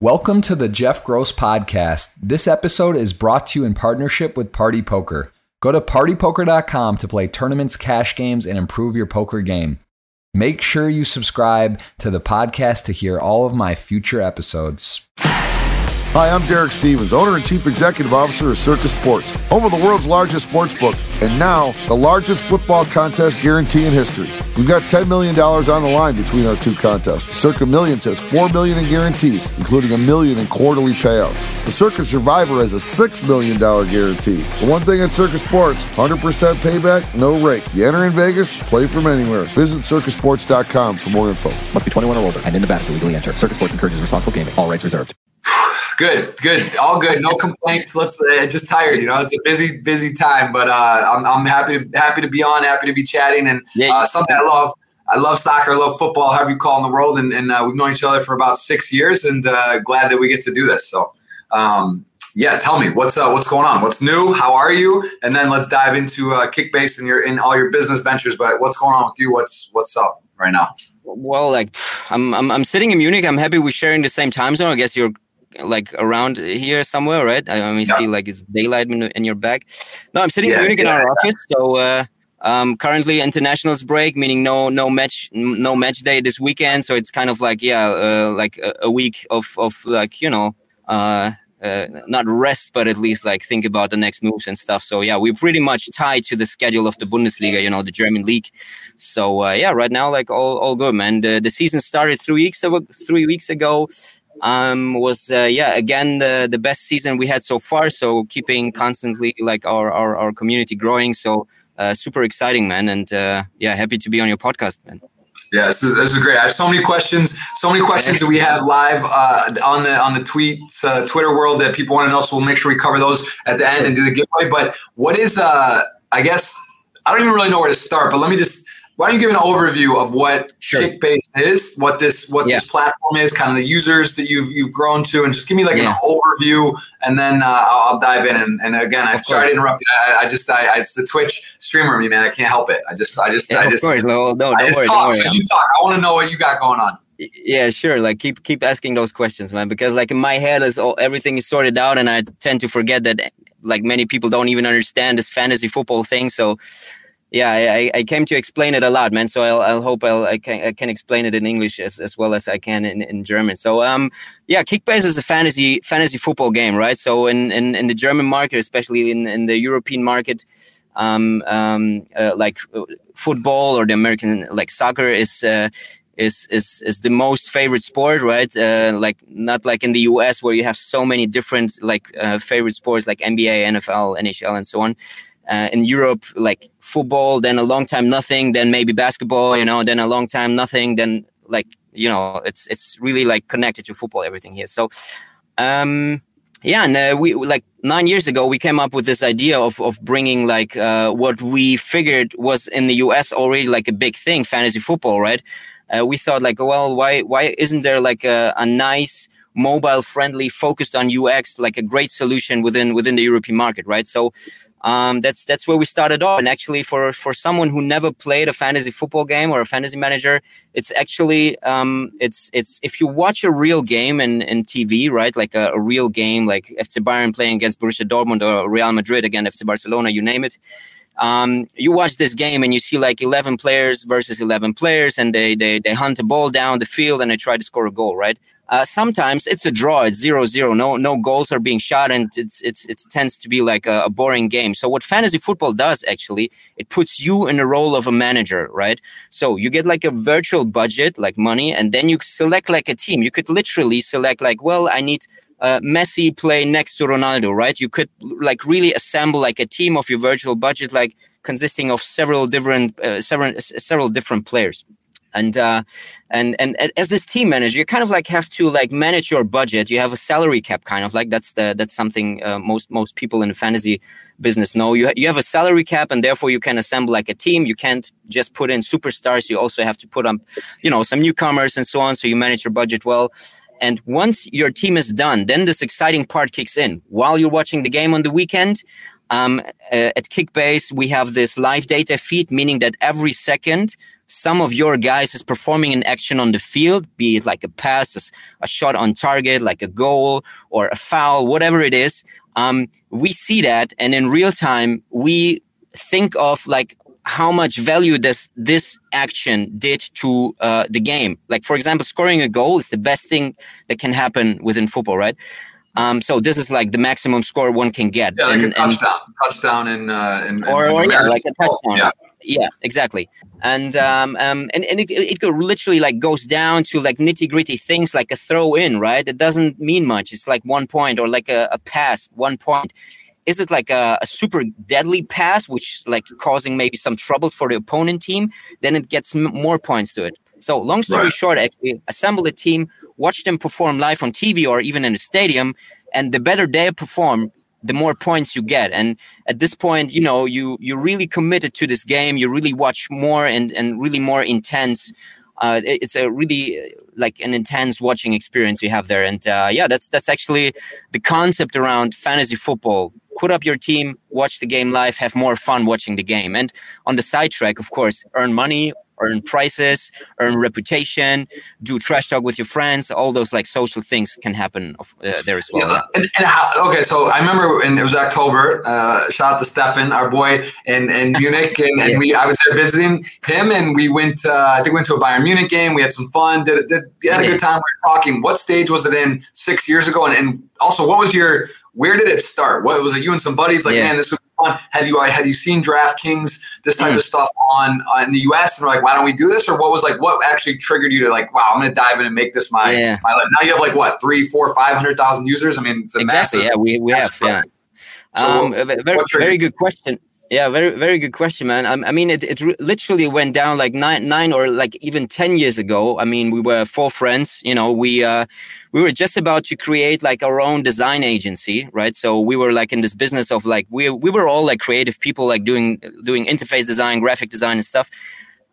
Welcome to the Jeff Gross Podcast. This episode is brought to you in partnership with Party Poker. Go to partypoker.com to play tournaments, cash games, and improve your poker game. Make sure you subscribe to the podcast to hear all of my future episodes. Hi, I'm Derek Stevens, owner and chief executive officer of Circa Sports, home of the world's largest sports book, and now the largest football contest guarantee in history. We've got $10 million on the line between our two contests. Circa Millions has 4 million in guarantees, including a million in quarterly payouts. The Circa Survivor has a $6 million guarantee. The one thing at Circa Sports, 100% payback, no rake. You enter in Vegas, play from anywhere. Visit circasports.com for more info. Must be 21 or older and in Nevada to legally enter. Circa Sports encourages responsible gaming. All rights reserved. Good, good, all good. No complaints. Let's uh, just tired. You know, it's a busy, busy time, but uh, I'm, I'm happy to happy to be on, happy to be chatting, and uh, something I love. I love soccer, I love football, however you call in the world, and, and uh, we've known each other for about six years, and uh, glad that we get to do this. So, um, yeah, tell me what's uh, what's going on, what's new, how are you, and then let's dive into uh, Kickbase and your in all your business ventures. But what's going on with you? What's what's up right now? Well, like I'm I'm, I'm sitting in Munich. I'm happy we're sharing the same time zone. I guess you're like around here somewhere, right? I mean, yeah. see like it's daylight in, in, your back. No, I'm sitting yeah, in Munich in our office. So uh, um, currently internationals break, meaning no no match no match day this weekend. So it's kind of like yeah, uh, like a, a, week of of like you know. Uh, uh, not rest, but at least like think about the next moves and stuff. So yeah, we're pretty much tied to the schedule of the Bundesliga, you know, the German league. So uh, yeah, right now like all all good, man. The, the season started three weeks ago. Three weeks ago, um, was uh, yeah again the the best season we had so far. So keeping constantly like our our, our community growing. So uh, super exciting, man, and uh, yeah, happy to be on your podcast, man. Yeah, this is, this is great. I have so many questions, so many questions that we have live uh, on the on the tweet uh, Twitter world that people want to know. So we'll make sure we cover those at the end and do the giveaway. But what is, uh, I guess, I don't even really know where to start. But let me just why don't you give an overview of what sure. Kickbase is, what this what yeah. this platform is, kind of the users that you've you've grown to, and just give me like yeah. an overview, and then uh, I'll, I'll, dive in. And, and again, I'm sorry to interrupt you. I, I just I, I, it's the Twitch streamer me, man. I can't help it. I just I just yeah, I just course. No, no, I worry, talk. So you talk. I want to know what you got going on. Yeah, sure. Like keep keep asking those questions, man. Because like in my head, is all everything is sorted out, and I tend to forget that like many people don't even understand this fantasy football thing. So yeah, I, I came to explain it a lot, man. So I'll, I'll hope I'll, I can, I can explain it in English as, as well as I can in, in German. So, um, yeah, Kickbase is a fantasy, fantasy football game, right? So in, in, in the German market, especially in, in the European market, um, um, uh, like uh, football or the American, like soccer is, uh, is, is, is the most favorite sport, right? Uh, like not like in the US where you have so many different, like, uh, favorite sports like NBA, NFL, NHL, and so on. Uh, in Europe, like football, then a long time nothing, then maybe basketball, you know, then a long time nothing, then like you know, it's it's really like connected to football everything here. So, um, yeah, and uh, we like nine years ago we came up with this idea of of bringing like uh, what we figured was in the U.S. already like a big thing, fantasy football, right? Uh, we thought like, well, why why isn't there like a, a nice mobile friendly focused on ux like a great solution within within the european market right so um, that's that's where we started off. And actually, for for someone who never played a fantasy football game or a fantasy manager, it's actually um, it's it's if you watch a real game in, in TV, right, like a, a real game, like FC Bayern playing against Borussia Dortmund or Real Madrid against FC Barcelona, you name it. Um, you watch this game and you see like 11 players versus 11 players and they, they, they hunt a ball down the field and they try to score a goal, right? Uh, sometimes it's a draw. It's zero zero. No no goals are being shot, and it's it's it tends to be like a, a, boring game. So what fantasy football does actually, it puts you in the role of a manager, right? So you get like a virtual budget, like money, and then you select like a team. You could literally select like, well, I need uh, Messi play next to Ronaldo, right? You could like really assemble like a team of your virtual budget, like consisting of several different uh, several several different players and uh, and and as this team manager you kind of like have to like manage your budget. You have a salary cap kind of like that's the that's something uh, most most people in the fantasy business know. You, ha- you have a salary cap and therefore you can assemble like a team. You can't just put in superstars. You also have to put up you know some newcomers and so on so you manage your budget well. And once your team is done then this exciting part kicks in. While you're watching the game on the weekend um, uh, at Kickbase, we have this live data feed, meaning that every second some of your guys is performing an action on the field, be it like a pass, a shot on target, like a goal or a foul, whatever it is. Um, we see that, and in real time, we think of like how much value does this action did to uh, the game. Like for example, scoring a goal is the best thing that can happen within football, right? Um, so this is like the maximum score one can get. Yeah, like and, a touchdown, and, touchdown in, uh, in, or, in or yeah, like a touchdown. Yeah. yeah, exactly. And um, um, and and it, it literally like goes down to like nitty gritty things like a throw in, right? It doesn't mean much. It's like one point or like a, a pass, one point. Is it like a, a, super deadly pass, which like causing maybe some troubles for the opponent team? Then it gets m- more points to it. So long story right. short, actually assemble a team, watch them perform live on TV or even in a stadium, and the better they perform, the more points you get. And at this point, you know, you you're really committed to this game. You really watch more and and really more intense. Uh, it's a really like an intense watching experience you have there. And uh, yeah, that's that's actually the concept around fantasy football put up your team, watch the game live, have more fun watching the game. And on the side track, of course, earn money earn prices, earn reputation, do trash talk with your friends. All those like social things can happen uh, there as well. Yeah, and, and how, okay, so I remember when it was October. Uh, shout out to Stefan, our boy in, in Munich, and, and we I was there visiting him, and we went. Uh, I think we went to a Bayern Munich game. We had some fun. Did, did had a good time. We were talking. What stage was it in six years ago? And, and also, what was your? Where did it start? What was it? You and some buddies like, yeah. man, this was fun. Have you had you seen DraftKings this type mm. of stuff on uh, in the U.S. and like, why don't we do this? Or what was like what actually triggered you to like, wow, I'm going to dive in and make this my yeah. my life. Now you have like what three, four, five hundred thousand users. I mean, it's exactly. Massive, yeah, we we have. Yeah. So um, what, very, very good question. Yeah, very very good question, man. I, I mean, it, it literally went down like nine nine or like even ten years ago. I mean, we were four friends. You know, we uh, we were just about to create like our own design agency, right? So we were like in this business of like we we were all like creative people, like doing doing interface design, graphic design, and stuff.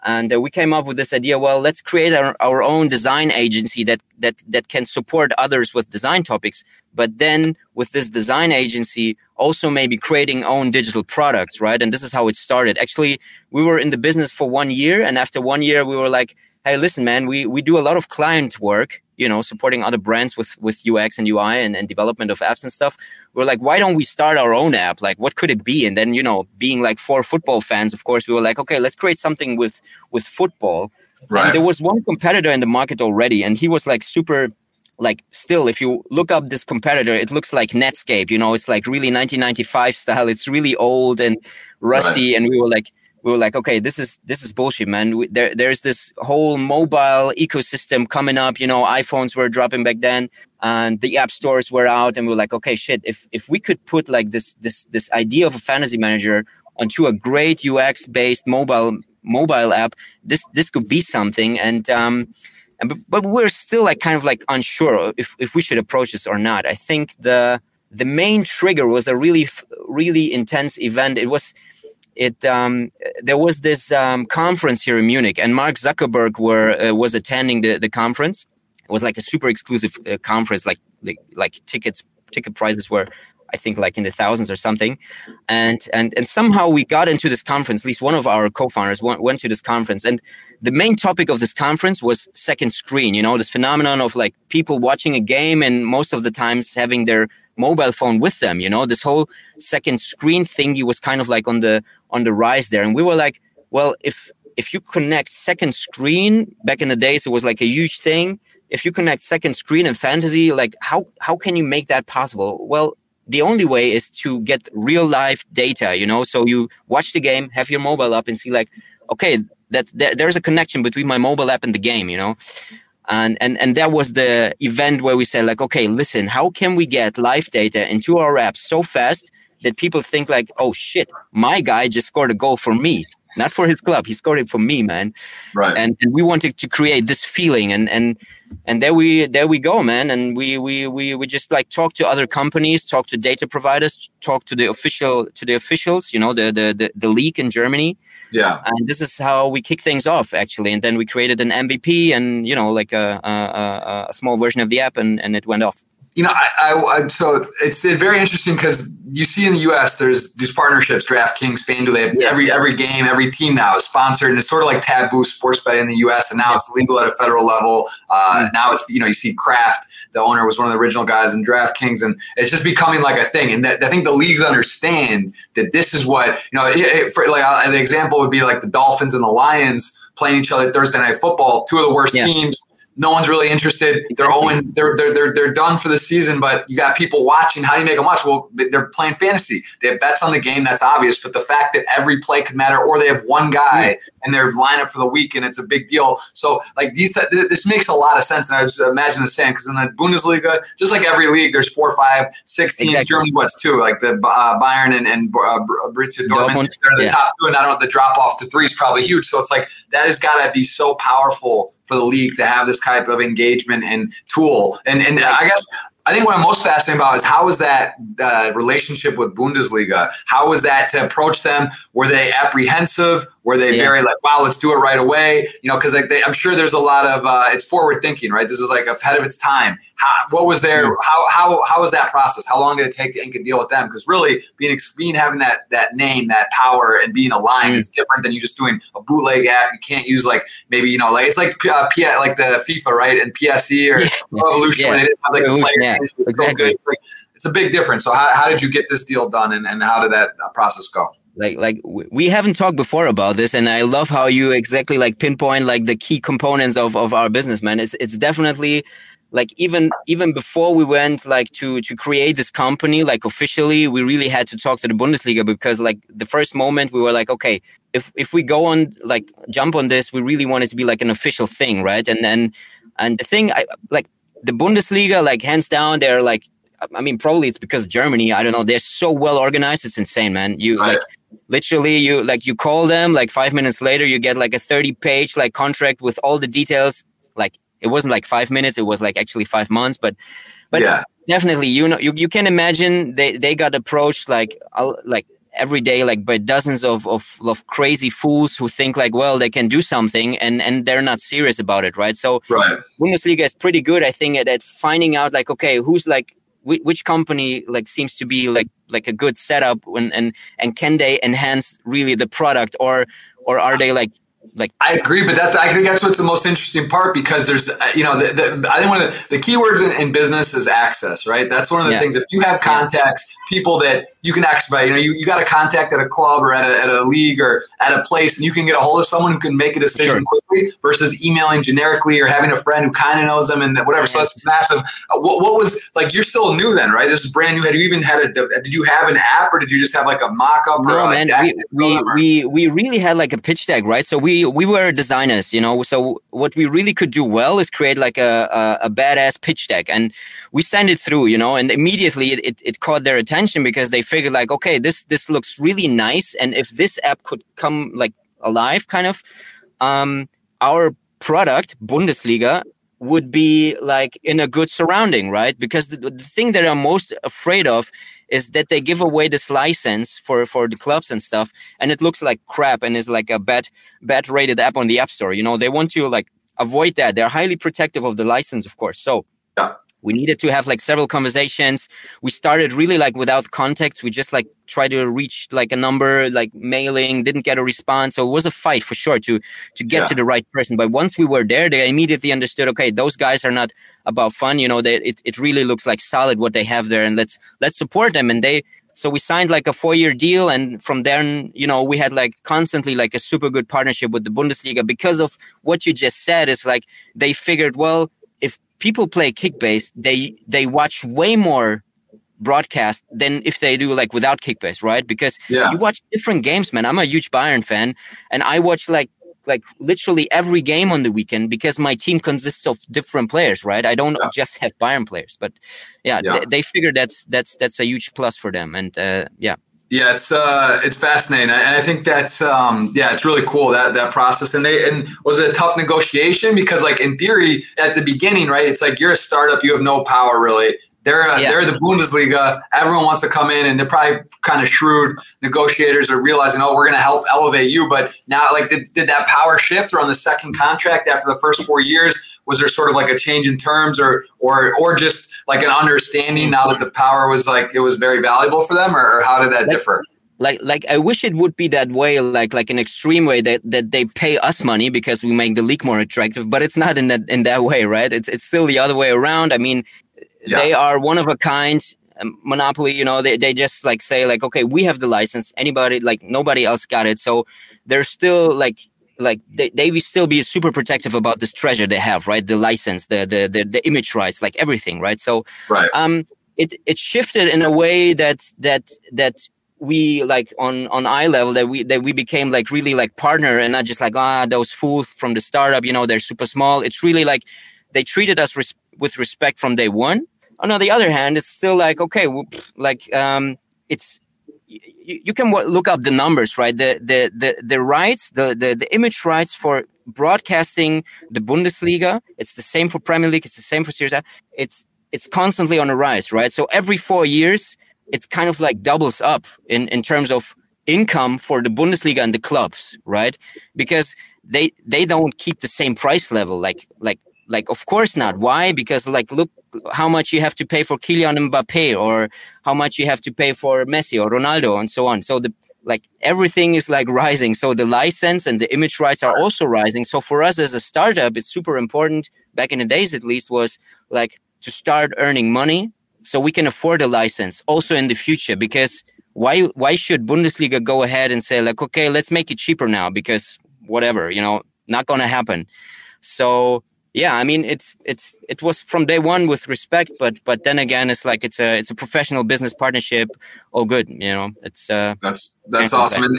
And uh, we came up with this idea. Well, let's create our, our own design agency that that that can support others with design topics. But then with this design agency, also maybe creating own digital products, right? And this is how it started. Actually, we were in the business for one year, and after one year, we were like, "Hey, listen, man, we we do a lot of client work, you know, supporting other brands with with UX and UI and, and development of apps and stuff. We're like, why don't we start our own app? Like, what could it be? And then, you know, being like four football fans, of course, we were like, okay, let's create something with with football. Right. And there was one competitor in the market already, and he was like super like still if you look up this competitor it looks like netscape you know it's like really 1995 style it's really old and rusty right. and we were like we were like, okay, this is this is bullshit, man. We, there there's this whole mobile ecosystem coming up. You know, iPhones were dropping back then, and the app stores were out, and we were like, okay, shit. If if we could put like this this this idea of a fantasy manager onto a great UX based mobile mobile app, this this could be something. And um, and but, but we're still like kind of like unsure if if we should approach this or not. I think the the main trigger was a really really intense event. It was it um, there was this um, conference here in Munich, and Mark Zuckerberg were uh, was attending the, the conference. It was like a super exclusive uh, conference, like, like like tickets ticket prices were I think like in the thousands or something. And and and somehow we got into this conference. At least one of our co-founders went, went to this conference, and the main topic of this conference was second screen. You know, this phenomenon of like people watching a game and most of the times having their mobile phone with them. You know, this whole second screen thingy was kind of like on the on the rise there, and we were like, well, if if you connect second screen back in the days, it was like a huge thing. If you connect second screen and fantasy, like how how can you make that possible? Well, the only way is to get real life data, you know. So you watch the game, have your mobile up, and see like, okay, that, that there's a connection between my mobile app and the game, you know and and and that was the event where we said like okay listen how can we get live data into our apps so fast that people think like oh shit my guy just scored a goal for me. Not for his club. He scored it for me man. Right. And, and we wanted to create this feeling. And and and there we there we go man. And we we we, we just like talk to other companies talk to data providers talk to the official to the officials you know the the the, the league in germany. Yeah. And this is how we kick things off, actually. And then we created an MVP and, you know, like a, a, a small version of the app and, and it went off. You know, I, I, so it's very interesting because you see in the U.S. there's these partnerships, DraftKings, FanDuel. They have every every game, every team now is sponsored, and it's sort of like taboo sports betting in the U.S. And now it's legal at a federal level. Uh, mm-hmm. Now it's you know you see Kraft, the owner was one of the original guys in DraftKings, and it's just becoming like a thing. And that, I think the leagues understand that this is what you know. It, it, for, like uh, the example would be like the Dolphins and the Lions playing each other Thursday night football, two of the worst yeah. teams no one's really interested. They're Owen. They're, they're they're they're done for the season. But you got people watching. How do you make them watch? Well, they're playing fantasy. They have bets on the game. That's obvious. But the fact that every play could matter, or they have one guy and their lineup for the week, and it's a big deal. So like these, this makes a lot of sense. And I just imagine the same because in the Bundesliga, just like every league, there's four, five, six teams. Exactly. Germany, what's two? Like the uh, Bayern and, and uh, Borussia Dortmund. They're the yeah. top two, and I don't know. The drop off to three is probably huge. So it's like that has got to be so powerful for the league to have this type of engagement and tool. And and I guess I think what I'm most fascinated about is how was that uh, relationship with Bundesliga? How was that to approach them? Were they apprehensive? Were they yeah. very like, wow, let's do it right away? You know, because like I'm sure there's a lot of uh, it's forward thinking, right? This is like ahead of its time. How, what was there? Yeah. How how how was that process? How long did it take to ink a deal with them? Because really, being being having that that name, that power, and being aligned mm. is different than you just doing a bootleg app. You can't use like maybe you know like it's like uh, P, like the FIFA, right? And PES or yeah. Evolution when have like Evolution, a player. Exactly. Like, it's a big difference. So how, how did you get this deal done, and, and how did that uh, process go? Like like we haven't talked before about this and i love how you exactly like pinpoint like the key components of of our business man. It's it's definitely like even even before we went like to to create this company like officially we really had to talk to the bundesliga because like the first moment we were like okay if if we go on like jump on this we really want it to be like an official thing right? And then and the thing i like the bundesliga like hands down they're like I mean, probably it's because Germany. I don't know. They're so well organized. It's insane, man. You like literally you like you call them like five minutes later you get like a 30 page like contract with all the details like it wasn't like five minutes it was like actually five months but but yeah. definitely you know you, you can imagine they they got approached like like every day like by dozens of, of of crazy fools who think like well they can do something and and they're not serious about it right so right. bundesliga is pretty good i think at, at finding out like okay who's like which company like seems to be like like a good setup and and and can they enhance really the product or or are they like like I agree, but that's I think that's what's the most interesting part because there's uh, you know the, the, I think one of the, the keywords in, in, business is access, right? That's one of the yeah. things. If you have contacts, people that you can expedite, you know, you, you got a contact at a club or at a, at a league or at a place, and you can get a hold of someone who can make a decision sure. quickly versus emailing generically or having a friend who kind of knows them and whatever. So that's massive. Uh, what, what, was like? You're still new then, right? This is brand new. Had you even had a? Did you have an app or did you just have like a mock up? No, man. We we, we we really had like a pitch deck, right? So we we were designers, you know. So what we really could do well is create like a a, a badass pitch deck, and we send it through, you know, and immediately it, it, it caught their attention because they figured like, okay, this this looks really nice, and if this app could come like alive, kind of, um, our product Bundesliga would be like in a good surrounding, right? Because the, the thing that I'm most afraid of is that they give away this license for for the clubs and stuff, and it looks like crap and is like a bad bad rated app on the app store. You know, they want to like avoid that. They're highly protective of the license, of course. So yeah we needed to have like several conversations. We started really like without context. We just like tried to reach like a number like mailing didn't get a response. So it was a fight for sure to to get yeah. to the right person. But once we were there they immediately understood okay those guys are not about fun. You know they, it, it really looks like solid what they have there and let's let's support them. And they so we signed like a four year deal and from then you know we had like constantly like a super good partnership with the bundesliga. Because of what you just said is like they figured well people play Kickbase, they they watch way more broadcast than if they do like without Kickbase, right? Because yeah. you watch different games, man. I'm a huge Bayern fan, and I watch like like literally every game on the weekend because my team consists of different players, right? I don't yeah. just have Bayern players, but yeah, yeah. They, they figure that's that's that's a huge plus for them, and uh, yeah, yeah, it's uh, it's fascinating, and I think that's um, yeah, it's really cool that that process. And they and was it a tough negotiation because like in theory at the beginning, right? It's like you're a startup, you have no power really. They're uh, yeah. they're the Bundesliga. Everyone wants to come in, and they're probably kind of shrewd negotiators are realizing, oh, we're going to help elevate you. But now, like, did, did that power shift or on the second contract after the first four years? Was there sort of like a change in terms, or or or just like an understanding now that the power was like it was very valuable for them, or, or how did that differ? like like I wish it would be that way, like like an extreme way that that they pay us money because we make the league more attractive, but it's not in that in that way, right? It's it's still the other way around. I mean, yeah. they are one of a kind um, monopoly. You know, they they just like say like, okay, we have the license. Anybody like nobody else got it, so they're still like like they, they will still be super protective about this treasure they have, right? The license, the the the, the image rights, like everything, right? So right. um it it shifted in a way that that that we like on on eye level that we that we became like really like partner and not just like ah those fools from the startup you know they're super small it's really like they treated us res- with respect from day one on the other hand it's still like okay like um it's you, you can look up the numbers right the the the, the rights the, the the image rights for broadcasting the bundesliga it's the same for premier league it's the same for Serie A it's it's constantly on a rise right so every four years it's kind of like doubles up in, in terms of income for the Bundesliga and the clubs, right? Because they they don't keep the same price level. Like like like of course not. Why? Because like look how much you have to pay for Kylian Mbappe or how much you have to pay for Messi or Ronaldo and so on. So the like everything is like rising. So the license and the image rights are also rising. So for us as a startup, it's super important back in the days at least was like to start earning money so we can afford a license also in the future because why why should Bundesliga go ahead and say like okay let's make it cheaper now because whatever you know not going to happen so yeah i mean it's it's it was from day one with respect but but then again it's like it's a it's a professional business partnership all good you know it's uh that's that's awesome and,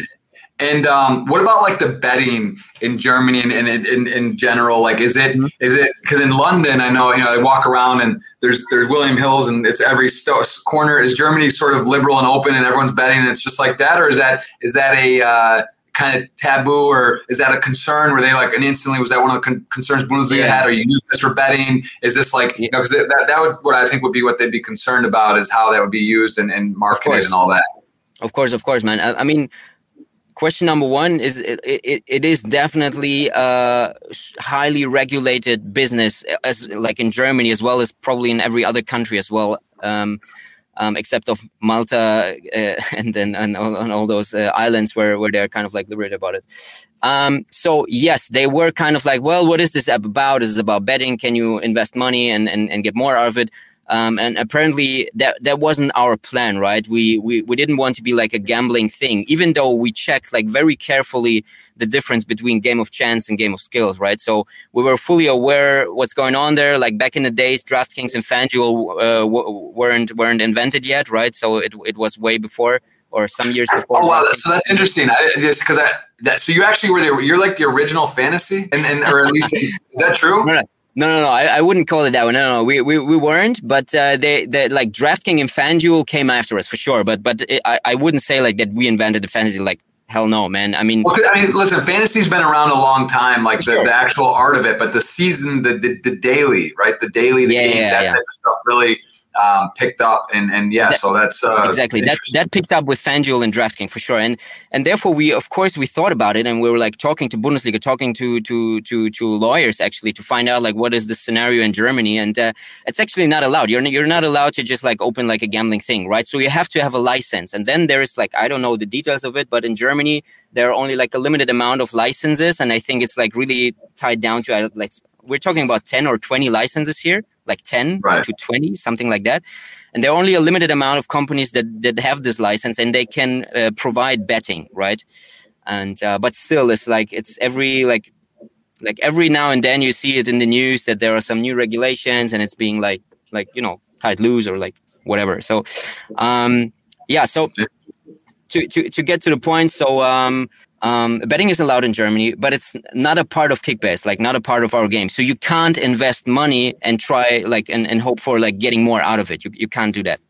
and um, what about like the betting in Germany and, and in, in general? Like, is it mm-hmm. is it because in London, I know you know I walk around and there's there's William Hills and it's every st- corner. Is Germany sort of liberal and open and everyone's betting and it's just like that, or is that is that a uh, kind of taboo or is that a concern? Were they like and instantly was that one of the con- concerns Bundesliga yeah. had? Are you use this for betting? Is this like you know because that that would what I think would be what they'd be concerned about is how that would be used and, and marketed and all that. Of course, of course, man. I, I mean question number one is it, it, it is definitely a highly regulated business as like in germany as well as probably in every other country as well um, um, except of malta uh, and then and all, and all those uh, islands where, where they're kind of like liberated about it. Um, so yes they were kind of like well what is this app about? Is it about betting? Can you invest money and, and, and get more out of it um, and apparently that that wasn't our plan, right? We, we we didn't want to be like a gambling thing, even though we checked like very carefully the difference between game of chance and game of skills, right? So we were fully aware what's going on there. Like back in the days, DraftKings and FanDuel uh, w- weren't weren't invented yet, right? So it it was way before or some years before. Oh wow, so that's interesting. I, just because I that so you actually were there. You're like the original fantasy, and, and or at least is that true? No, no, no. I, I wouldn't call it that one. No, no, we we, we weren't. But uh, they, they like DraftKings and FanDuel came after us for sure. But but it, I, I wouldn't say like that we invented the fantasy. Like hell no, man. I mean, well, I mean, listen, fantasy's been around a long time. Like the, sure. the actual art of it, but the season, the the, the daily, right? The daily, the yeah, games, yeah, that yeah. type of stuff really um, picked up, and and yeah, that, so that's uh, exactly. That that picked up with FanDuel and DraftKings for sure, and and therefore we of course we thought about it, and we were like talking to Bundesliga, talking to to to to lawyers actually to find out like what is the scenario in Germany, and uh, it's actually not allowed. You're you're not allowed to just like open like a gambling thing, right? So you have to have a license, and then there is like I don't know the details of it, but in Germany there are only like a limited amount of licenses, and I think it's like really tied down to uh, like we're talking about 10 or 20 licenses here like 10 right. to 20 something like that. And there are only a limited amount of companies that that have this license and they can uh, provide betting right? And uh, but still it's like it's every like like every now and then you see it in the news that there are some new regulations and it's being like like you know tied loose or like whatever. So um yeah so to to, to get to the point so um um, betting is allowed in Germany, but it's not a part of Kickbase, like not a part of our game. So you can't invest money and try like and, and hope for like getting more out of it. You, you can't do that.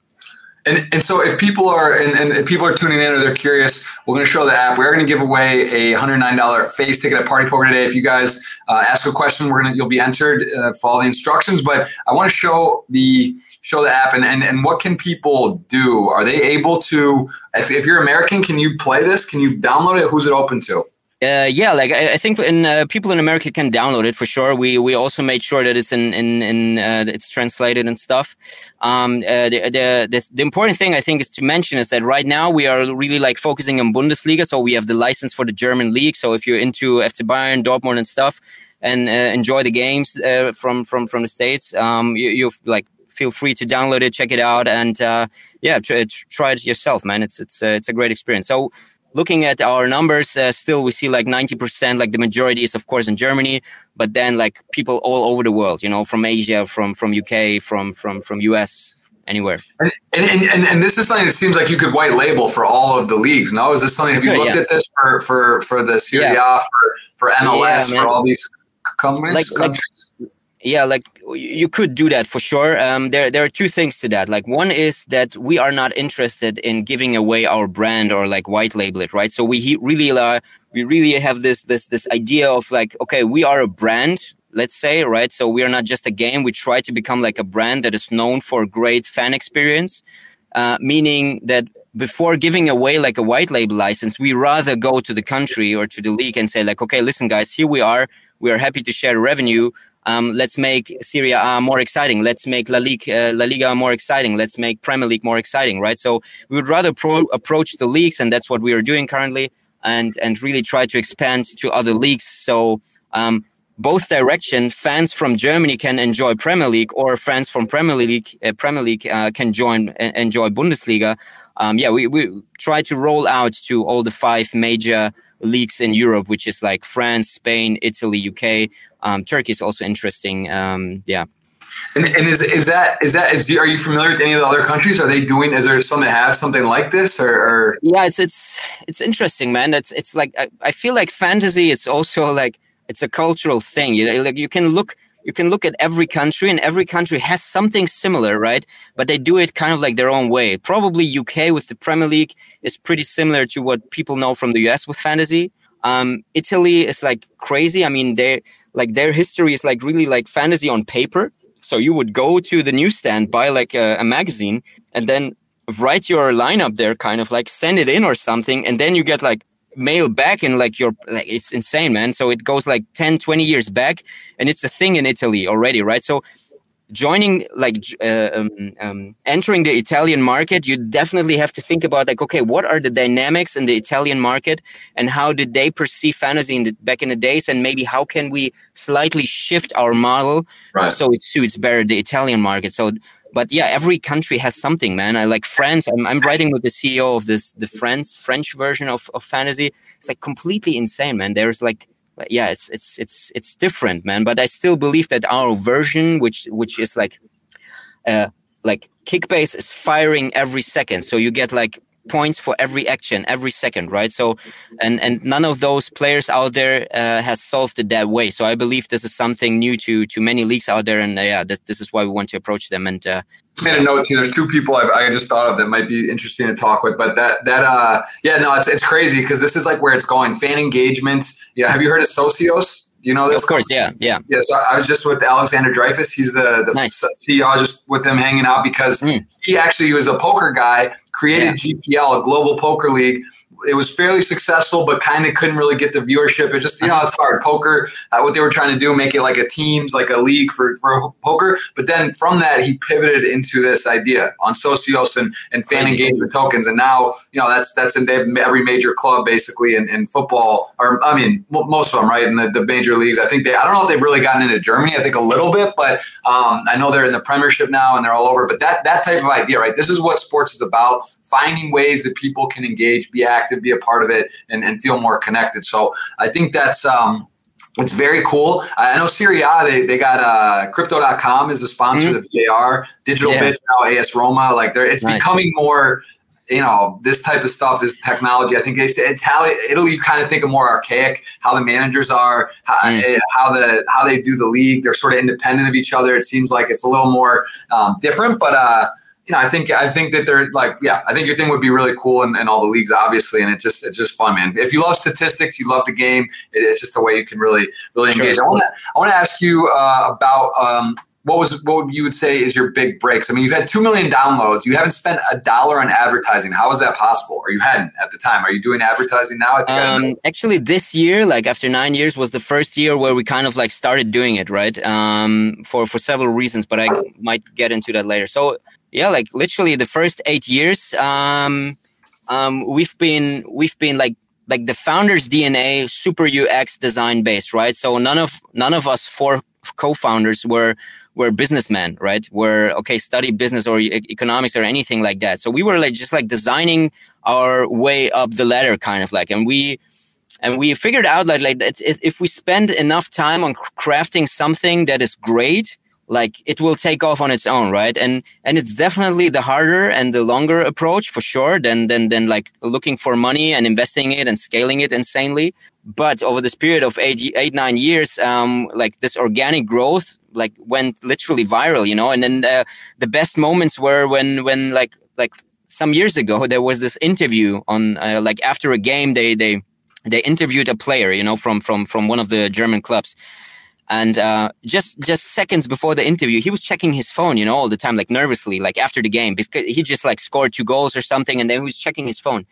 And, and so if people are and, and people are tuning in or they're curious, we're going to show the app. We're going to give away a $109 face ticket at Party Poker today. If you guys uh, ask a question, we're going to you'll be entered. Uh, follow the instructions. But I want to show the show the app and, and and what can people do? Are they able to? If, if you're American, can you play this? Can you download it? Who's it open to? Uh, yeah, like I, I think in, uh, people in America can download it for sure. We we also made sure that it's in in, in uh, it's translated and stuff. Um, uh, the, the, the the important thing I think is to mention is that right now we are really like focusing on Bundesliga, so we have the license for the German league. So if you're into FC Bayern, Dortmund, and stuff, and uh, enjoy the games uh, from from from the states, um, you you like feel free to download it, check it out, and yeah, try, try it yourself, man. It's it's it's a great experience. So looking at our numbers, uh, still we see like 90%, like the majority is of course in Germany, but then like people all over the world, you know, from Asia, from, from UK, from, from, from US, anywhere. And, and, and, and, this is something that seems like you could white label for all of the leagues. No, is this something, have you looked yeah. at this for, for, for the Serie yeah. for, for MLS, yeah, for all these companies? Like, countries? like yeah like you could do that for sure. Um, there there are two things to that. Like one is that we are not interested in giving away our brand or like white label it right? So we really uh, we really have this this this idea of like okay we are a brand let's say right? So we are not just a game. We try to become like a brand that is known for great fan experience. Uh, meaning that before giving away like a white label license we rather go to the country or to the league and say like okay listen guys here we are. We are happy to share revenue um, let's make Serie A more exciting. Let's make La Liga, uh, La Liga more exciting. Let's make Premier League more exciting, right? So we would rather pro- approach the leagues, and that's what we are doing currently, and and really try to expand to other leagues. So um, both direction, fans from Germany can enjoy Premier League, or fans from Premier League, uh, Premier League uh, can join enjoy Bundesliga. Um, yeah, we, we try to roll out to all the five major leagues in Europe, which is like France, Spain, Italy, UK. Um, Turkey is also interesting. Um, yeah. And, and, is is that is that is are you familiar with any of the other countries? Are they doing? Is there some that have something like this? Or, or? yeah, it's it's it's interesting, man. It's it's like I, I feel like fantasy. It's also like it's a cultural thing. You know, like you can look you can look at every country and every country has something similar, right? But they do it kind of like their own way. Probably UK with the Premier League is pretty similar to what people know from the US with fantasy. Um, Italy is like crazy. I mean, they like their history is like really like fantasy on paper. So you would go to the newsstand, buy like a, a magazine, and then write your lineup there, kind of like send it in or something, and then you get like mail back and like your like it's insane man. So it goes like 10 20 years back and it's a thing in italy already right? So joining like uh, um, um, entering the italian market you definitely have to think about like okay what are the dynamics in the italian market and how did they perceive fantasy in the, back in the days and maybe how can we slightly shift our model right. so it suits better the italian market? So but yeah, every country has something, man. I like France. I'm, I'm writing with the CEO of this, the France French version of, of fantasy. It's like completely insane, man. There's like, yeah, it's, it's, it's, it's different, man. But I still believe that our version, which, which is like, uh, like Kickbase is firing every second. So you get like points for every action every second right so and and none of those players out there uh, has solved it that way so i believe this is something new to to many leagues out there and uh, yeah this, this is why we want to approach them and uh, made a note too. There's two people I've, I just thought of that might be interesting to talk with, but that that uh yeah no it's it's crazy because this is like where it's going. Fan engagement. Yeah, have you heard of Socios? You know this? Of course, yeah, yeah. Yeah, so I was just with Alexander Dreyfus. He's the, the nice. CEO. I was just with him hanging out because mm. he actually was a poker guy, created yeah. GPL, a global poker league, it was fairly successful, but kind of couldn't really get the viewership. It just, you know, it's hard. Poker, uh, what they were trying to do, make it like a teams, like a league for, for poker. But then from that, he pivoted into this idea on Socios and, and fan Crazy. engagement tokens. And now, you know, that's, that's in every major club basically in, in football, or I mean, most of them, right? In the, the major leagues. I think they, I don't know if they've really gotten into Germany. I think a little bit, but um, I know they're in the Premiership now and they're all over. But that, that type of idea, right? This is what sports is about finding ways that people can engage, be active, be a part of it, and, and feel more connected. So I think that's um, it's very cool. I know Serie A, they, they got uh, crypto.com is the sponsor mm-hmm. of VAR, digital yeah. bits now AS Roma. Like they're, it's nice. becoming more, you know, this type of stuff is technology. I think they say Italy, Italy, you kind of think of more archaic, how the managers are, how, mm. how, the, how they do the league. They're sort of independent of each other. It seems like it's a little more um, different, but, uh, you know, I think I think that they're like, yeah, I think your thing would be really cool in, in all the leagues, obviously, and it just it's just fun, man. If you love statistics, you love the game. It, it's just a way you can really really engage. Sure. I want to I want to ask you uh, about um, what was what you would say is your big breaks? I mean, you've had two million downloads. You haven't spent a dollar on advertising. How is that possible? Or you hadn't at the time? Are you doing advertising now? Um, actually, this year, like after nine years, was the first year where we kind of like started doing it, right? Um, for for several reasons, but I might get into that later. So yeah, like literally the first eight years, um, um, we've been we've been like like the founder's DNA, super UX design based, right? So none of none of us four co-founders were were businessmen, right? Were okay, study business or e- economics or anything like that. So we were like just like designing our way up the ladder, kind of like, and we and we figured out like like if we spend enough time on crafting something that is great like it will take off on its own right? And and it's definitely the harder and the longer approach for sure than than than like looking for money and investing it and scaling it insanely. But over this period of eight eight nine years um like this organic growth like went literally viral you know? And then uh, the best moments were when when like like some years ago there was this interview on uh, like after a game they they they interviewed a player you know from from from one of the german clubs and uh, just just seconds before the interview, he was checking his phone, you know, all the time, like nervously, like after the game, because he just like scored two goals or something, and then he was checking his phone.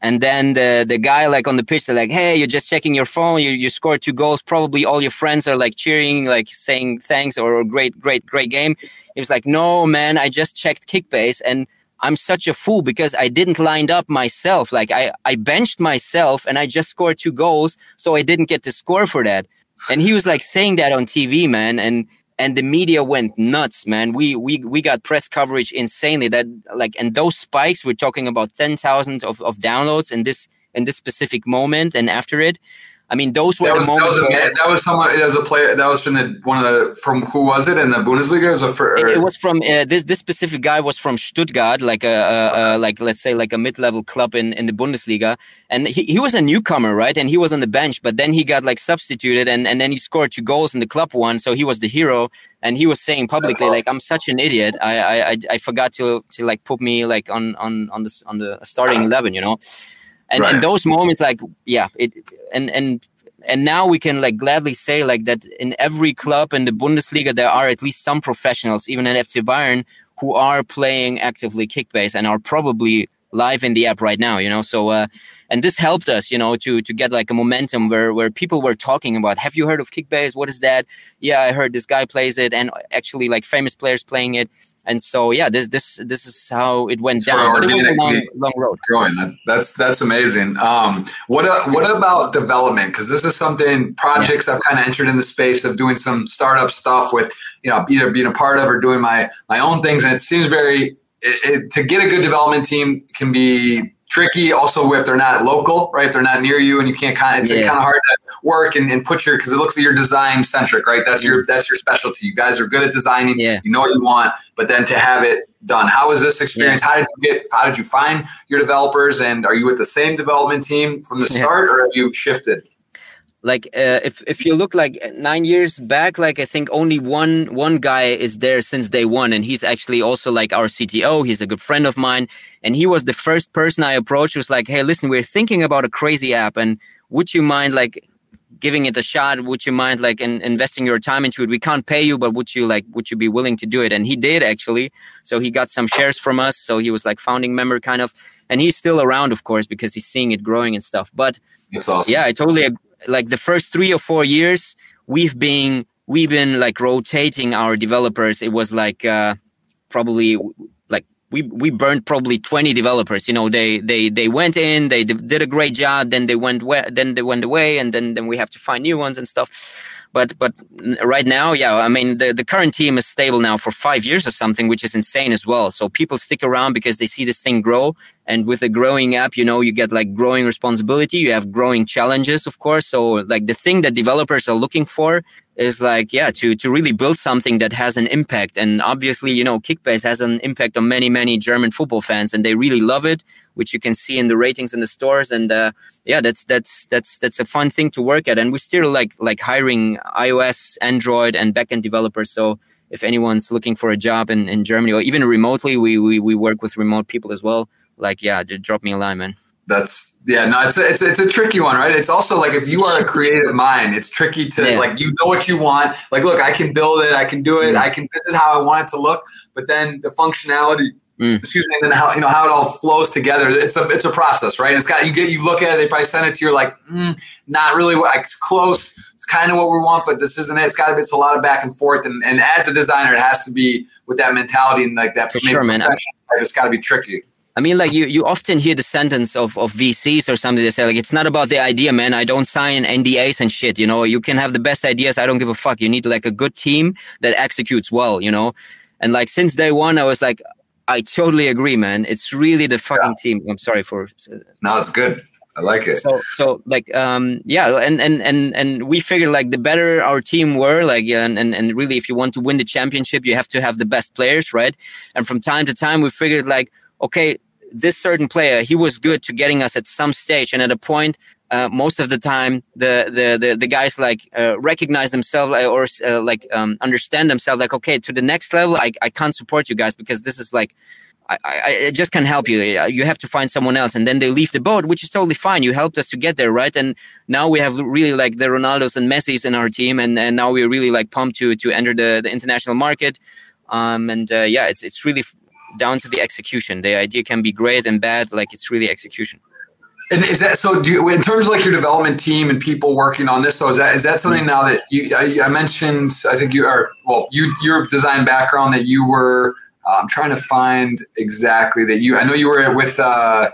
And then the the guy like on the pitch, they're like, "Hey, you're just checking your phone. You you scored two goals. Probably all your friends are like cheering, like saying thanks or great, great, great game." He was like, "No, man, I just checked Kickbase and." I'm such a fool because I didn't line up myself. Like I, I benched myself and I just scored two goals. So I didn't get to score for that and he was like saying that on TV, man, and and the media went nuts, man. We we we got press coverage insanely. That like and those spikes, we're talking about ten thousand of, of downloads in this in this specific moment, and after it, I mean, those were that was, the moments. That was, a, that was someone. That was a player. That was from the one of the from who was it in the Bundesliga? It was, for, it, it was from uh, this. This specific guy was from Stuttgart, like a, a, a, like let's say like a mid level club in in the Bundesliga, and he, he was a newcomer, right? And he was on the bench, but then he got like substituted, and and then he scored two goals, and the club won, so he was the hero. And he was saying publicly, awesome. like, "I'm such an idiot. I I I forgot to to like put me like on on on the on the starting eleven, you know." And, right. and those moments, like, yeah, it and and and now we can like gladly say like that in every club in the Bundesliga there are at least some professionals, even in FC Bayern, who are playing actively kickbase and are probably live in the app right now. You know, so uh, and this helped us, you know, to to get like a momentum where where people were talking about, have you heard of kickbase? What is that? Yeah, I heard this guy plays it, and actually like famous players playing it and so yeah this this this is how it went down but it was a long, long road. growing that, that's that's amazing. Um, what uh, what about development? Because this is something projects yeah. i've kind of entered in the space of doing some startup stuff with you know either being a part of or doing my my own things. And it seems very it, it, to get a good development team can be tricky. Also, if they're not local, right? If they're not near you and you can't kind of, it's yeah. kind of hard to work and, and put your because it looks like you're design centric, right? That's your mm-hmm. that's your specialty. You guys are good at designing. Yeah. You know what you want, but then to have it done. How was this experience? Yeah. How did you get? How did you find your developers? And are you with the same development team from the start, or have you shifted? Like uh, if if you look like nine years back like i think only one one guy is there since day one and he's actually also like our cto he's a good friend of mine and he was the first person i approached was like hey listen we're thinking about a crazy app and would you mind like giving it a shot? Would you mind like in, investing your time into it? We can't pay you but would you like would you be willing to do it? And he did actually. So he got some shares from us so he was like founding member kind of. And he's still around of course because he's seeing it growing and stuff but awesome. yeah i totally like the first three or four years we've been we've been like rotating our developers. It was like uh probably like we we burned probably 20 developers you know they they they went in they did a great job then they went then they went away and then then we have to find new ones and stuff but but right now, yeah, I mean the, the current team is stable now for five years or something, which is insane as well. So people stick around because they see this thing grow. And with a growing app, you know, you get like growing responsibility. You have growing challenges, of course. So like the thing that developers are looking for is like, yeah, to, to really build something that has an impact. And obviously, you know, Kickbase has an impact on many, many German football fans and they really love it which you can see in the ratings in the stores. And uh, yeah, that's that's that's that's a fun thing to work at. And we still like like hiring iOS, Android, and backend developers. So if anyone's looking for a job in, in Germany or even remotely, we, we we work with remote people as well. Like yeah, drop me a line, man. That's yeah, no, it's a, it's it's a tricky one, right? It's also like if you are a creative mind, it's tricky to Yeah. like you know what you want. Like, look, I can build it, I can do it, Mm. I can. This is how I want it to look. But then the functionality, Mm. excuse me, and then how you know how it all flows together. It's a it's a process, right? It's got you get you look at it, they probably send it to you, you're like, mm, not really. what- Like, it's close. It's kind of what we want, but this isn't it. It's got to be. It's a lot of back and forth, and, and as a designer, it has to be with that mentality and like that. For sure, man. It's got to be tricky. I mean, like you, you often hear the sentence of, of VCs or something. They say like, it's not about the idea, man. I don't sign NDAs and shit. You know, you can have the best ideas. I don't give a fuck. You need like a good team that executes well, you know? And like since day one, I was like, I totally agree, man. It's really the fucking team. I'm sorry for No, it's good. I like it. so so like um yeah and and and and we figured like the better our team were like yeah, and, and and really if you want to win the championship you have to have the best players right and from time to time we figured like okay this certain player he was good to getting us at some stage and at a point uh, most of the time the the the, the guys like uh, recognize themselves uh, or uh, like um, understand themselves like okay to the next level I, I can't support you guys because this is like I, I, I just can't help you. You have to find someone else, and then they leave the boat, which is totally fine. You helped us to get there, right? And now we have really like the Ronaldos and Messi's in our team, and, and now we're really like pumped to to enter the, the international market. Um, and uh, yeah, it's it's really down to the execution. The idea can be great and bad, like it's really execution. And is that so? Do you, in terms of like your development team and people working on this? So is that is that something now that you? I, I mentioned. I think you are. Well, you your design background that you were. I'm trying to find exactly that you. I know you were with uh,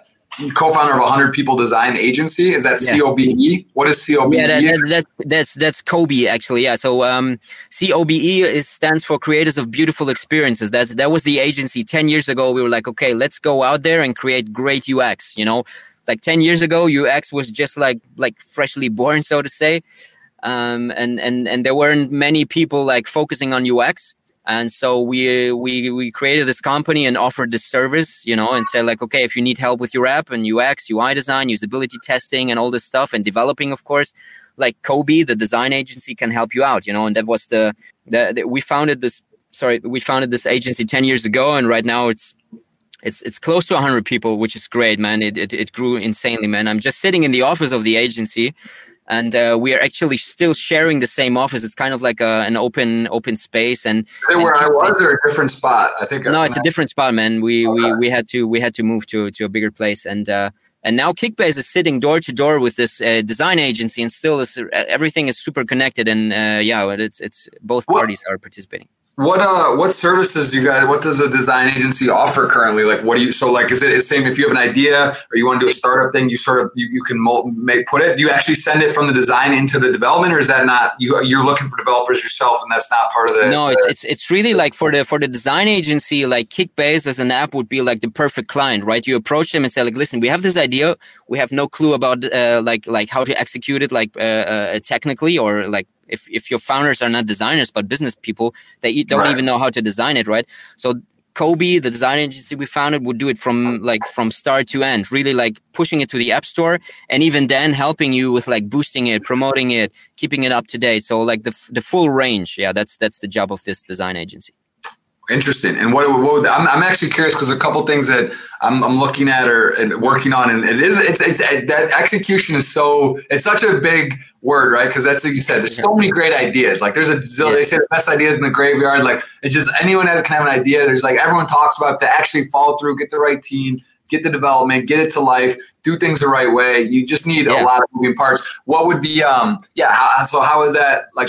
co-founder of a hundred people design agency. Is that Yeah. COBE? What is COBE? Yeah, that, that, that, that's that's Kobe actually. Yeah, so um, COBE is stands for Creators of Beautiful Experiences. That's that was the agency ten years ago. We were like, okay, let's go out there and create great UX. You know, like ten years ago, UX was just like like freshly born, so to say, um, and and and there weren't many people like focusing on UX. And so we we we created this company and offered this service, you know, and said like, okay, if you need help with your app and UX, UI design, usability testing, and all this stuff, and developing, of course, like Kobe, the design agency, can help you out, you know. And that was the, the, the we founded this. Sorry, we founded this agency ten years ago, and right now it's it's it's close to 100 people which is great man. It, it, it grew insanely man. I'm just sitting in the office of the agency and uh, we are actually still sharing the same office. It's kind of like a, an open open space and Is it where I was or a different spot? I think. no it's a different spot man. We we, we had to we had to move to to a bigger place and uh and now kickbase is sitting door to door with this uh, design agency and still is everything is super connected and uh, yeah it's it's both parties are participating What uh what services do you guys what does a design agency offer currently? Like what do you so like is it the same if you have an idea or you want to do a startup thing you sort of you, you can mold, make put it? Do you actually send it from the design into the development or is that not you you're looking for developers yourself and that's not part of the no it's, it's it's really like for the for the design agency like kickbase as an app would be like the perfect client right? You approach them and say like listen we have this idea. We have no clue about uh, like like how to execute it like uh, uh, technically or like if if your founders are not designers but business people they don't Right. even know how to design it right so Kobe, the design agency we founded, would do it from like from start to end, really like pushing it to the app store, and even then helping you with like boosting it, promoting it, keeping it up to date. So like the the full range, yeah, that's that's the job of this design agency. Interesting. And what, what would, I'm, I'm actually curious because a couple things that I'm, I'm looking at or and working on, and it is it's, it's it, that execution is so it's such a big word, right? Because that's what you said. There's so many great ideas. Like there's a Yeah. they say the best ideas in the graveyard. Like it's just anyone has can have an idea. There's like everyone talks about to actually follow through, get the right team, get the development, get it to life, do things the right way. You just need a lot of moving parts. What would be um yeah? How, so how would that like?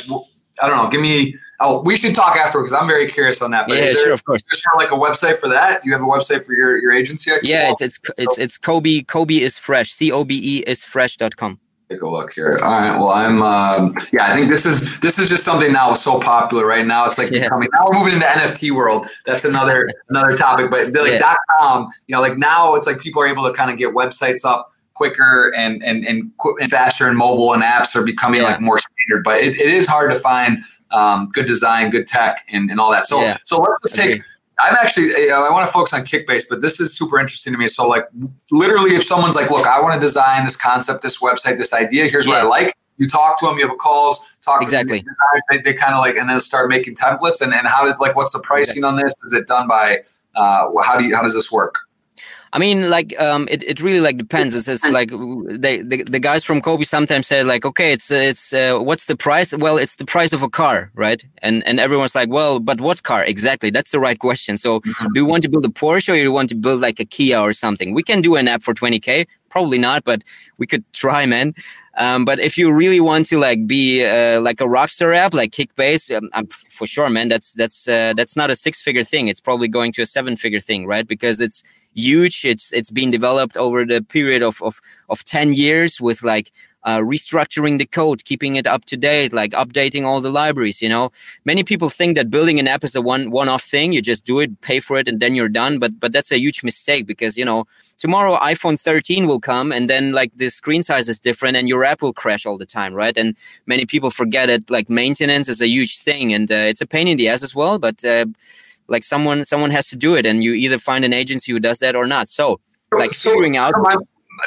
I don't know. Give me. Oh, we should talk after because I'm very curious on that. But yeah, is there, sure, of course. is there like a website for that? Do you have a website for your, your agency? Yeah, it's it's it's it's Kobe. Kobe is fresh. C O B E is fresh.com. take a look here. All right. Well, I'm. Um, yeah, I think this is this is just something now so popular right now. It's like Yeah. becoming. Now we're moving into NFT world. That's another another topic. But like Yeah. dot com, you know, like now it's like people are able to kind of get websites up quicker and and and, qu- and faster, and mobile and apps are becoming Yeah. like more standard. But it, it is hard to find um, good design, good tech, and, and all that. So Yeah. so let's just take. I'm actually, I want to focus on Kickbase, but this is super interesting to me. So, like, literally, if someone's like, "Look, I want to design this concept, this website, this idea. Here's what I like." You talk to them, you have a calls, talk Exactly. to designers, they, they kind of like, and then start making templates. And, and how does like, what's the pricing on this? Is it done by? Uh, how do you? How does this work? I mean, like, um, it, it really like depends. It's, it's like they, the, the guys from Kobe sometimes say like, okay, it's, it's, uh, what's the price? Well, it's the price of a car, right? And, and everyone's like, well, but what car? Exactly. That's the right question. So mm-hmm. do you want to build a Porsche or you want to build like a Kia or something? We can do an app for 20K. Probably not, but we could try, man. Um, but if you really want to like be uh, like a rockstar app, like Kickbase, um, I'm for sure, man. That's that's uh, that's not a six figure thing. It's probably going to a seven figure thing, right? Because it's huge. It's it's been developed over the period of of of ten years with like uh, restructuring the code, keeping it up to date, like updating all the libraries. You know, many people think that building an app is a one one off thing. You just do it, pay for it, and then you're done. But but that's a huge mistake because you know tomorrow iPhone 13 will come, and then like the screen size is different, and your app will crash all the time, right? And many people forget it. Like maintenance is a huge thing, and uh, it's a pain in the ass as well. But uh, like someone someone has to do it, and you either find an agency who does that or not. So like so, figuring out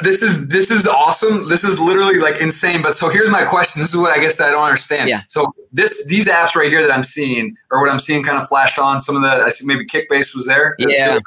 this is this is awesome. This is literally like insane. But so here's my question. This is what I guess that I don't understand. Yeah. So this these apps right here that I'm seeing, or what I'm seeing, kind of flash on. Some of the I see maybe Kickbase was there. Yeah.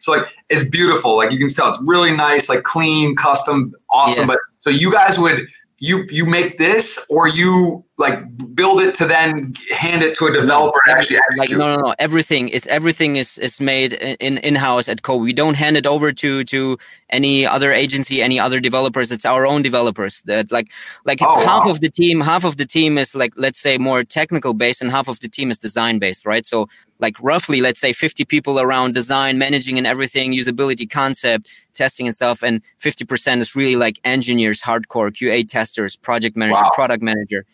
So like it's beautiful. Like you can tell it's really nice, like clean, custom, awesome. Yeah. But so you guys would you you make this or you like build it to then hand it to a developer no, actually like no no no. Everything it's everything is is made in in house at Kobe we don't hand it over to to any other agency any other developers. It's our own developers that like like oh, half wow. of the team half of the team is like let's say more technical based and half of the team is design based right? So like roughly let's say 50 people around design managing and everything usability concept testing and stuff and 50% is really like engineers hardcore qa testers project manager wow. product manager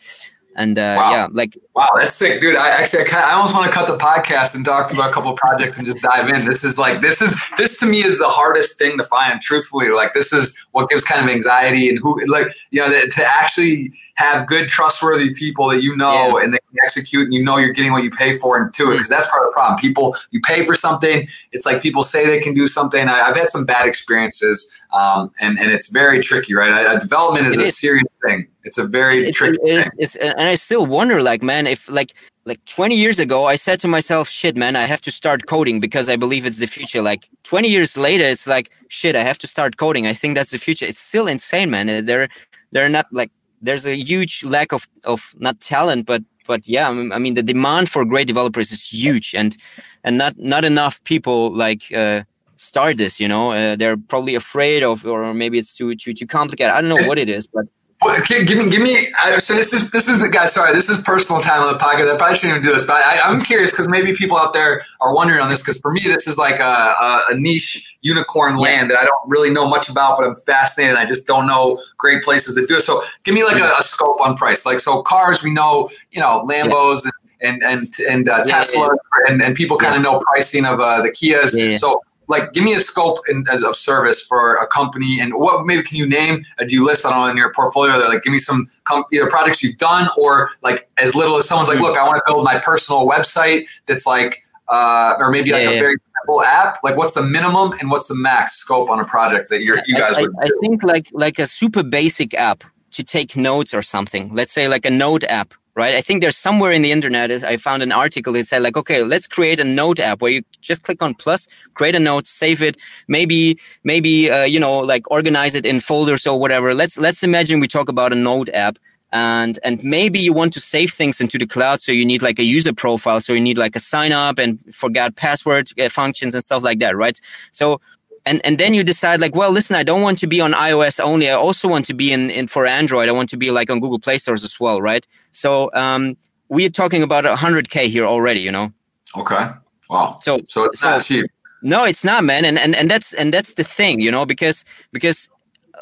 and uh, wow. yeah, like wow, that's sick, dude. I actually, I, I almost want to cut the podcast and talk about a couple of projects and just dive in. This is like this is this to me is the hardest thing to find. Truthfully, like this is what gives kind of anxiety and who like you know to actually have good, trustworthy people that you know yeah. and they can execute and you know you're getting what you pay for and do it because mm. that's part of the problem. People you pay for something, it's like people say they can do something. I, have had some bad experiences, um, and and it's very tricky, right? I, development is it a is. serious thing. It's a very it's, tricky. It's, it's, and I still wonder, like, man, if like like 20 years ago, I said to myself, shit, man, I have to start coding because I believe it's the future. Like 20 years later, it's like, shit, I have to start coding. I think that's the future. It's still insane, man. They're they're not like there's a huge lack of of not talent, but but yeah, I mean the demand for great developers is huge, and and not not enough people like. Uh, start this you know uh, they're probably afraid of or maybe it's too too too complicated i don't know what it is but well, give me, give me. Uh, so this is this is guys. Sorry, this is personal time on the podcast. I probably shouldn't even do this, but I, am curious because maybe people out there are wondering on this. Because for me, this is like a, a, a niche unicorn land that I don't really know much about, but I'm fascinated. I just don't know great places to do it. So give me like a, a scope on price. Like so, cars we know, you know, Lambos and and and, and uh, Tesla, and, and people kind of know pricing of uh, the Kias. So like give me a scope in, as of service for a company and what maybe can you name do you list on in your portfolio that like give me some com- either projects you've done or like as little as someone's like look i want to build my personal website that's like uh, or maybe like yeah, a yeah. very simple app. Like what's the minimum and what's the max scope on a project that you're, you guys I, would I, I think like like a super basic app to take notes or something. Let's say like a note app right? I think there's somewhere in the internet, is I found an article that said like, okay, let's create a note app where you just click on plus, create a note, save it, maybe, maybe, uh, you know, like organize it in folders or whatever. Let's, let's imagine we talk about a note app and, and maybe you want to save things into the cloud. So you need like a user profile. So you need like a sign up and forget password uh, functions and stuff like that, right? So and and then you decide like well listen i don't want to be on ios only. I also want to be in, in for android. I want to be like on google play stores as well right? So um we're talking about 100k here already you know? Okay. Wow. So so it's so, not cheap. no it's not man. And, and and that's and that's the thing you know because because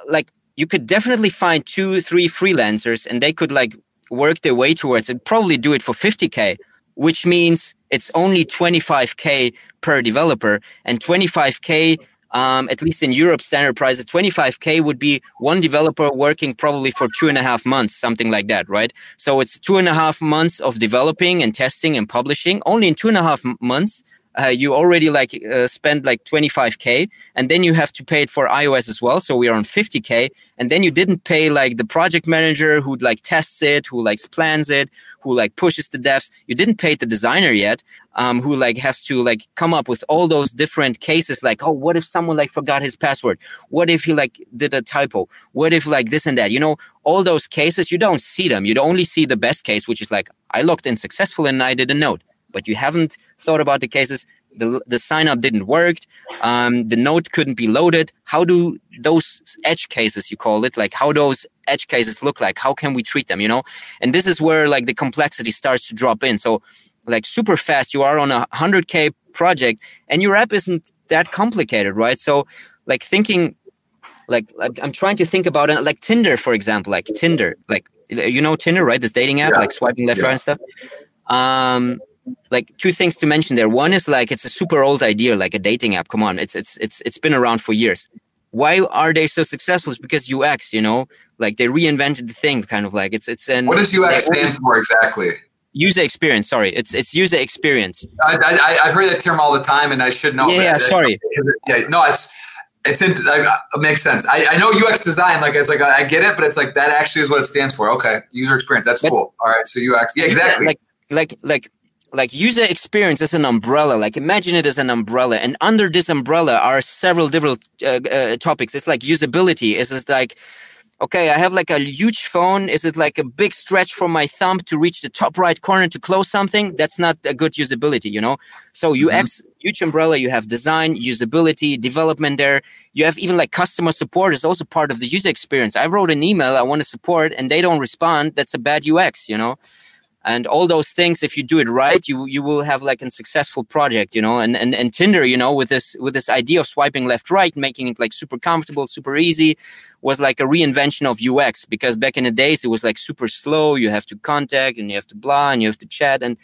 like you could definitely find two three freelancers and they could like work their way towards it probably do it for 50k which means it's only 25k per developer. And 25k um, at least in Europe, standard price at 25k would be one developer working probably for two and a half months, something like that, right? So it's two and a half months of developing and testing and publishing. Only in two and a half months, uh, you already like uh, spend like 25k and then you have to pay it for ios as well so we are on 50k and then you didn't pay like the project manager who like tests it who like plans it who like pushes the devs. You didn't pay the designer yet um, who like has to like come up with all those different cases like oh what if someone like forgot his password? What if he like did a typo? What if like this and that? You know all those cases you don't see them. You only see the best case which is like i logged in successful and i did a note but you haven't thought about the cases. The, the sign up didn't work. Um, the note couldn't be loaded. How do those edge cases you call it like how those edge cases look like? How can we treat them you know? And this is where like the complexity starts to drop in. So like super fast you are on a 100k project and your app isn't that complicated right? So like thinking like, like i'm trying to think about it like tinder for example like tinder like you know tinder right? This dating app Yeah. like swiping left Yeah. right and stuff. Um like two things to mention there one is like it's a super old idea like a dating app come on it's it's it's it's been around for years why are they so successful it's because ux you know like they reinvented the thing kind of like it's it's an What does UX stand for exactly? user experience sorry it's it's user experience I, I, I've heard that term all the time, and I should know. Yeah, yeah, sorry. Yeah, no, it's it's in, it makes sense. I, I know UX design, like it's like I get it, but it's like that actually is what it stands for. Okay, user experience. That's But- cool. All right, so UX. Yeah, exactly. like like like like user experience is an umbrella. Like imagine it as an umbrella. And under this umbrella are several different uh, uh, topics. It's like usability. Is it like okay i have like a huge phone. Is it like a big stretch from my thumb to reach the top right corner to close something? That's not a good usability you know? So ux huge umbrella. You have design usability development there. You have even like customer support is also part of the user experience. I wrote an email i want to support and they don't respond. That's a bad ux you know and all those things if you do it right you you will have like a successful project you know? And and, and tinder you know with this with this idea of swiping left right making it like super comfortable super easy was like a reinvention of ux because back in the days it was like super slow. You have to contact and you have to blah and you have to chat and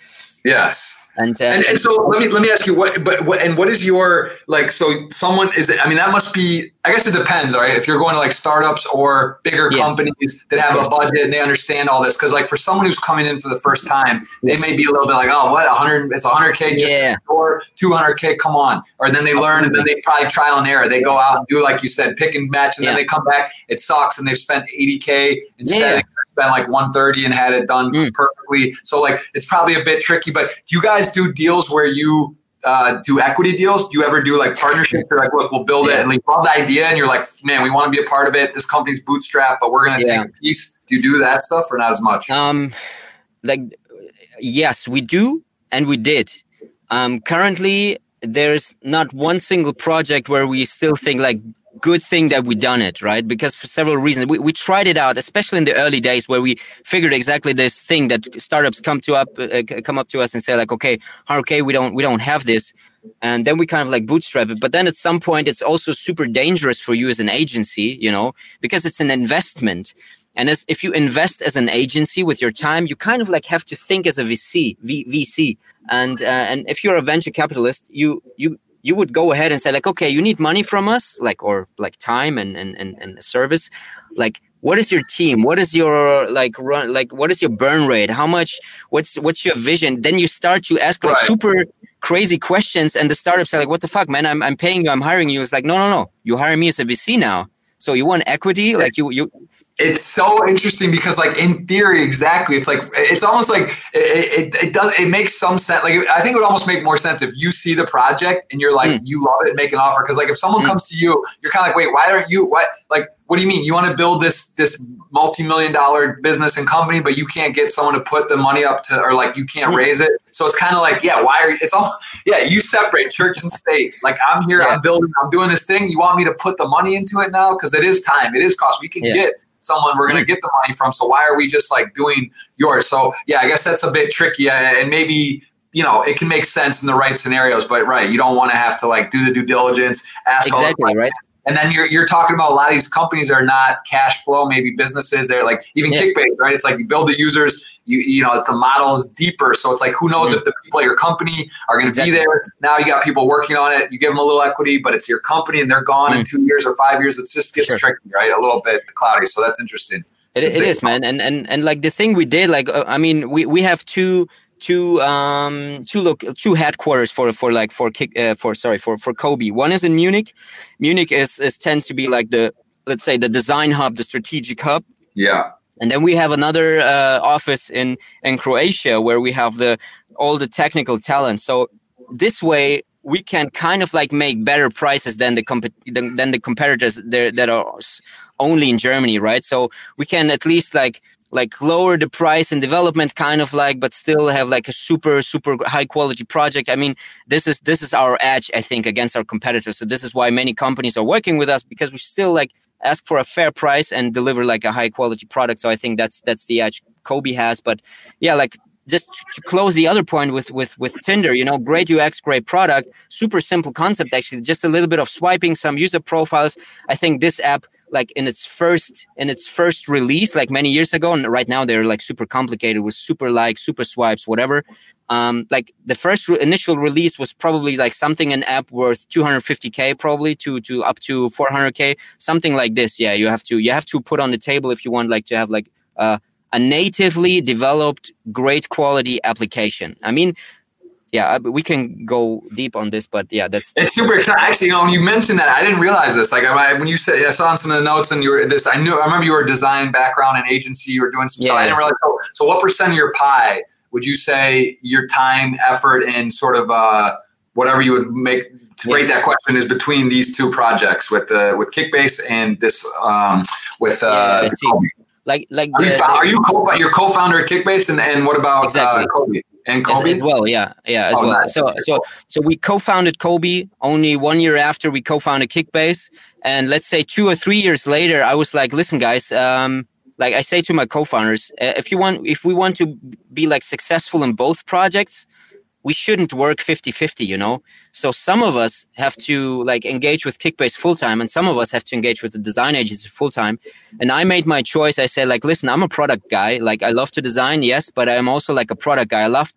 yes. And, uh, And, and so let me let me ask you what but what and what is your like so someone is it I mean that must be I guess it depends all right if you're going to like startups or bigger Yeah. companies that have a budget and they understand all this because like for someone who's coming in for the first time Yes. they may be a little bit like oh what 100 it's 100k just Yeah. or 200k come on or then they learn and then they probably trial and error they go out and do like you said pick and match and then they come back it sucks and they've spent 80k instead Yeah. Spent like 130 and had it done Mm. perfectly so like it's probably a bit tricky but do you guys do deals where you uh, do equity deals? Do you ever do like partnerships? You're like, look, we'll build it, and like love the idea, and you're like, man, we want to be a part of it. This company's bootstrapped, but we're going to Yeah. take a piece. Do you do that stuff or not as much? Um, like, yes, we do, and we did. Um, currently, there's not one single project where we still think like good thing that we done it right? Because for several reasons. We, we tried it out especially in the early days where we figured exactly this thing that startups come to up uh, come up to us and say like okay okay we don't we don't have this. And then we kind of like bootstrap it. But then at some point it's also super dangerous for you as an agency you know because it's an investment. And as if you invest as an agency with your time, you kind of like have to think as a VC, v, VC. And uh, and if you're a venture capitalist, you you you would go ahead and say like, okay, you need money from us, like or like time and and and, and service, like. What is your team? What is your like run? Like, what is your burn rate? How much? What's what's your vision? Then you start to ask like Right. super crazy questions, and the startups are like, "What the fuck, man? I'm I'm paying you. I'm hiring you." It's like, no, no, no. You hire me as a VC now. So you want equity? Like you you it's so interesting because like in theory exactly it's like it's almost like it, it, it does it makes some sense like i think it would almost make more sense if you see the project and you're like Mm. you love it make an offer because like if someone Mm. comes to you you're kind of like wait why aren't you what like what do you mean you want to build this this multi-million dollar business and company but you can't get someone to put the money up to or like you can't Mm. raise it so it's kind of like yeah why are you it's all yeah you separate church and state like i'm here Yeah. i'm building i'm doing this thing you want me to put the money into it now because it is time it is cost we can Yeah. get someone we're going to get the money from. So why are we just like doing yours? So yeah, I guess that's a bit tricky, and maybe you know it can make sense in the right scenarios, but right, you don't want to have to like do the due diligence, ask exactly right. And then you're you're talking about a lot of these companies are not cash flow, maybe businesses. They're like even Yeah. Kickbase, right? It's like you build the users, you you know, it's the models deeper. So it's like who knows Mm. if the people at your company are going to Exactly. be there. Now you got people working on it. You give them a little equity, but it's your company and they're gone in Mm. two years or five years. It just gets Sure. tricky, right? A little bit cloudy. So that's interesting. It, it is, man, and and and like the thing we did, like uh, I mean, we we have two two um two look two headquarters for for like for kick uh, for sorry for for Kobe. One is in Munich. Munich is is tend to be like the let's say the design hub, the strategic hub. Yeah. And then we have another uh, office in in Croatia where we have the all the technical talent. So this way we can kind of like make better prices than the comp- than, than the competitors there that are only in Germany, right? So we can at least like like lower the price and development kind of like but still have like a super super high quality project. I mean this is this is our edge i think against our competitors. So this is why many companies are working with us because we still like ask for a fair price and deliver like a high quality product. So i think that's that's the edge kobe has. But yeah like just to close the other point with with with tinder you know great ux great product super simple concept actually just a little bit of swiping some user profiles. I think this app like in its first in its first release like many years ago and right now they're like super complicated with super likes super swipes whatever. Um like the first re- initial release was probably like something an app worth 250k probably to to up to 400k something like this. Yeah you have to you have to put on the table if you want like to have like uh, a natively developed great quality application. I mean yeah, we can go deep on this, but yeah, that's, it's super exciting. Actually, you know, when you mentioned that, I didn't realize this. Like I, when you said, I saw in some of the notes, and you were this. I knew. I remember you were design background and agency. You were doing some yeah, stuff. I didn't realize. So, so, what percent of your pie would you say your time, effort, and sort of uh, whatever you would make to rate that question is between these two projects with the uh, with Kickbase and this um, with uh, yeah, like like are, the, you, are you co- your co-founder at Kickbase and, and what about uh, exactly. uh, Kobe? and Kobe as, as, well. Yeah, yeah, as oh, well. Nice. So, so, so we co-founded Kobe only one year after we co-founded Kickbase, and let's say two or three years later, I was like, "Listen, guys." Um, like I say to my co-founders, if you want, if we want to be like successful in both projects, we shouldn't work 50-50 you know? So some of us have to like engage with kickbase full time and some of us have to engage with the design agency full time and i made my choice. I said like listen i'm a product guy. Like i love to design yes but i'm also like a product guy. I love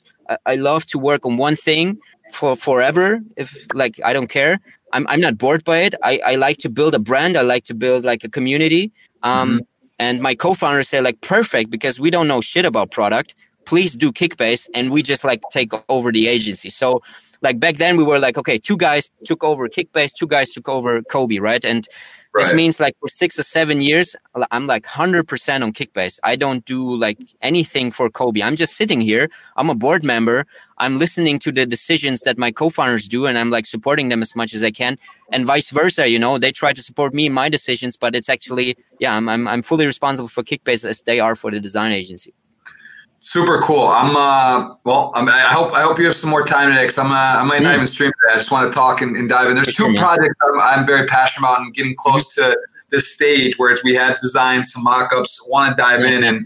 i love to work on one thing for forever if like i don't care. I'm, I'm not bored by it. I, I like to build a brand. I like to build like a community. Um, mm-hmm. and my co-founder said like perfect because we don't know shit about product please do kickbase and we just like take over the agency. So like back then we were like okay two guys took over kickbase two guys took over kobe right? And right. this means like for six or seven years i'm like 100% on kickbase i don't do like anything for kobe. I'm just sitting here. I'm a board member. I'm listening to the decisions that my co-founders do and i'm like supporting them as much as i can. And vice versa you know they try to support me in my decisions but it's actually yeah i'm, I'm, I'm fully responsible for kickbase as they are for the design agency Super cool. I'm uh well. I'm, i hope I hope you have some more time today because I'm uh, I might not mm. even stream today. I just want to talk and, and dive in. There's two projects I'm, I'm, very passionate about and getting close to this stage where it's we had designed some mock-ups. Want to dive in and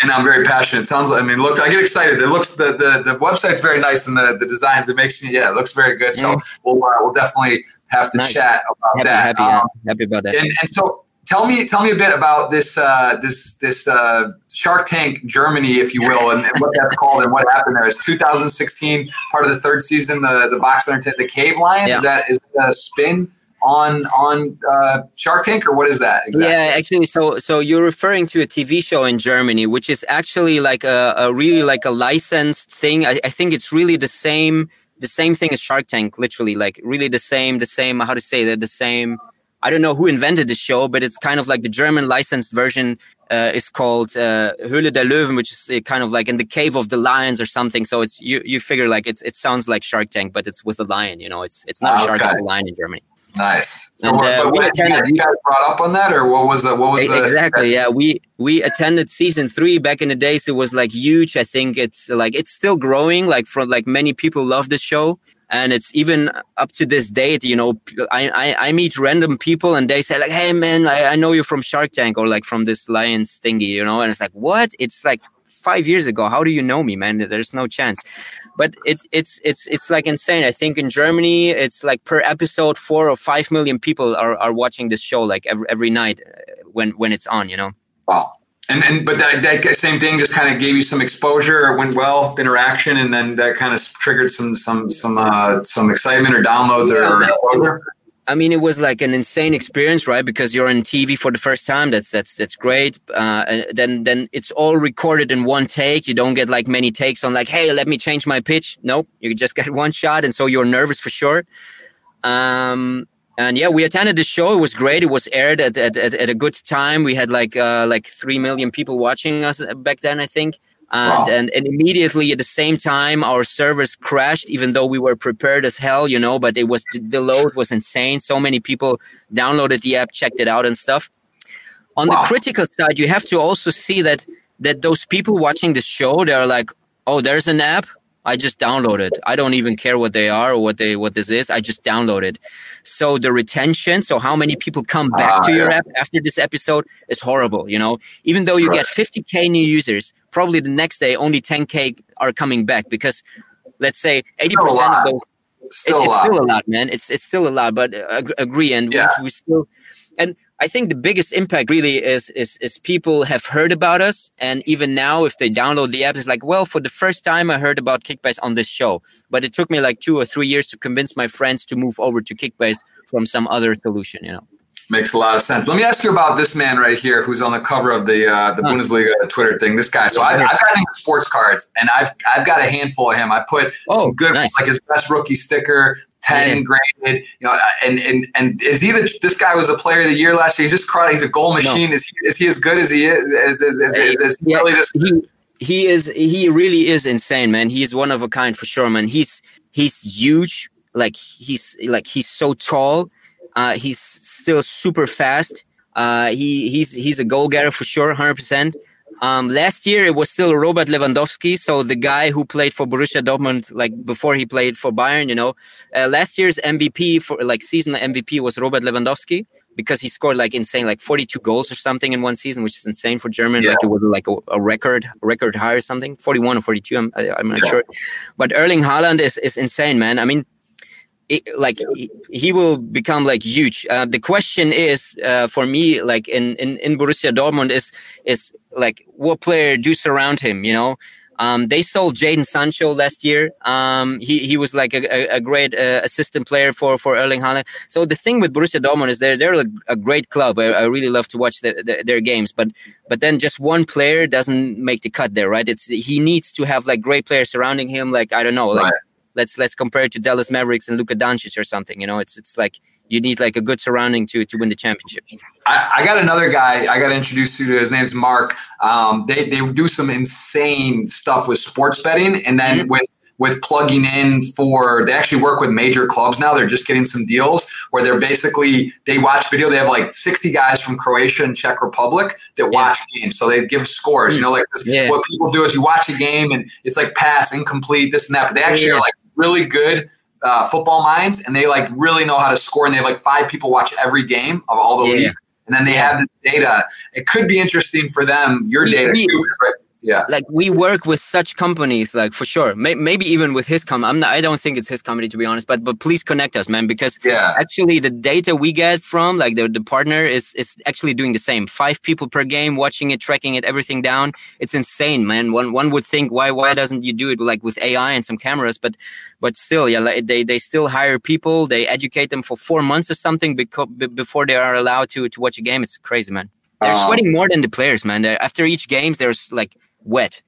and I'm very passionate. It sounds like I mean, look, I get excited. It looks the the, the website's very nice and the, the designs. It makes me yeah, it looks very good. So mm. we'll uh, we'll definitely have to nice. chat about happy, that. Happy, um, happy about that. And, and so tell me tell me a bit about this uh, this this uh, Shark Tank Germany, if you will, and, and, what that's called and what happened there. Is 2016 part of the third season the the box under the Cave Lion? Yeah. Is that is that a spin? on on uh, Shark Tank or what is that exactly? Yeah, actually, so so you're referring to a TV show in Germany, which is actually like a, a really like a licensed thing. I, I, think it's really the same the same thing as Shark Tank, literally like really the same the same how to say that the same I don't know who invented the show, but it's kind of like the German licensed version uh, is called uh, Höhle der Löwen, which is uh, kind of like in the cave of the lions or something. So it's you you figure like it's it sounds like Shark Tank, but it's with a lion. You know, it's it's not oh, a shark, okay. it's a lion in Germany. Nice. So and, uh, we attended, you guys brought up on that, or what was the what was the exactly? Yeah, we we attended season three back in the days. It was like huge. I think it's like it's still growing. Like from like many people love the show and it's even up to this date you know I, I, I meet random people and they say like hey man I, I know you from shark tank or like from this lions thingy you know? And it's like what? It's like five years ago. How do you know me man? There's no chance. But it, it's it's it's like insane. I think in germany it's like per episode four or five million people are, are watching this show like every, every night uh, when when it's on you know? Wow and and but that, that same thing just kind of gave you some exposure it went well the interaction and then that kind of triggered some some some uh some excitement or downloads yeah, or, I mean, it was like an insane experience, right? Because you're on TV for the first time. That's that's that's great. Uh, and then then it's all recorded in one take. You don't get like many takes on like, hey, let me change my pitch. Nope, you just get one shot, and so you're nervous for sure. Um, and yeah, we attended the show. It was great. It was aired at at, at, at a good time. We had like uh, like three million people watching us back then, I think. And, wow. and and immediately at the same time our servers crashed even though we were prepared as hell you know but it was the load was insane so many people downloaded the app checked it out and stuff on wow. the critical side you have to also see that that those people watching the show they're like oh there's an app I just download it. I don't even care what they are or what they what this is. I just download it. So the retention, so how many people come back to your yeah. app after this episode is horrible, you know. Even though you right. get 50k new users, probably the next day only 10k are coming back because let's say 80% of those still it, it's still a lot, man. It's it's still a lot, but uh, agree and yeah. we, we still and I think the biggest impact really is is is people have heard about us, and even now, if they download the app, it's like, well, for the first time, I heard about Kickbase on this show, but it took me like two or three years to convince my friends to move over to Kickbase from some other solution, you know. Makes a lot of sense. Let me ask you about this man right here, who's on the cover of the uh, the huh. Bundesliga Twitter thing. This guy. So I've, I've got him sports cards, and I've I've got a handful of him. I put oh, some good, nice. like his best rookie sticker, 10 yeah. graded, you know, and, and, and is he the, this guy was a player of the year last year? He's just, he's a goal machine. No. Is he, is he as good as he is? Is, is, is, is, is he really this? He, he is, he really is insane, man. He's one of a kind for sure, man. He's, he's huge. Like he's like, he's so tall. Uh, he's still super fast. Uh, he, he's, he's a goal getter for sure. hundred percent. Um, last year it was still Robert Lewandowski, so the guy who played for Borussia Dortmund, like before he played for Bayern, you know. Uh, last year's MVP for like season MVP was Robert Lewandowski because he scored like insane, like 42 goals or something in one season, which is insane for German. Yeah. Like it was like a, a, record, record high or something, 41 or 42. I'm, I, am i am not yeah. sure, but Erling Haaland is is insane, man. I mean, it, like he, he, will become like huge. Uh, the question is uh, for me, like in, in in Borussia Dortmund, is is like what player do surround him? You know, um, they sold Jadon Sancho last year. Um, he he was like a, a great uh, assistant player for for Erling Haaland. So the thing with Borussia Dortmund is they're they're a, a great club. I, I, really love to watch the, the, their games, but but then just one player doesn't make the cut there, right? It's he needs to have like great players surrounding him. Like I don't know, like. Right let's let's compare it to Dallas Mavericks and Luka Doncic or something. You know, it's it's like you need like a good surrounding to to win the championship. I, I got another guy I got to introduce you to. His name's Mark. Um, they they do some insane stuff with sports betting, and then mm-hmm. with with plugging in for they actually work with major clubs now they're just getting some deals where they're basically they watch video they have like 60 guys from croatia and czech republic that watch yeah. games so they give scores you know like this, yeah. what people do is you watch a game and it's like pass incomplete this and that but they actually yeah. are like really good uh, football minds and they like really know how to score and they have like five people watch every game of all the yeah. leagues. And then they have this data. It could be interesting for them your we, data we, too, yeah. Like we work with such companies like for sure. May- maybe even with his company i'm not i don't think it's his company to be honest but but please connect us man because yeah. actually the data we get from like the, the partner is is actually doing the same. Five people per game watching it tracking it everything down. It's insane man. One one would think why why doesn't you do it like with ai and some cameras? But but still yeah like they they still hire people. They educate them for four months or something because, before they are allowed to to watch a game. It's crazy man. They're um, sweating more than the players man. They're, after each games there's like wet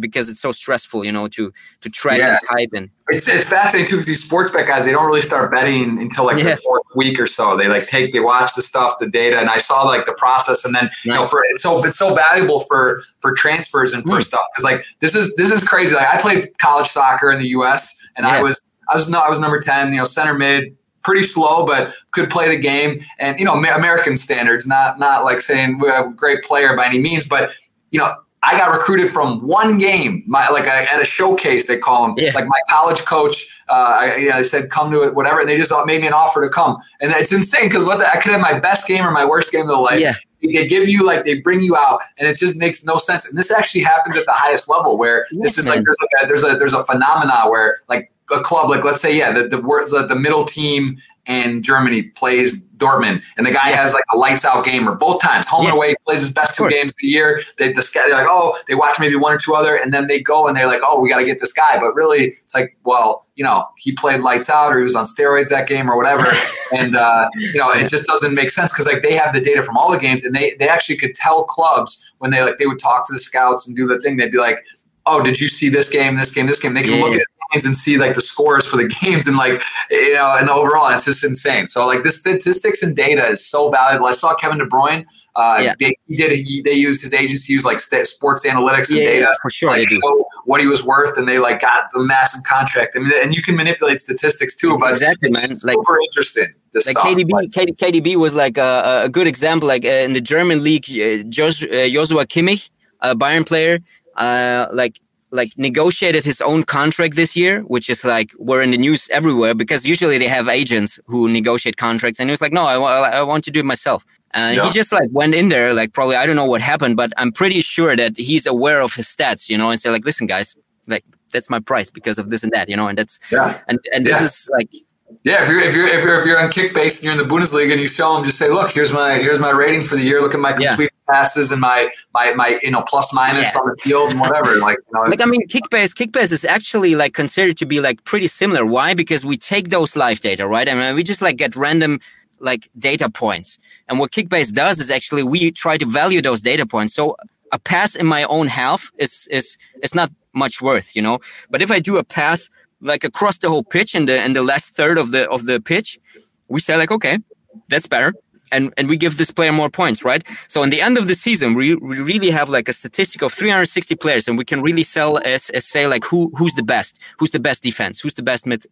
because it's so stressful, you know, to to track yeah. and type and. It's, it's fascinating too because these sports bet guys they don't really start betting until like yeah. the fourth week or so. They like take they watch the stuff, the data, and I saw like the process, and then nice. you know for it's so it's so valuable for for transfers and for mm. stuff because like this is this is crazy. Like I played college soccer in the U.S. and yeah. I was I was no I was number ten, you know, center mid, pretty slow, but could play the game. And you know, American standards, not not like saying we're a great player by any means, but you know, I got recruited from one game, my like a, at a showcase they call them. Yeah. Like my college coach, uh, I, you know, they said come to it, whatever. And they just made me an offer to come, and it's insane because what the, I could have my best game or my worst game of the life. Yeah. They give you like they bring you out, and it just makes no sense. And this actually happens at the highest level, where this is like there's like a, there's a there's a phenomena where like a club like let's say yeah the the the, the middle team in Germany plays Dortmund, and the guy yeah. has like a lights out game or both times, home yeah. and away, plays his best two games of the year. They the, they're like, oh, they watch maybe one or two other, and then they go and they're like, oh, we got to get this guy. But really, it's like, well, you know, he played lights out or he was on steroids that game or whatever, and uh, you know, it just doesn't make sense because like they have the data from all the games, and they they actually could tell clubs when they like they would talk to the scouts and do the thing. They'd be like, oh, did you see this game, this game, this game? They can yeah. look at games and see like the scores for the games and like you know, and the overall, and it's just insane. So like the statistics and data is so valuable. I saw Kevin De Bruyne. Uh, yeah. they, he did. He, they used his agency used like st- sports analytics and data for sure. Like, what he was worth, and they like got the massive contract. I mean, and you can manipulate statistics too. But exactly, man. Like, super interesting. Like stuff. KDB, KDB was like a, a good example. Like uh, in the German league, uh, uh, Joshua Kimmich, a Bayern player, uh, like like negotiated his own contract this year, which is like we're in the news everywhere because usually they have agents who negotiate contracts, and he was like, "No, I, I want to do it myself." And yeah. he just like went in there, like probably I don't know what happened, but I'm pretty sure that he's aware of his stats, you know, and say like, "Listen, guys, like that's my price because of this and that," you know, and that's yeah, and and this yeah. is like yeah, if you're if you're if you're if you're on Kickbase and you're in the Bundesliga and you show them, just say, look, here's my here's my rating for the year. Look at my complete yeah. passes and my my my you know plus minus yeah. on the field and whatever. Like, you know, like I mean, Kickbase Kickbase is actually like considered to be like pretty similar. Why? Because we take those live data, right? I mean, uh, we just like get random like data points, and what Kickbase does is actually we try to value those data points. So a pass in my own half is is is not much worth, you know. But if I do a pass like across the whole pitch in the in the last third of the of the pitch, we say like, okay, that's better. And, and we give this player more points, right? So in the end of the season, we, we really have like a statistic of 360 players, and we can really sell as, as say like who who's the best, who's the best defense, who's the best mid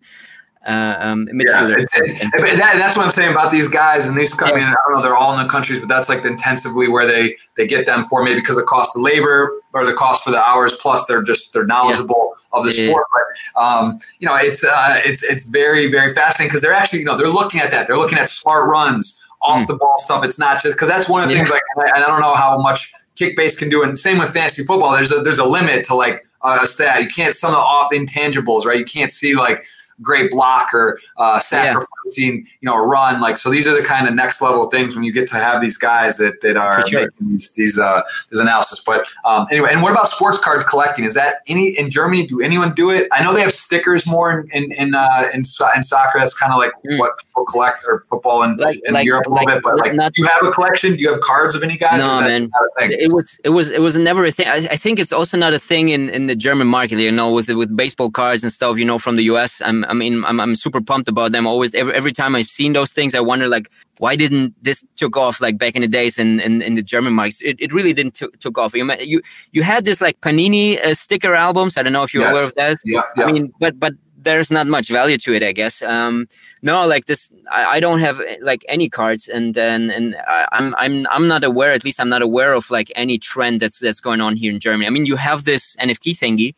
uh, um, midfielder. Yeah, that, that's what I'm saying about these guys. And these, I mean, I don't know, they're all in the countries, but that's like the intensively where they they get them for maybe because of cost of labor or the cost for the hours. Plus, they're just they're knowledgeable yeah. of the yeah. sport. But um, you know, it's uh, it's it's very very fascinating because they're actually you know they're looking at that. They're looking at smart runs, off mm. the ball stuff. It's not just because that's one of the things. Like, I, I don't know how much Kickbase can do, and same with fantasy football. There's a there's a limit to like a stat. You can't some of the off intangibles, right? You can't see like great block or uh, sacrificing, yeah. you know, a run. Like, so these are the kind of next level things when you get to have these guys that, that are sure. making these, these, uh, this analysis. But um, anyway, and what about sports cards collecting? Is that any in Germany? Do anyone do it? I know they have stickers more in in in, uh, in, in soccer. That's kind of like mm. what people collect or football in, like, in like, Europe a little like, bit. But like, do you have a collection? Do you have cards of any guys? No, man. It was it was it was never a thing. I, I, think it's also not a thing in, in the German market. You know, with with baseball cards and stuff. You know, from the US. I'm I mean, I'm, I'm super pumped about them. Always, every, every time I've seen those things, I wonder like, why didn't this took off like back in the days in, in, in the German markets? It, it really didn't t- took off. You, you, you had this like Panini uh, sticker albums. I don't know if you're yes. aware of that. Yeah, yeah. I mean, but, but there's not much value to it, I guess. Um, no, like this, I, I, don't have like any cards, and and and I'm I'm I'm not aware. At least I'm not aware of like any trend that's that's going on here in Germany. I mean, you have this NFT thingy,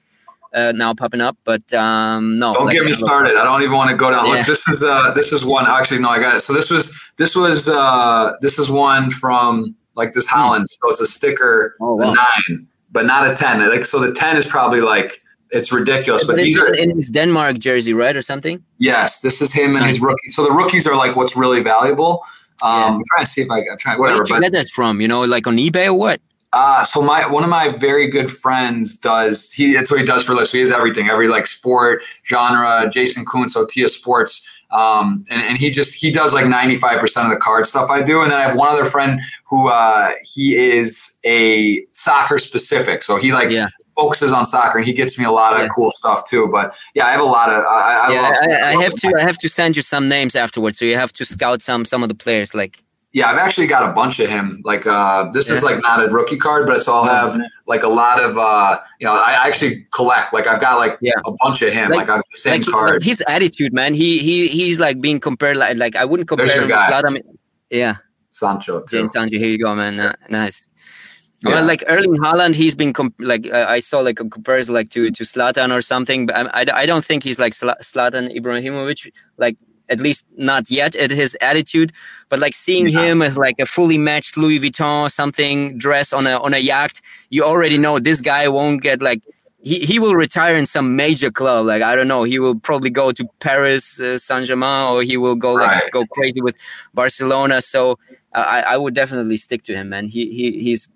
uh, now popping up. But um, no, don't like, get me started. I don't even want to go down. Yeah. Look, this is uh, this is one. Actually, no, I got it. So this was this was uh, this is one from like this Haaland. So it's a sticker, oh, wow. a nine, but not a ten. Like so, the ten is probably like it's ridiculous. But, but these are in his Denmark jersey, right, or something. Yes, this is him and his rookie. So the rookies are like what's really valuable. Um, yeah. I'm trying to see if I, I'm trying whatever. Where did you but, get that from? You know, like on eBay or what? Uh, so my one of my very good friends does he that's what he does for lists. So he has everything, every like sport genre. Jason Kuntz, Otia Sports, um, and, and he just he does like ninety five percent of the card stuff I do. And then I have one other friend who uh, he is a soccer specific, so he like yeah. focuses on soccer, and he gets me a lot of yeah. cool stuff too. But yeah, I have a lot of. I, I yeah, I, I have to. I have to send you some names afterwards, so you have to scout some some of the players like yeah, I've actually got a bunch of him. Like uh, this yeah. is like not a rookie card, but so I'll have like a lot of uh, you know. I actually collect. Like I've got like yeah. a bunch of him. Like, like I have the same like, card. His attitude, man. He he he's like being compared. Like, like I wouldn't compare him to Zlatan. Yeah, Sancho too. Sancho, here you go, man. Uh, nice. Yeah. Well, like Erling Haaland, he's been comp- like uh, I saw like a comparison like to to Zlatan or something, but I, I, I don't think he's like Zlatan Ibrahimovic. Like at least not yet at his attitude but like seeing yeah. him with like a fully matched louis vuitton something dress on a on a yacht you already know this guy won't get like he, he will retire in some major club. Like I don't know, he will probably go to Paris uh, Saint Germain, or he will go like Right. go crazy with Barcelona. So I, I would definitely stick to him, man. He he he's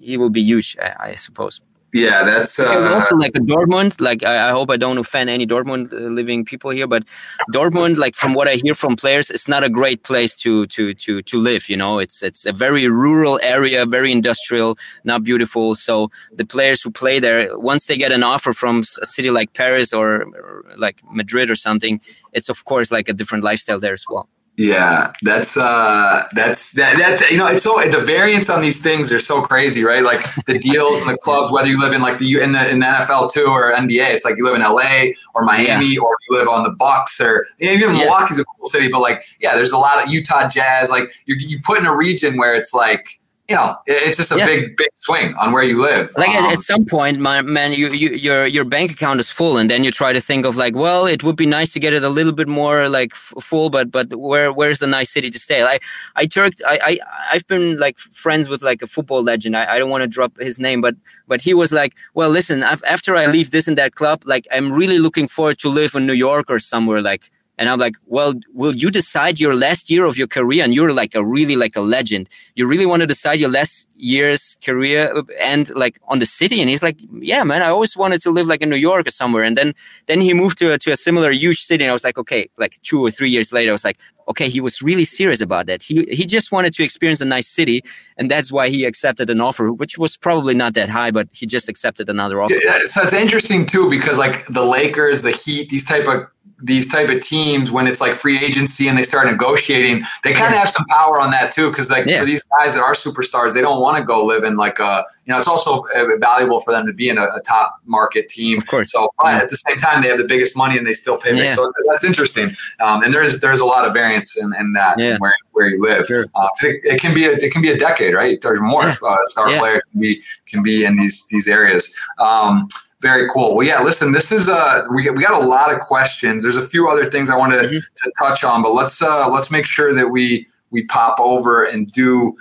he will be huge, I, I suppose. Yeah, that's uh, also like a Dortmund. Like I, I hope I don't offend any Dortmund uh, living people here, but Dortmund, like from what I hear from players, it's not a great place to to to to live. You know, it's it's a very rural area, very industrial, not beautiful. So the players who play there, once they get an offer from a city like Paris or, or like Madrid or something, it's of course like a different lifestyle there as well. Yeah, that's uh that's that, that's you know it's so the variance on these things are so crazy, right? Like the deals and the clubs, whether you live in like the in the in the NFL too or NBA, it's like you live in LA or Miami or you live on the Bucks or you know, even Yeah. Milwaukee's a cool city, but like yeah, there's a lot of Utah Jazz. Like you you put in a region where it's like you know it's just a Yeah. big big swing on where you live. like at, Um, at some point my man you, you your your bank account is full and then you try to think of like well it would be nice to get it a little bit more like full but but where where's a nice city to stay like i jerked i i i've been like friends with like a football legend i, I don't want to drop his name but but he was like well listen af- after i leave this and that club like i'm really looking forward to live in new york or somewhere like and I'm like, well, will you decide your last year of your career? And you're like a really like a legend. You really want to decide your last year's career uh, and like on the city? And he's like, yeah, man, I always wanted to live like in New York or somewhere. And then, then he moved to a, to a similar huge city. And I was like, okay, like two or three years later, I was like, okay, he was really serious about that. He, he just wanted to experience a nice city. And that's why he accepted an offer, which was probably not that high, but he just accepted another offer. Yeah, so it's interesting too because like the Lakers, the Heat, these type of these type of teams when it's like free agency and they start negotiating, they kind of have some power on that too. Because like Yeah. for these guys that are superstars, they don't want to go live in like a you know it's also uh, valuable for them to be in a, a top market team. Of course. So but at the same time, they have the biggest money and they still pay. big. Yeah. So it's, that's interesting. Um, and there's there's a lot of variance in, in that Yeah. where where you live. Sure. Uh, it, it can be a, it can be a decade, right? There's more Yeah. uh, star Yeah. players can be can be in these these areas. Um, very cool. Well, yeah. Listen, this is uh, we we got a lot of questions. There's a few other things I wanted Mhm. to touch on, but let's uh, let's make sure that we we pop over and do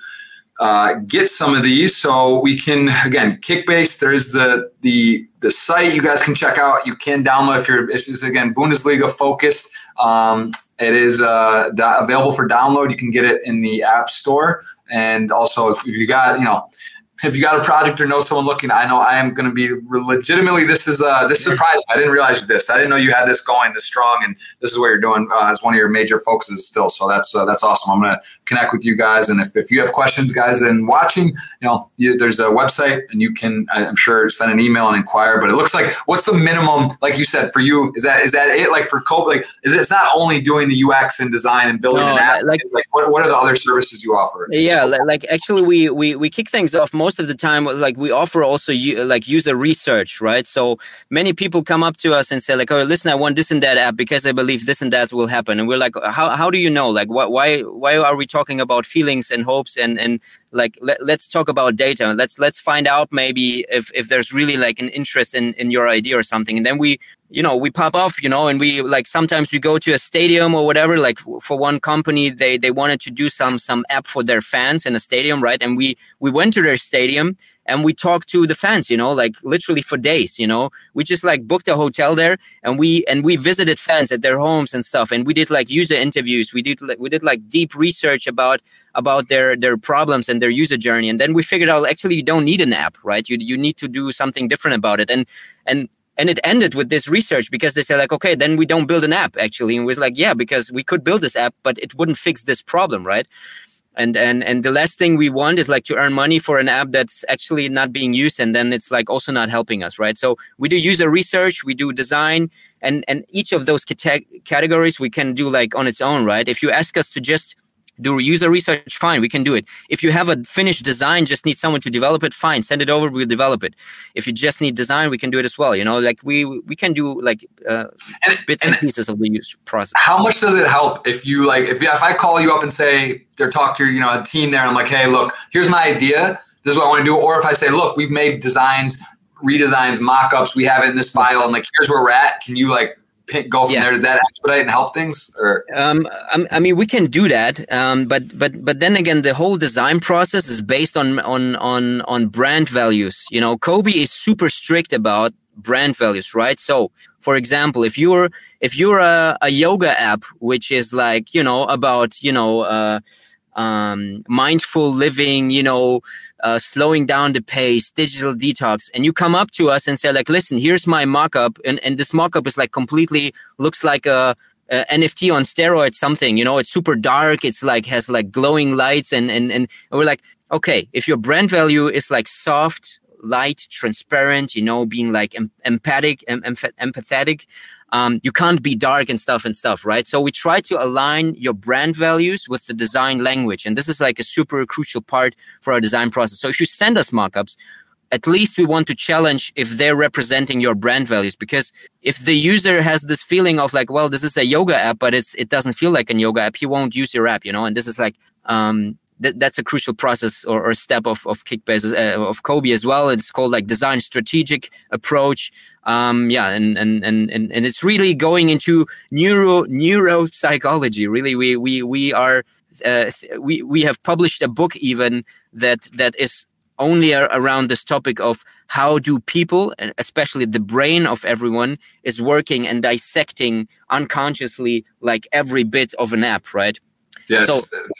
uh, get some of these so we can again Kickbase. There's the the the site you guys can check out. You can download if you're it's again Bundesliga focused. Um, it is uh, da- available for download. You can get it in the App Store, and also if you got you know if you got a project or know someone looking, I know I am going to be legitimately. This is uh, this surprised me. I didn't realize this. I didn't know you had this going this strong, and this is what you're doing uh, as one of your major focuses still. So that's uh, that's awesome. I'm going to connect with you guys, and if, if you have questions, guys, then watching, you know, you, there's a website, and you can I'm sure send an email and inquire. But it looks like what's the minimum, like you said, for you? Is that is that it? Like for Cope, like is it, it's not only doing the UX and design and building No, an app. like- like what what are the other services you offer? yeah li- like actually we, we we kick things off most of the time uh, like we offer also u- uh, like user research right? So many people come up to us and say like oh listen i want this and that app because i believe this and that will happen. And we're like uh, how, how do you know? Like wh- why why are we talking about feelings and hopes and and like let, let's talk about data. Let's let's find out maybe if if there's really like an interest in in your idea or something. And then we you know we pop off you know and we like sometimes we go to a stadium or whatever like for one company they they wanted to do some some app for their fans in a stadium right? And we we went to their stadium and we talked to the fans you know like literally for days you know? We just like booked a hotel there and we and we visited fans at their homes and stuff. And we did like user interviews. We did like we did like deep research about about their their problems and their user journey. And then we figured out actually you don't need an app right? You you need to do something different about it. And and and it ended with this research because they said like okay then we don't build an app actually. And was like yeah because we could build this app but it wouldn't fix this problem right? And and and the last thing we want is like to earn money for an app that's actually not being used and then it's like also not helping us right? So we do user research we do design and and each of those cate- categories we can do like on its own right? If you ask us to just do user research fine we can do it. If you have a finished design just need someone to develop it fine send it over we'll develop it. If you just need design we can do it as well you know like we we can do like uh, And- bits and- and pieces of the user process. how much does it help if you like if, if i call you up and say or talk to you know a team there and i'm like hey look here's my idea. This is what i want to do. Or if i say look we've made designs redesigns mock-ups we have it in this file and like here's where we're at. Can you like go from Yeah. there does that expedite and help things or Um, I, I mean, we can do that, um, but but but then again, the whole design process is based on on on on brand values. You know, Kobe is super strict about brand values, right? So, for example, if you're if you're a, a yoga app which is like you know about you know uh, um, mindful living, you know, uh, slowing down the pace, digital detox, and you come up to us and say like, listen, here's my mockup, and and this mockup is like completely looks like a uh, NFT on steroids, something, you know, it's super dark. It's like has like glowing lights. And, and, and we're like, okay, if your brand value is like soft, light, transparent, you know, being like em- empathic, em- empathetic, um, you can't be dark and stuff and stuff, right? So we try to align your brand values with the design language. And this is like a super crucial part for our design process. So if you send us mockups, at least we want to challenge if they're representing your brand values because if the user has this feeling of like well this is a yoga app but it's it doesn't feel like a yoga app he won't use your app you know and this is like um th- that's a crucial process or, or step of of kickbase uh, of kobe as well. It's called like design strategic approach. Um yeah and and and and, and it's really going into neuro neuropsychology. Really we we we are uh, we we have published a book even that that is only around this topic of how do people and especially the brain of everyone is working and dissecting unconsciously like every bit of an app right yeah, so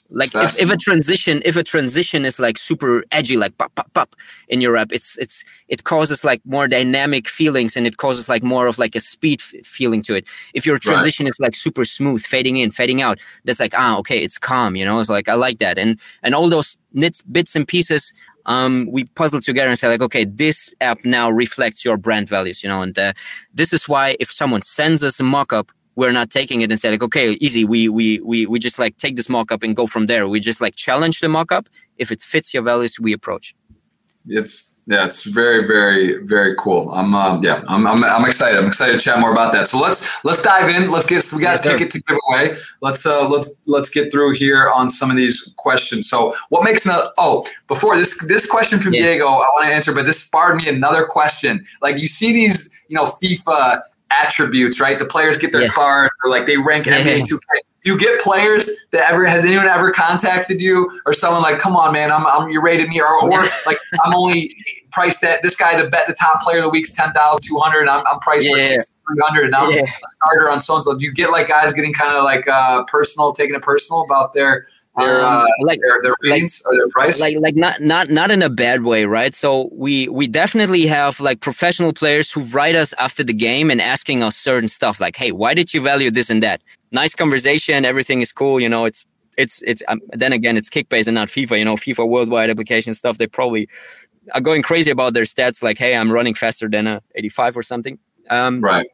like if, if a transition if a transition is like super edgy like pop pop pop in your app it's it's it causes like more dynamic feelings and it causes like more of like a speed f- feeling to it. If your transition right. is like super smooth fading in fading out that's like ah okay it's calm you know? It's like i like that. And and all those nits bits and pieces um, we puzzle together and say like, okay, this app now reflects your brand values, you know, and uh, this is why if someone sends us a mock-up, we're not taking it and say like, okay, easy, we we we we just like take this mock-up and go from there. We just like challenge the mock-up. If it fits your values, we approach. It's yeah, it's very, very, very cool. I'm, uh, yeah, I'm, I'm, I'm, excited. I'm excited to chat more about that. So let's let's dive in. Let's get we got yes, a ticket to give away. Let's uh, let's let's get through here on some of these questions. So what makes an oh before this this question from yeah. Diego I want to answer, but this sparred me another question. Like you see these you know FIFA attributes, right? The players get their cards or like they rank yeah. NBA 2K you get players that ever has anyone ever contacted you or someone like, come on, man, I'm, I'm you rated me or, or like I'm only priced at this guy the bet the top player of the week's ten thousand two hundred. I'm, I'm priced yeah. for three hundred, and I'm a starter on so and so. Do you get like guys getting kind of like uh, personal, taking it personal about their their um, uh, like their, their ratings like, or their price like like not not not in a bad way right so we we definitely have like professional players who write us after the game and asking us certain stuff like hey why did you value this and that nice conversation. Everything is cool. You know, it's it's it's. Um, then again, it's Kickbase and not FIFA. You know, FIFA worldwide application stuff. They probably are going crazy about their stats. Like, hey, I'm running faster than a 85 or something. Um, right.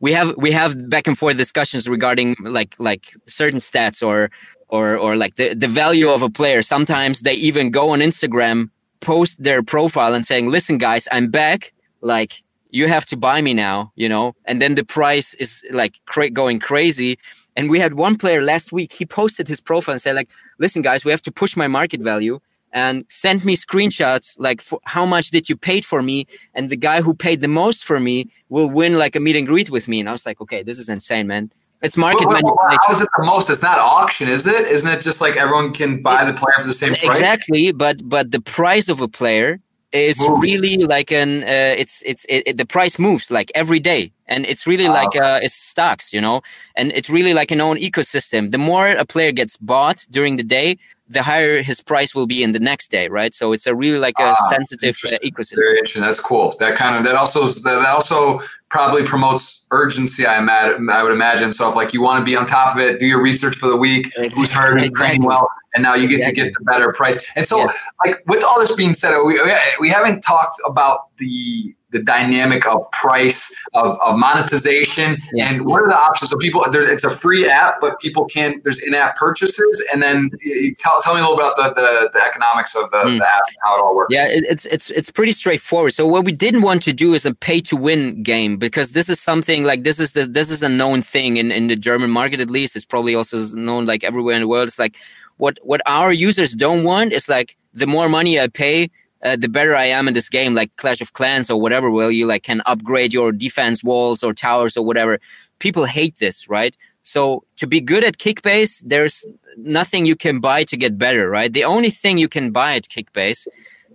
We have we have back and forth discussions regarding like like certain stats or or or like the the value of a player. Sometimes they even go on Instagram, post their profile, and saying, "Listen, guys, I'm back." Like you have to buy me now, you know, and then the price is like cra- going crazy. And we had one player last week, he posted his profile and said like, listen guys, we have to push my market value and send me screenshots like how much did you paid for me and the guy who paid the most for me will win like a meet and greet with me and i was like okay this is insane man it's market well, well, How is it the most? It's not auction, is it? Isn't it just like everyone can buy the player for the same price? Exactly, but but the price of a player Moves. really like an uh, it's it's it, it, the price moves like every day and it's really wow. like uh, it's stocks you know and it's really like an own ecosystem the more a player gets bought during the day the higher his price will be in the next day right so it's a really like a ah, sensitive uh, ecosystem Very interesting. that's cool that kind of that also that also probably promotes urgency i imagine i would imagine so if like you want to be on top of it do your research for the week who's hurt who's exactly. well and now you get exactly. to get the better price. And so, yes. like with all this being said, we we haven't talked about the the dynamic of price of, of monetization. Yeah. and what are the options so people there's it's a free app but people can there's in-app purchases. And then tell, tell me a little about the, the, the economics of the, mm. the, app and how it all works. Yeah it's it's it's pretty straightforward. So what we didn't want to do is a pay to win game because this is something like this is the this is a known thing in in the german market at least. It's probably also known like everywhere in the world. It's like what what our users don't want is like the more money I pay, uh, the better I am in this game, like Clash of Clans or whatever, where you like can upgrade your defense walls or towers or whatever. People hate this, right? So to be good at Kickbase, there's nothing you can buy to get better, right? The only thing you can buy at Kickbase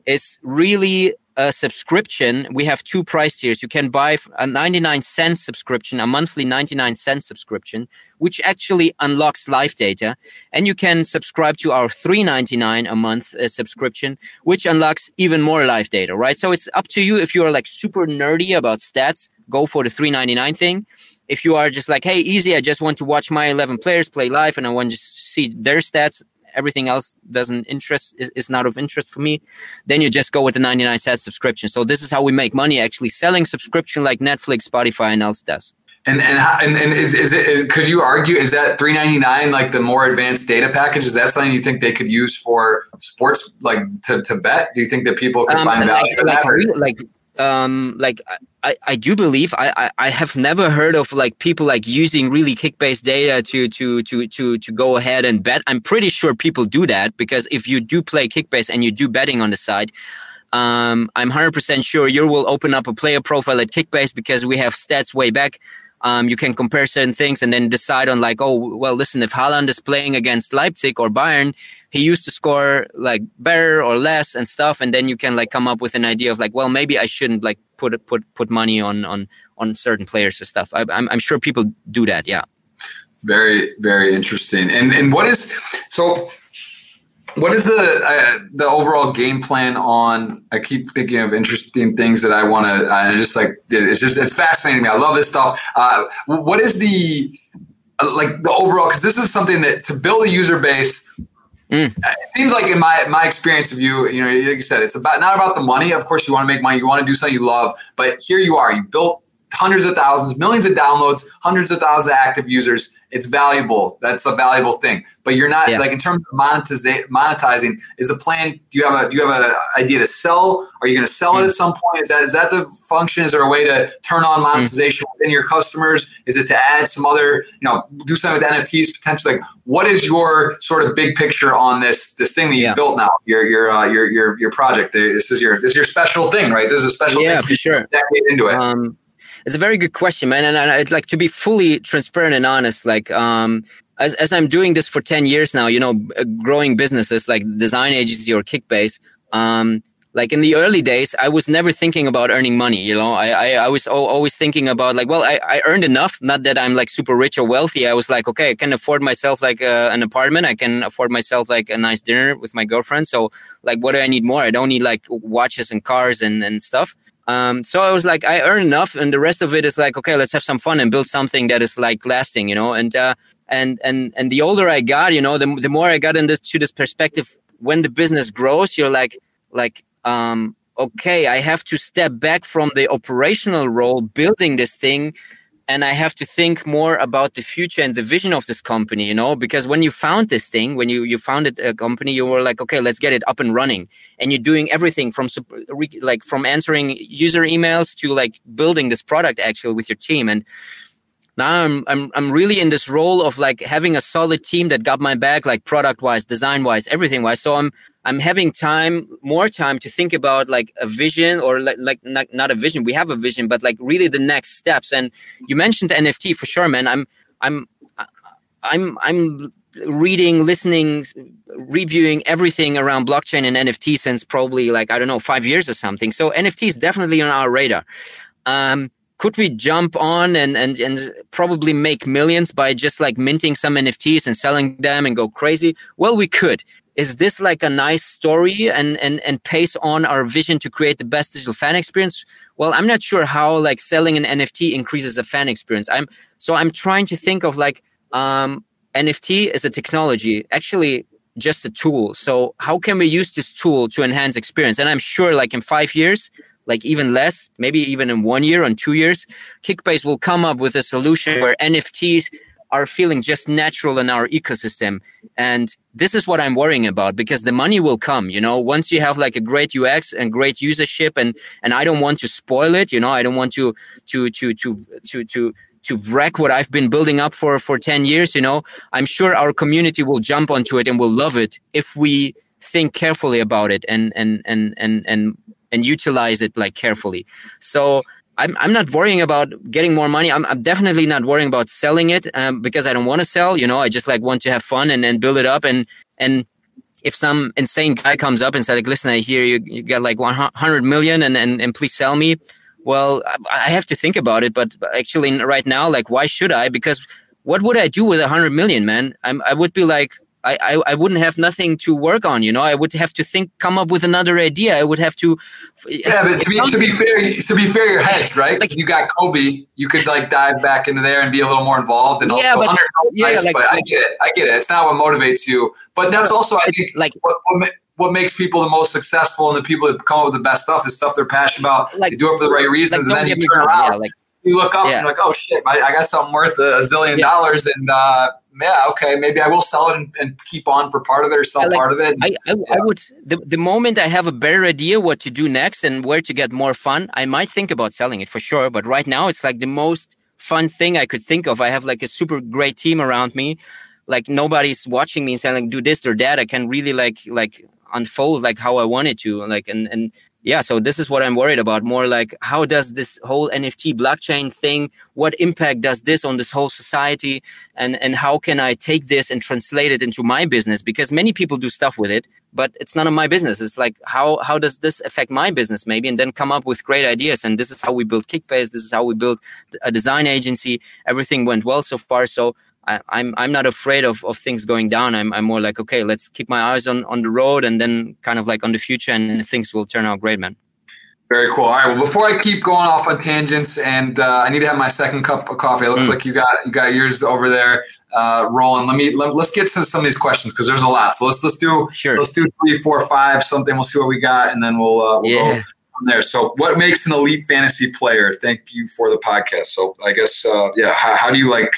is really a subscription, we have two price tiers. You can buy a 99 cent subscription, a monthly 99 cent subscription, which actually unlocks live data. And you can subscribe to our 3.99 a month uh, subscription, which unlocks even more live data, right? So it's up to you if you're like super nerdy about stats, go for the 3.99 thing. If you are just like, hey, easy, I just want to watch my 11 players play live and I want to see their stats, everything else doesn't interest is, is not of interest for me then you just go with the 99 cent subscription. So this is how we make money actually selling subscription like netflix spotify and else does. And and how, and, and is, is it is, could you argue is that 399 like the more advanced data package is that something you think they could use for sports like to, to bet? Do you think that people could um, find value like, like, like um like I, I do believe I, I, I have never heard of like people like using really Kickbase data to to to to to go ahead and bet. I'm pretty sure people do that because if you do play Kickbase and you do betting on the side, um, I'm 100% sure you will open up a player profile at Kickbase because we have stats way back um, you can compare certain things and then decide on like, oh, well, listen, if Haaland is playing against Leipzig or Bayern, he used to score like better or less and stuff, and then you can like come up with an idea of like, well, maybe I shouldn't like put put put money on on on certain players or stuff. I, I'm I'm sure people do that. Yeah. Very very interesting. And and what is so what is the uh, the overall game plan on? I keep thinking of interesting things that I want to. I just like it's just it's fascinating me. I love this stuff. Uh, what is the uh, like the overall? Because this is something that to build a user base. Mm. It seems like in my my experience of you, you know, like you said, it's about not about the money. Of course, you want to make money, you want to do something you love, but here you are. You built hundreds of thousands, millions of downloads, hundreds of thousands of active users it's valuable. That's a valuable thing. But you're not yeah. like in terms of monetizing. Monetizing is the plan. Do you have a do you have an idea to sell? Are you going to sell mm. it at some point? Is that is that the function? Is there a way to turn on mm. monetization mm. within your customers? Is it to add some other you know do something with NFTs potentially? Like what is your sort of big picture on this this thing that you yeah. built now? Your your uh, your your your project. This is your this is your special thing, right? This is a special yeah, thing for sure. Into it. Um, it's a very good question, man. And I'd like to be fully transparent and honest. Like, um, as, as I'm doing this for 10 years now, you know, uh, growing businesses like design agency or Kickbase, um, like in the early days, I was never thinking about earning money. You know, I, I, I was always thinking about like, well, I, I earned enough. Not that I'm like super rich or wealthy. I was like, okay, I can afford myself like uh, an apartment. I can afford myself like a nice dinner with my girlfriend. So like, what do I need more? I don't need like watches and cars and, and stuff. Um, so I was like, I earn enough, and the rest of it is like, okay, let's have some fun and build something that is like lasting, you know. And uh, and and and the older I got, you know, the the more I got into this, this perspective. When the business grows, you're like like um, okay, I have to step back from the operational role, building this thing, and I have to think more about the future and the vision of this company, you know, because when you found this thing, when you, you founded a company, you were like, okay, let's get it up and running. And you're doing everything from like from answering user emails to like building this product actually with your team. And now I'm, I'm, I'm really in this role of like having a solid team that got my back, like product wise, design wise, everything wise. So I'm, I'm having time, more time to think about like a vision or like, like not, not a vision. We have a vision, but like really the next steps. And you mentioned NFT for sure, man. I'm, I'm, I'm, I'm reading, listening, reviewing everything around blockchain and NFT since probably like, I don't know, five years or something. So NFT is definitely on our radar. Um, could we jump on and, and, and probably make millions by just like minting some NFTs and selling them and go crazy? Well, we could is this like a nice story and and and pace on our vision to create the best digital fan experience? Well i'm not sure how like selling an nft increases the fan experience. I'm so i'm trying to think of like um nft is a technology actually just a tool. So how can we use this tool to enhance experience? And i'm sure like in five years like even less maybe even in one year or two years kickbase will come up with a solution where nfts are feeling just natural in our ecosystem. And this is what I'm worrying about because the money will come, you know, once you have like a great UX and great usership and, and I don't want to spoil it, you know, I don't want to, to, to, to, to, to, to wreck what I've been building up for, for 10 years, you know, I'm sure our community will jump onto it and will love it if we think carefully about it and, and, and, and, and, and utilize it like carefully. So I'm, I'm not worrying about getting more money. I'm, I'm definitely not worrying about selling it um, because I don't want to sell. You know, I just like want to have fun and, and build it up and and if some insane guy comes up and says like listen i hear you, you got like 100 million and, and and please sell me well i have to think about it but actually right now like why should i because what would i do with 100 million man I'm, i would be like I, I, I wouldn't have nothing to work on, you know. I would have to think, come up with another idea. I would have to. Yeah, but to be, to be fair, to be fair, you're hedged, right? Like you got Kobe, you could like dive back into there and be a little more involved, and yeah, also but, yeah, nice, like, but I get it, I get it. It's not what motivates you, but that's also I think like what, what, what makes people the most successful and the people that come up with the best stuff is stuff they're passionate about. Like, they do it for the right reasons, like, and then you turn around. Yeah, like, you look up yeah. and you're like, oh shit, I, I got something worth a, a zillion yeah. dollars, and uh, yeah, okay, maybe I will sell it and, and, keep on for part of it or sell like, part of it. I, I, yeah. I, would the, the moment I have a better idea what to do next and where to get more fun, I might think about selling it for sure. But right now, it's like the most fun thing I could think of. I have like a super great team around me. Like nobody's watching me and saying like do this or that. I can really like like unfold like how I wanted to. Like and and yeah, so this is what I'm worried about. More like how does this whole NFT blockchain thing, what impact does this on this whole society? And and how can I take this and translate it into my business? Because many people do stuff with it, but it's none of my business. It's like how how does this affect my business maybe? And then come up with great ideas. And this is how we built Kickbase. This is how we built a design agency. Everything went well so far. So I, am I'm, I'm not afraid of, of things going down. I'm I'm more like okay, let's keep my eyes on on the road and then kind of like on the future, and things will turn out great, man. Very cool. All right. Well, before I keep going off on tangents, and uh, I need to have my second cup of coffee. It looks mm. like you got you got yours over there uh, rolling. Let me let, us get to some of these questions because there's a lot. So let's let's do sure. let's do three, four, five, something. We'll see what we got, and then we'll, uh, we'll yeah. go from there. So, what makes an elite fantasy player? Thank you for the podcast. So, I guess uh, yeah. How, how do you like?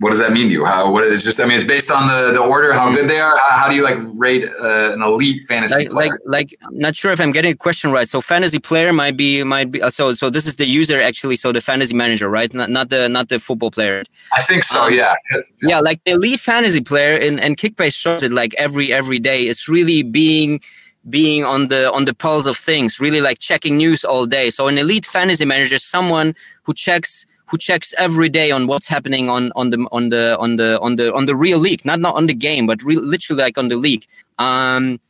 What does that mean to you? How what is just? I mean, it's based on the the order, how good they are. How, how do you like rate uh, an elite fantasy like, player? Like, like, I'm not sure if I'm getting a question right. So, fantasy player might be might be. Uh, so, so this is the user actually. So, the fantasy manager, right? Not not the not the football player. I think so. Um, yeah. yeah. yeah. like the elite fantasy player, and and Kickbase shows it like every every day. It's really being being on the on the pulse of things, really like checking news all day. So, an elite fantasy manager is someone who checks who checks every day on what's happening on on the on the on the on the on the real league, not not on the game, but re- literally like on the league. Um,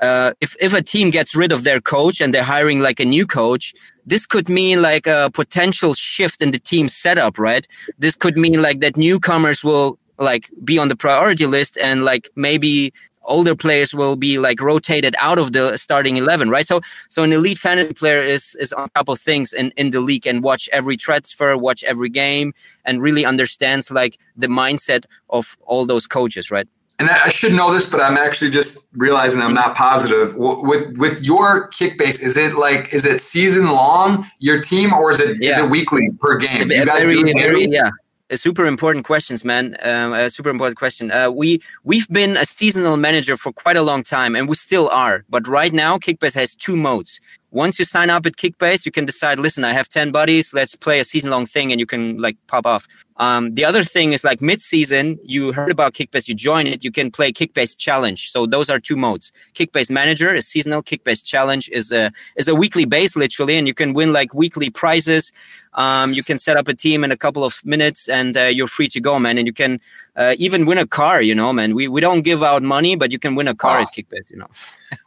uh, if if a team gets rid of their coach and they're hiring like a new coach, this could mean like a potential shift in the team setup, right? This could mean like that newcomers will like be on the priority list and like maybe older players will be like rotated out of the starting 11 right so so an elite fantasy player is is on top of things in in the league and watch every transfer watch every game and really understands like the mindset of all those coaches right and I should know this, but I'm actually just realizing I'm not positive. With with your kick base, is it like is it season long your team, or is it yeah. is it weekly per game? You guys very, do very, yeah, a super important questions, man. Um, a super important question. Uh, we we've been a seasonal manager for quite a long time, and we still are. But right now, Kickbase has two modes. Once you sign up at Kickbase, you can decide, listen, I have 10 buddies, let's play a season long thing and you can like pop off. Um, the other thing is like mid-season, you heard about Kickbase, you join it, you can play Kickbase Challenge. So those are two modes. Kickbase Manager is seasonal. Kickbase Challenge is a is a weekly base literally, and you can win like weekly prizes. Um, you can set up a team in a couple of minutes, and uh, you're free to go, man. And you can uh, even win a car. You know, man. We we don't give out money, but you can win a car wow. at Kickbase. You know.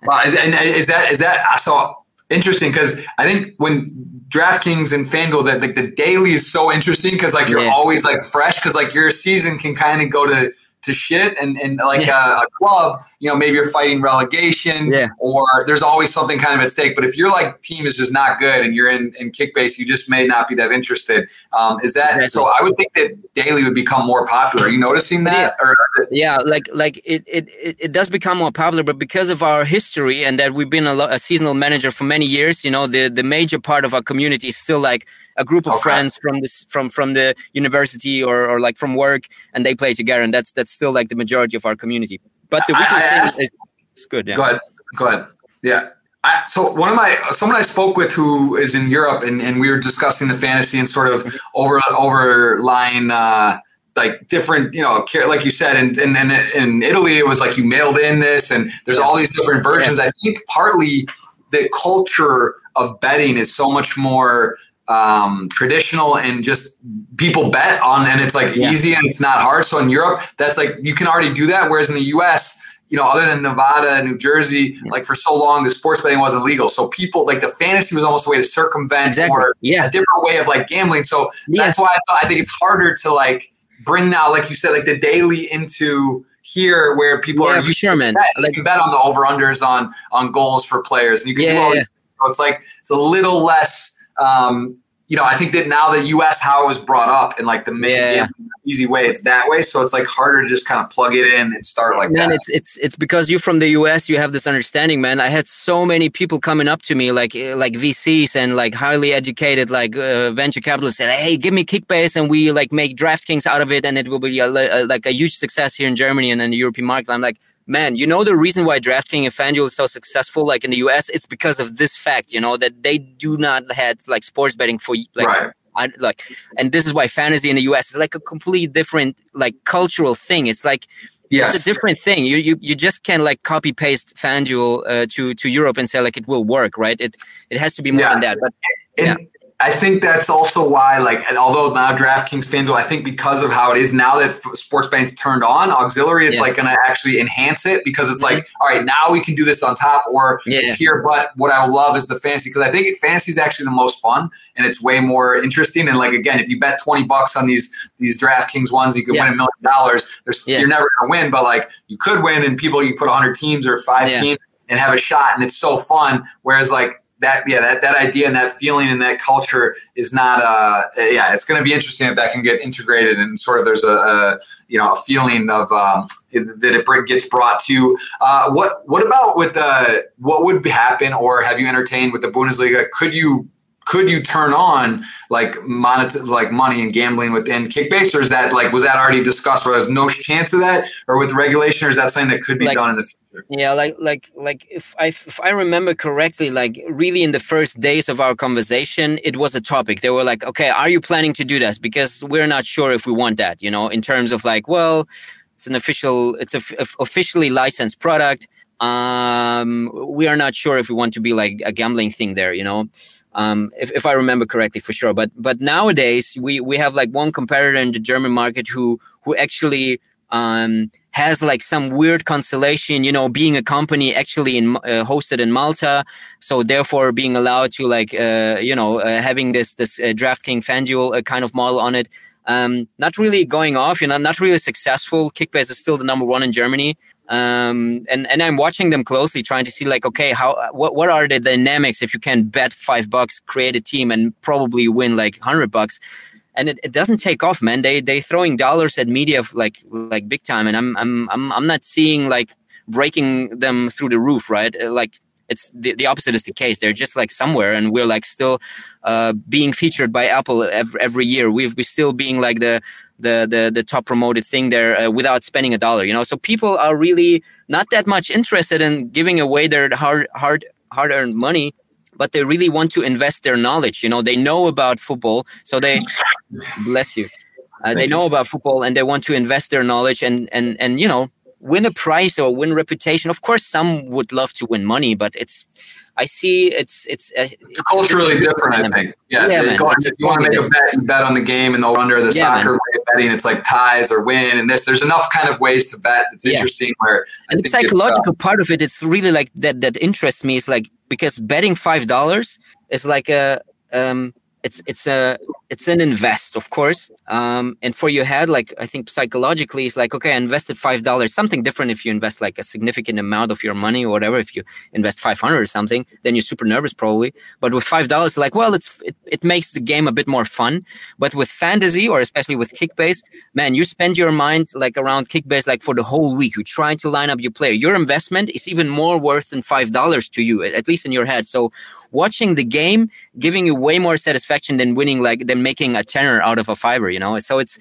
wow, is, and is that is that so? Interesting because I think when DraftKings and FanDuel that like the daily is so interesting because like you're yeah. always like fresh because like your season can kind of go to to shit and, and like yeah. a, a, club, you know, maybe you're fighting relegation yeah. or there's always something kind of at stake. But if your like team is just not good and you're in, in kickbase, you just may not be that interested. Um, is that exactly. so? I would think that daily would become more popular. Are you noticing that? Or yeah, like like it, it it does become more popular, but because of our history and that we've been a, a seasonal manager for many years, you know, the the major part of our community is still like a group of okay. friends from this from from the university or, or like from work and they play together and that's that's still like the majority of our community. But the weekend asked, is, is, good yeah. Go ahead. Go ahead. Yeah. I, so one of my someone I spoke with who is in Europe and, and we were discussing the fantasy and sort of over overlying uh, like different you know like you said and in, in, in, Italy it was like you mailed in this and there's yeah. all these different versions. Yeah. I think partly the culture of betting is so much more um, traditional and just people bet on, and it's like yeah. easy and it's not hard. So in Europe, that's like you can already do that. Whereas in the US, you know, other than Nevada, New Jersey, like for so long, the sports betting wasn't legal. So people like the fantasy was almost a way to circumvent Exactly. or Yeah. a different way of like gambling. So Yeah. that's why I, I think it's harder to like bring now, like you said, like the daily into here where people Yeah, are for sure, man. bet. You Like- can bet on the over unders on on goals for players, and you can Yeah, do all yeah. So it's like it's a little less. Um, you know, I think that now the U.S. how it was brought up in like the Yeah. easy way, it's that way. So it's like harder to just kind of plug it in and start like man that. it's it's it's because you're from the us you have this understanding man i had so many people coming up to me like uh, like vcs and like highly educated like uh, venture capitalists said hey give me kickbase and we like make draftkings out of it and it will be a, a, like a huge success here in germany and in the european market i'm like man you know the reason why draftkings and fanduel is so successful like in the us it's because of this fact you know that they do not had like sports betting for like right. I, like and this is why fantasy in the US is like a completely different like cultural thing. It's like Yes. it's a different thing. You you you just can't like copy paste FanDuel uh, to to Europe and say like it will work, right? It it has to be more Yeah. than that. But And I think that's also why, like, and although now DraftKings, FanDuel, I think because of how it is now that sports betting's turned on, auxiliary, it's Yeah. like going to actually enhance it because it's like, mm-hmm. all right, now we can do this on top, or Yeah. it's here. But what I love is the fantasy because I think fantasy is actually the most fun and it's way more interesting. And like again, if you bet twenty bucks on these these DraftKings ones, you could Yeah. win a million dollars. You're never going to win, but like you could win, and people you put hundred teams or five teams and have a shot, and it's so fun. Whereas like that yeah that, that idea and that feeling and that culture is not uh yeah it's going to be interesting if that can get integrated and sort of there's a, a you know a feeling of um it- that it gets brought to uh what what about with the what would happen or have you entertained with the bundesliga? Could you could you turn on like monet- like money and gambling within kickbase or is that like was that already discussed or there's no chance of that or with regulation or is that something that could be Like- done in the future yeah, like like like if I if I remember correctly, like really in the first days of our conversation, it was a topic. They were like, okay, are you planning to do this? Because we're not sure if we want that. You know, in terms of like, well, it's an official, it's a officially licensed product. Um, we are not sure if we want to be like a gambling thing there. You know, um, if, if I remember correctly, for sure. But but nowadays we we have like one competitor in the German market who who actually um, has like some weird constellation, you know, being a company actually in uh, hosted in Malta, so therefore being allowed to like uh, you know uh, having this this uh, DraftKings FanDuel uh, kind of model on it. Um, not really going off, you know, not really successful. Kickbase is still the number one in Germany. Um, and, and I'm watching them closely, trying to see like, okay, how, what, what are the dynamics if you can bet five bucks, create a team and probably win like hundred bucks? And it, it doesn't take off, man. They, they throwing dollars at media like, like big time. And I'm, I'm, I'm, I'm not seeing like breaking them through the roof, right? Uh, Like it's the, the opposite is the case. They're just like somewhere and we're like still, uh, being featured by Apple every, every year. We've, we're still being like the, the the the top promoted thing there uh, without spending a dollar you know? So people are really not that much interested in giving away their hard hard hard earned money but they really want to invest their knowledge you know? They know about football so they bless you. Uh, they know about football and they want to invest their knowledge and and and you know win a prize or win reputation of course some would love to win money but it's I see it's it's uh, it's culturally different. I think. Yeah, Yeah, man. if you want to make a bet, you bet on the game and the under the Yeah, soccer way of betting. It's like ties or win, and this. There's enough kind of ways to bet. It's Yeah. interesting where I and the uh, psychological part of it it's really like that that interests me is like because betting five dollars is like a um it's it's a it's an invest of course. Um and for your head like i think psychologically it's like okay i invested five dollars something different if you invest like a significant amount of your money or whatever if you invest 500 or something then you're super nervous probably. But with five dollars like well it's it, it makes the game a bit more fun. But with fantasy or especially with kickbase man you spend your mind like around kickbase like for the whole week. You're trying to line up your player. Your investment is even more worth than five dollars to you at least in your head. So watching the game giving you way more satisfaction than winning like than making a tenner out of a fiver you know so it's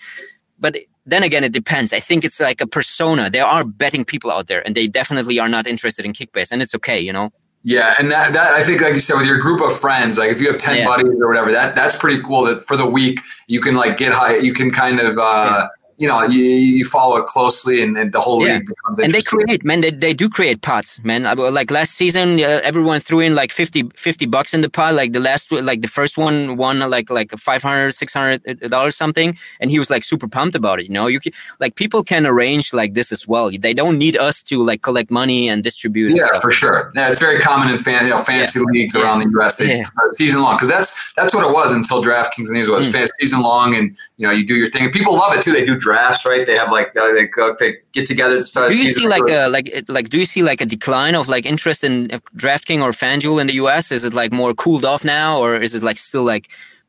but then again it depends i think it's like a persona there are betting people out there and they definitely are not interested in kickbase and it's okay you know Yeah, and that, that I think, like you said, with your group of friends, like if you have ten Yeah. buddies or whatever, that that's pretty cool. That for the week you can like get high, you can kind of uh, you know you, you follow it closely, and, and the whole Yeah. league becomes and they create man they, they do create pots man like last season uh, everyone threw in like 50, 50 bucks in the pot like the last like the first one won like like 500 600 dollars something and he was like super pumped about it you know you can, like people can arrange like this as well they don't need us to like collect money and distribute Yeah, for sure. Yeah, it's very common in fan, you know, fantasy leagues around the U.S. They Yeah. uh, season long because that's that's what it was until DraftKings and these was Mm. fan season long, and you know you do your thing. And people love it too. They do drafts, right? They have like uh, they go, they get together to start. do you see like a like like do you see like a decline of like interest in uh, DraftKings or FanDuel in the US? Is it like more cooled off now, or is it like still like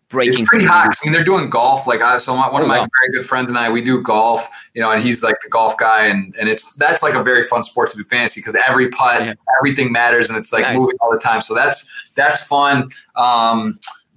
breaking? It's pretty hot. I mean, they're doing golf. Like I, so my, one of Oh, my wow. very good friends and I, we do golf. You know, and he's like the golf guy, and and it's that's like a very fun sport to do fantasy because every putt, Yeah. everything matters, and it's like Nice. moving all the time. So that's that's fun. Um,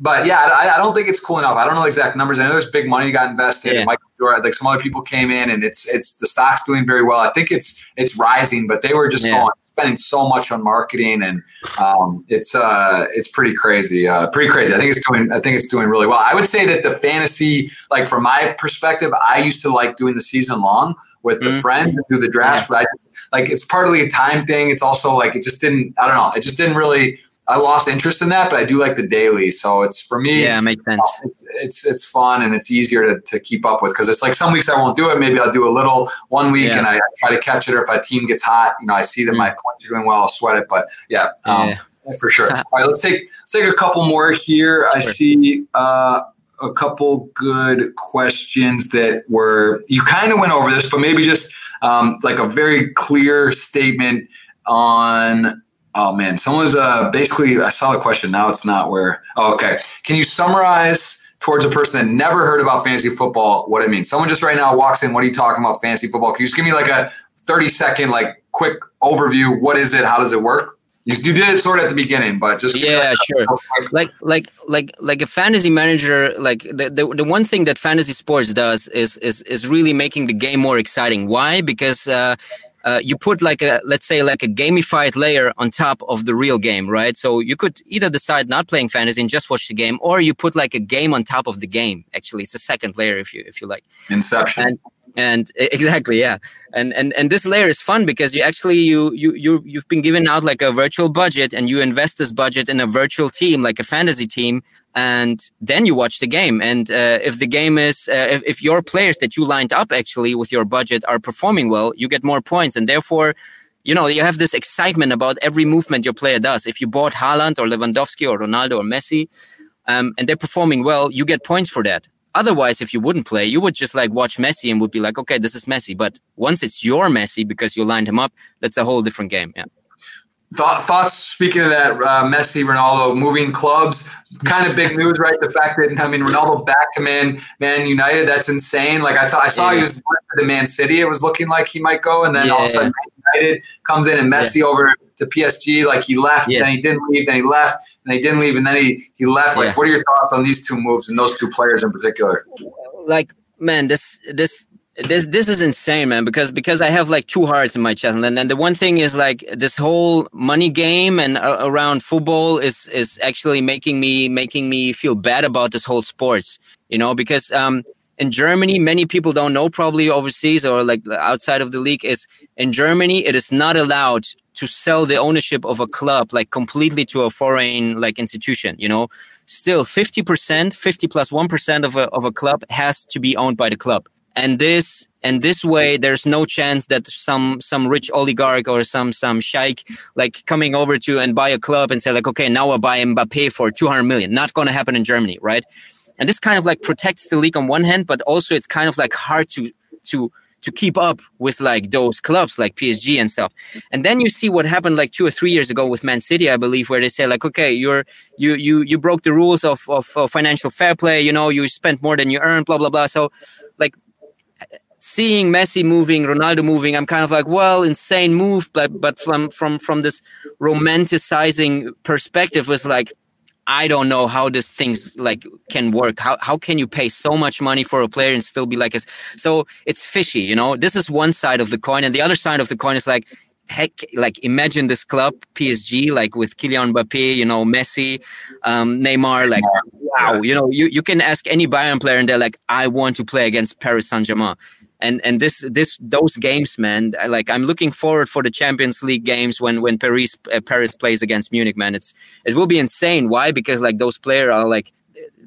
but yeah, I, I don't think it's cool enough. I don't know the exact numbers. I know there's big money got invested. Yeah. Michael Jordan, like some other people came in, and it's it's the stock's doing very well. I think it's it's rising, but they were just Yeah. going spending so much on marketing, and um, it's uh it's pretty crazy, uh, pretty crazy. I think it's doing I think it's doing really well. I would say that the fantasy, like from my perspective, I used to like doing the season long with the Mhm. friends and do the drafts, but I like it's partly a time thing. It's also like it just didn't. I don't know. It just didn't really. I lost interest in that, but I do like the daily. So it's for me. Yeah, it makes sense. It's, it's it's fun and it's easier to, to keep up with because it's like some weeks I won't do it. Maybe I'll do a little one week Yeah. and I try to catch it. Or if a team gets hot, you know, I see that Mm. my points are doing well, I'll sweat it. But yeah, um, Yeah. for sure. All right, let's take let's take a couple more here. I Sure. see uh, a couple good questions that were you kind of went over this, but maybe just um, like a very clear statement on. Oh man, someone's uh, basically. I saw the question. Now it's not where. Oh, okay. Can you summarize towards a person that never heard about fantasy football what it means? Someone just right now walks in. What are you talking about fantasy football? Can you just give me like a thirty second like quick overview? What is it? How does it work? You, you did it sort of at the beginning, but just Yeah, like, sure. like like like like a fantasy manager like the, the the one thing that fantasy sports does is is is really making the game more exciting why because uh uh, you put like a let's say like a gamified layer on top of the real game right? So you could either decide not playing fantasy and just watch the game or you put like a game on top of the game actually. It's a second layer if you if you like. Inception. and and exactly yeah. And and and this layer is fun because you actually you you you you've been given out like a virtual budget and you invest this budget in a virtual team like a fantasy team and then you watch the game and uh, if the game is uh, if, if your players that you lined up actually with your budget are performing well you get more points and therefore you know you have this excitement about every movement your player does if you bought Haaland or Lewandowski or Ronaldo or Messi um, and they're performing well you get points for that Otherwise, if you wouldn't play, you would just like watch Messi and would be like, okay, this is Messi. But once it's your Messi because you lined him up, that's a whole different game. Yeah. Thought, thoughts. Speaking of that, uh, Messi, Ronaldo moving clubs, kind of big news, right? The fact that I mean, Ronaldo back him in Man United. That's insane. Like I thought, I saw he Yeah. was to Man City. It was looking like he might go, and then all of a sudden Man United comes in and Messi over to PSG. Like he left, Yeah. then he didn't leave, then he left, and he didn't leave, and then he he left. Like, Yeah. what are your thoughts on these two moves and those two players in particular? Like, man, this this this this is insane, man. Because because I have like two hearts in my chest, and then the one thing is like this whole money game and uh, around football is is actually making me making me feel bad about this whole sports. You know, because um in Germany, many people don't know probably overseas or like outside of the league is in Germany, it is not allowed to sell the ownership of a club like completely to a foreign like institution, you know. Still 50%, 50 plus 1 of a of a club has to be owned by the club. And this and this way there's no chance that some some rich oligarch or some some sheikh like coming over to and buy a club and say like okay now I buy Mbappe for 200 million. Not going to happen in Germany, right? and this kind of like protects the league on one hand but also it's kind of like hard to to to keep up with like those clubs like PSG and stuff. And then you see what happened like two or three years ago with Man City, I believe, where they say like, okay, you're you you you broke the rules of of uh, financial fair play. You know, you spent more than you earned, blah blah blah. So, seeing Messi moving, Ronaldo moving, I'm kind of like, well, insane move, but but from from from this romanticizing perspective was like I don't know how this things like can work. How how can you pay so much money for a player and still be like a, so it's fishy, you know? This is one side of the coin and the other side of the coin is like heck like imagine this club PSG like with Kylian Mbappe, you know, Messi, um, Neymar like wow, you know, you you can ask any Bayern player and they're like I want to play against Paris Saint-Germain. And and this this those games man like i'm looking forward for the champions league games when when paris uh, paris plays against munich man. It's it will be insane. Why? Because like those players are like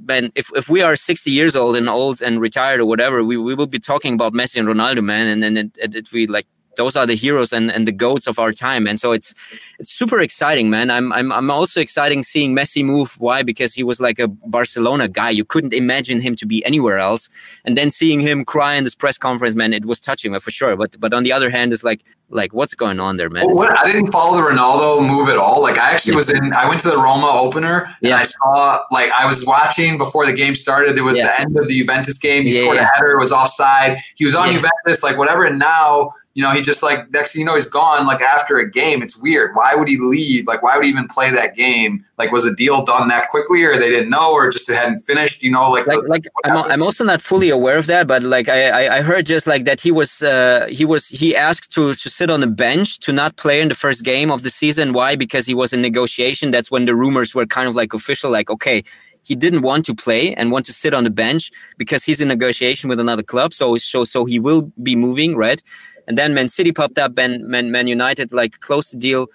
man if, if we are 60 years old and old and retired or whatever we, we will be talking about messi and ronaldo man. And then it, it, it we like those are the heroes and, and the goats of our time. And so it's it's super exciting, man. I'm I'm I'm also exciting seeing Messi move. Why? Because he was like a Barcelona guy. You couldn't imagine him to be anywhere else. And then seeing him cry in this press conference, man, it was touching for sure. But but on the other hand, it's like like what's going on there, man? Well, what, I didn't follow the Ronaldo move at all. Like I actually yeah. was in. I went to the Roma opener and yeah. I saw like I was watching before the game started. There was yeah. the end of the Juventus game. He scored a header. It was offside. He was on Juventus. Like whatever. And now you know, he just like next thing you know, he's gone like after a game. It's weird. Why would he leave? Like, why would he even play that game? Like, was a deal done that quickly, or they didn't know, or just it hadn't finished? You know, like like, like I'm, I'm also not fully aware of that, but like I I heard just like that he was uh he was he asked to to sit on the bench to not play in the first game of the season. Why? Because he was in negotiation. That's when the rumors were kind of like official. Like, okay, he didn't want to play and want to sit on the bench because he's in negotiation with another club. So so so he will be moving, right? And then Man City popped up, and Man, Man United like closed the deal.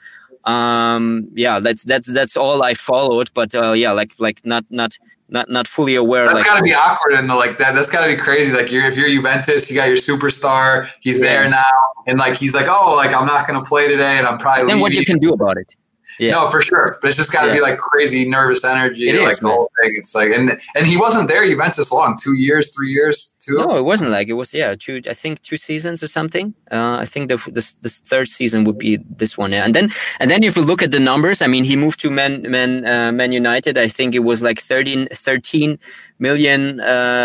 Um, yeah, that's that's that's all I followed, but uh, yeah, like like not not not not fully aware. That's like, got to be awkward and like that. That's got to be crazy. Like you're if you're Juventus, you got your superstar. He's yes. there now, and like he's like, oh, like I'm not going to play today, and I'm probably. Then what you can do about it? Yeah. No, for sure. But it's just got to yeah. be like crazy nervous energy, it like is, the man. whole thing. It's like, and and he wasn't there Juventus long, two years, three years, two. No, it wasn't like it was. Yeah, two. I think two seasons or something. Uh, I think the this this third season would be this one. Yeah, and then and then if you look at the numbers, I mean, he moved to Man Man uh, Man United. I think it was like 13, 13 million uh,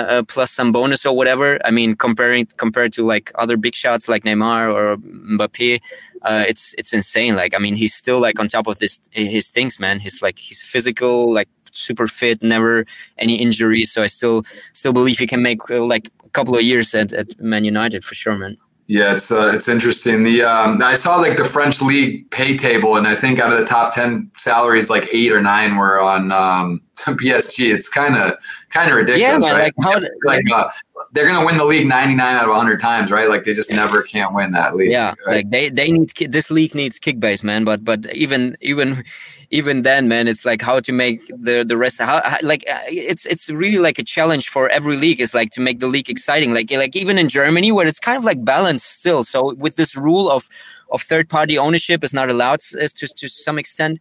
uh, plus some bonus or whatever. I mean, comparing compared to like other big shots like Neymar or Mbappe uh, it's it's insane. Like I mean, he's still like on top of this his things, man. He's like he's physical, like super fit, never any injuries. So I still still believe he can make uh, like a couple of years at, at Man United for sure, man. Yeah, it's uh, it's interesting. The um, I saw like the French league pay table, and I think out of the top ten salaries, like eight or nine were on um, PSG. It's kind of kind of ridiculous, yeah, right? Like, how, like uh, they're gonna win the league ninety nine out of hundred times, right? Like they just never can't win that league. Yeah, right? like they they need this league needs kickbase, man. But but even even even then, man, it's like how to make the the rest. How, like uh, it's it's really like a challenge for every league. Is like to make the league exciting. Like like even in Germany, where it's kind of like balanced still. So with this rule of of third party ownership is not allowed to to some extent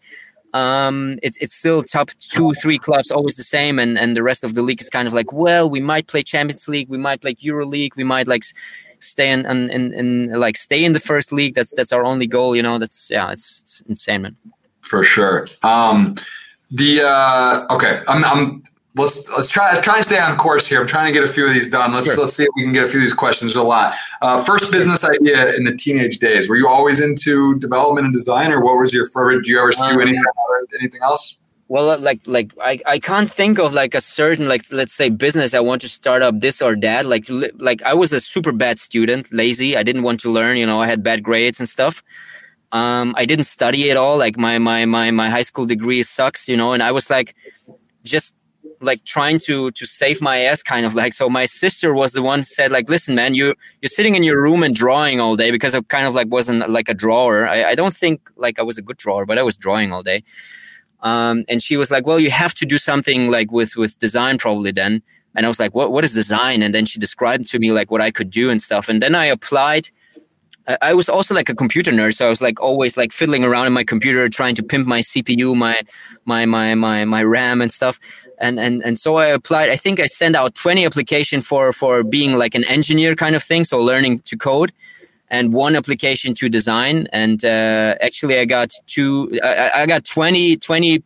um it's it's still top two three clubs always the same and and the rest of the league is kind of like well we might play champions league we might like euro league we might like stay in, in in, in like stay in the first league that's that's our only goal you know that's yeah it's, it's insane man for sure um the uh okay i'm i'm let's let's try let's try and stay on course here. I'm trying to get a few of these done. Let's sure. let's see if we can get a few of these questions. There's a lot. Uh, first business idea in the teenage days. Were you always into development and design, or what was your favorite? Do you ever um, do anything anything else? Well, uh, like like I, I can't think of like a certain like let's say business I want to start up this or that. Like like I was a super bad student, lazy. I didn't want to learn. You know, I had bad grades and stuff. Um, I didn't study at all. Like my my my my high school degree sucks. You know, and I was like just like trying to to save my ass kind of like so my sister was the one said like listen man you you're sitting in your room and drawing all day because i kind of like wasn't like a drawer i, I don't think like i was a good drawer but i was drawing all day um, and she was like well you have to do something like with with design probably then and i was like what what is design and then she described to me like what i could do and stuff and then i applied I was also like a computer nerd, so I was like always like fiddling around in my computer, trying to pimp my CPU, my my my my my RAM and stuff. And and and so I applied. I think I sent out 20 application for for being like an engineer kind of thing, so learning to code, and one application to design. And uh, actually, I got two. I, I got 20 20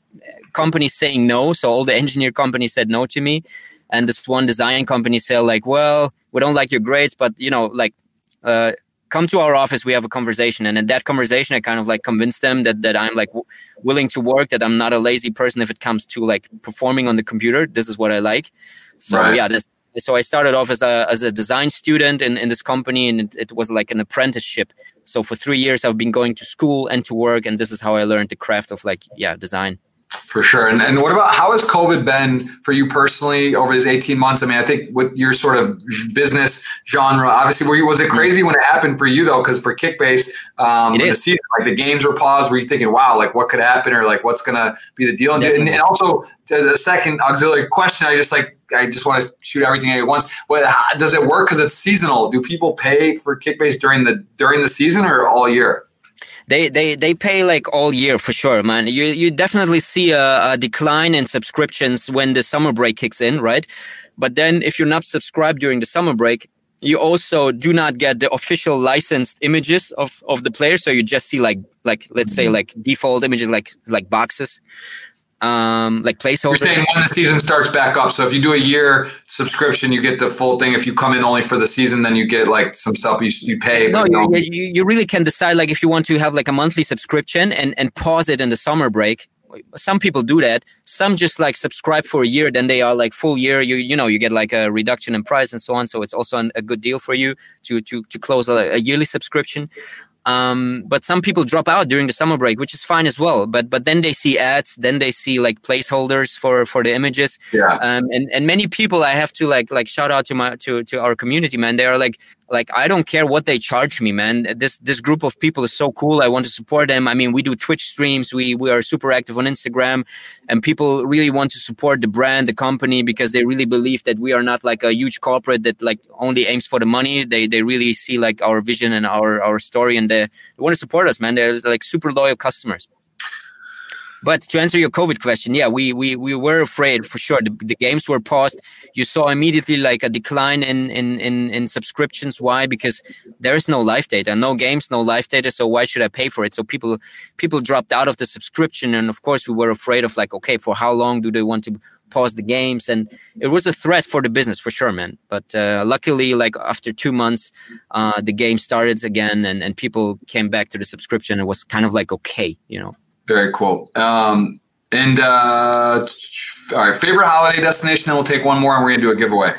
companies saying no. So all the engineer companies said no to me, and this one design company said like, well, we don't like your grades, but you know, like. Uh, come to our office we have a conversation and in that conversation i kind of like convinced them that that i'm like w- willing to work that i'm not a lazy person if it comes to like performing on the computer. This is what i like. So right. yeah this so i started off as a as a design student in, in this company and it, it was like an apprenticeship. So for three years i've been going to school and to work and this is how i learned the craft of like yeah design For sure. And, and what about how has COVID been for you personally over these 18 months? I mean, I think with your sort of business genre, obviously, were you, was it crazy when it happened for you though? Because for Kickbase, um, the season, like the games were paused. Were you thinking, wow, like what could happen or like what's going to be the deal? And, and, and also, a second auxiliary question, I just like, I just want to shoot everything at once. But how, does it work because it's seasonal? Do people pay for Kickbase during the during the season or all year? They they they pay like all year for sure man. You you definitely see a, a, decline in subscriptions when the summer break kicks in right? But then if you're not subscribed during the summer break you also do not get the official licensed images of of the player. So you just see like like let's say mm-hmm. like default images like like boxes um, like placeholders. You're saying when the season starts back up. So if you do a year subscription, you get the full thing. If you come in only for the season, then you get like some stuff you, you pay. No, you, you, you really can decide like if you want to have like a monthly subscription and, and pause it in the summer break. Some people do that. Some just like subscribe for a year, then they are like full year. You you know you get like a reduction in price and so on. So it's also an, a good deal for you to to to close a, a yearly subscription. Um, but some people drop out during the summer break, which is fine as well. But but then they see ads, then they see like placeholders for for the images. Yeah. Um, and and many people I have to like like shout out to my to to our community, man. They are like like i don't care what they charge me man. This this group of people is so cool. I want to support them. I mean we do twitch streams. We we are super active on instagram. And people really want to support the brand the company because they really believe that we are not like a huge corporate that like only aims for the money. They they really see like our vision and our our story and they, they want to support us man. They're like super loyal customers. But to answer your COVID question, yeah, we we we were afraid for sure. The, the, games were paused. You saw immediately like a decline in, in in in subscriptions. Why? Because there is no live data, no games, no live data. So why should I pay for it? So people people dropped out of the subscription, and of course we were afraid of like, okay, for how long do they want to pause the games? And it was a threat for the business for sure, man. But uh, luckily, like after two months, uh, the game started again, and and people came back to the subscription. It was kind of like okay, you know. Very cool. Um, and uh, all right, favorite holiday destination. Then we'll take one more, and we're gonna do a giveaway.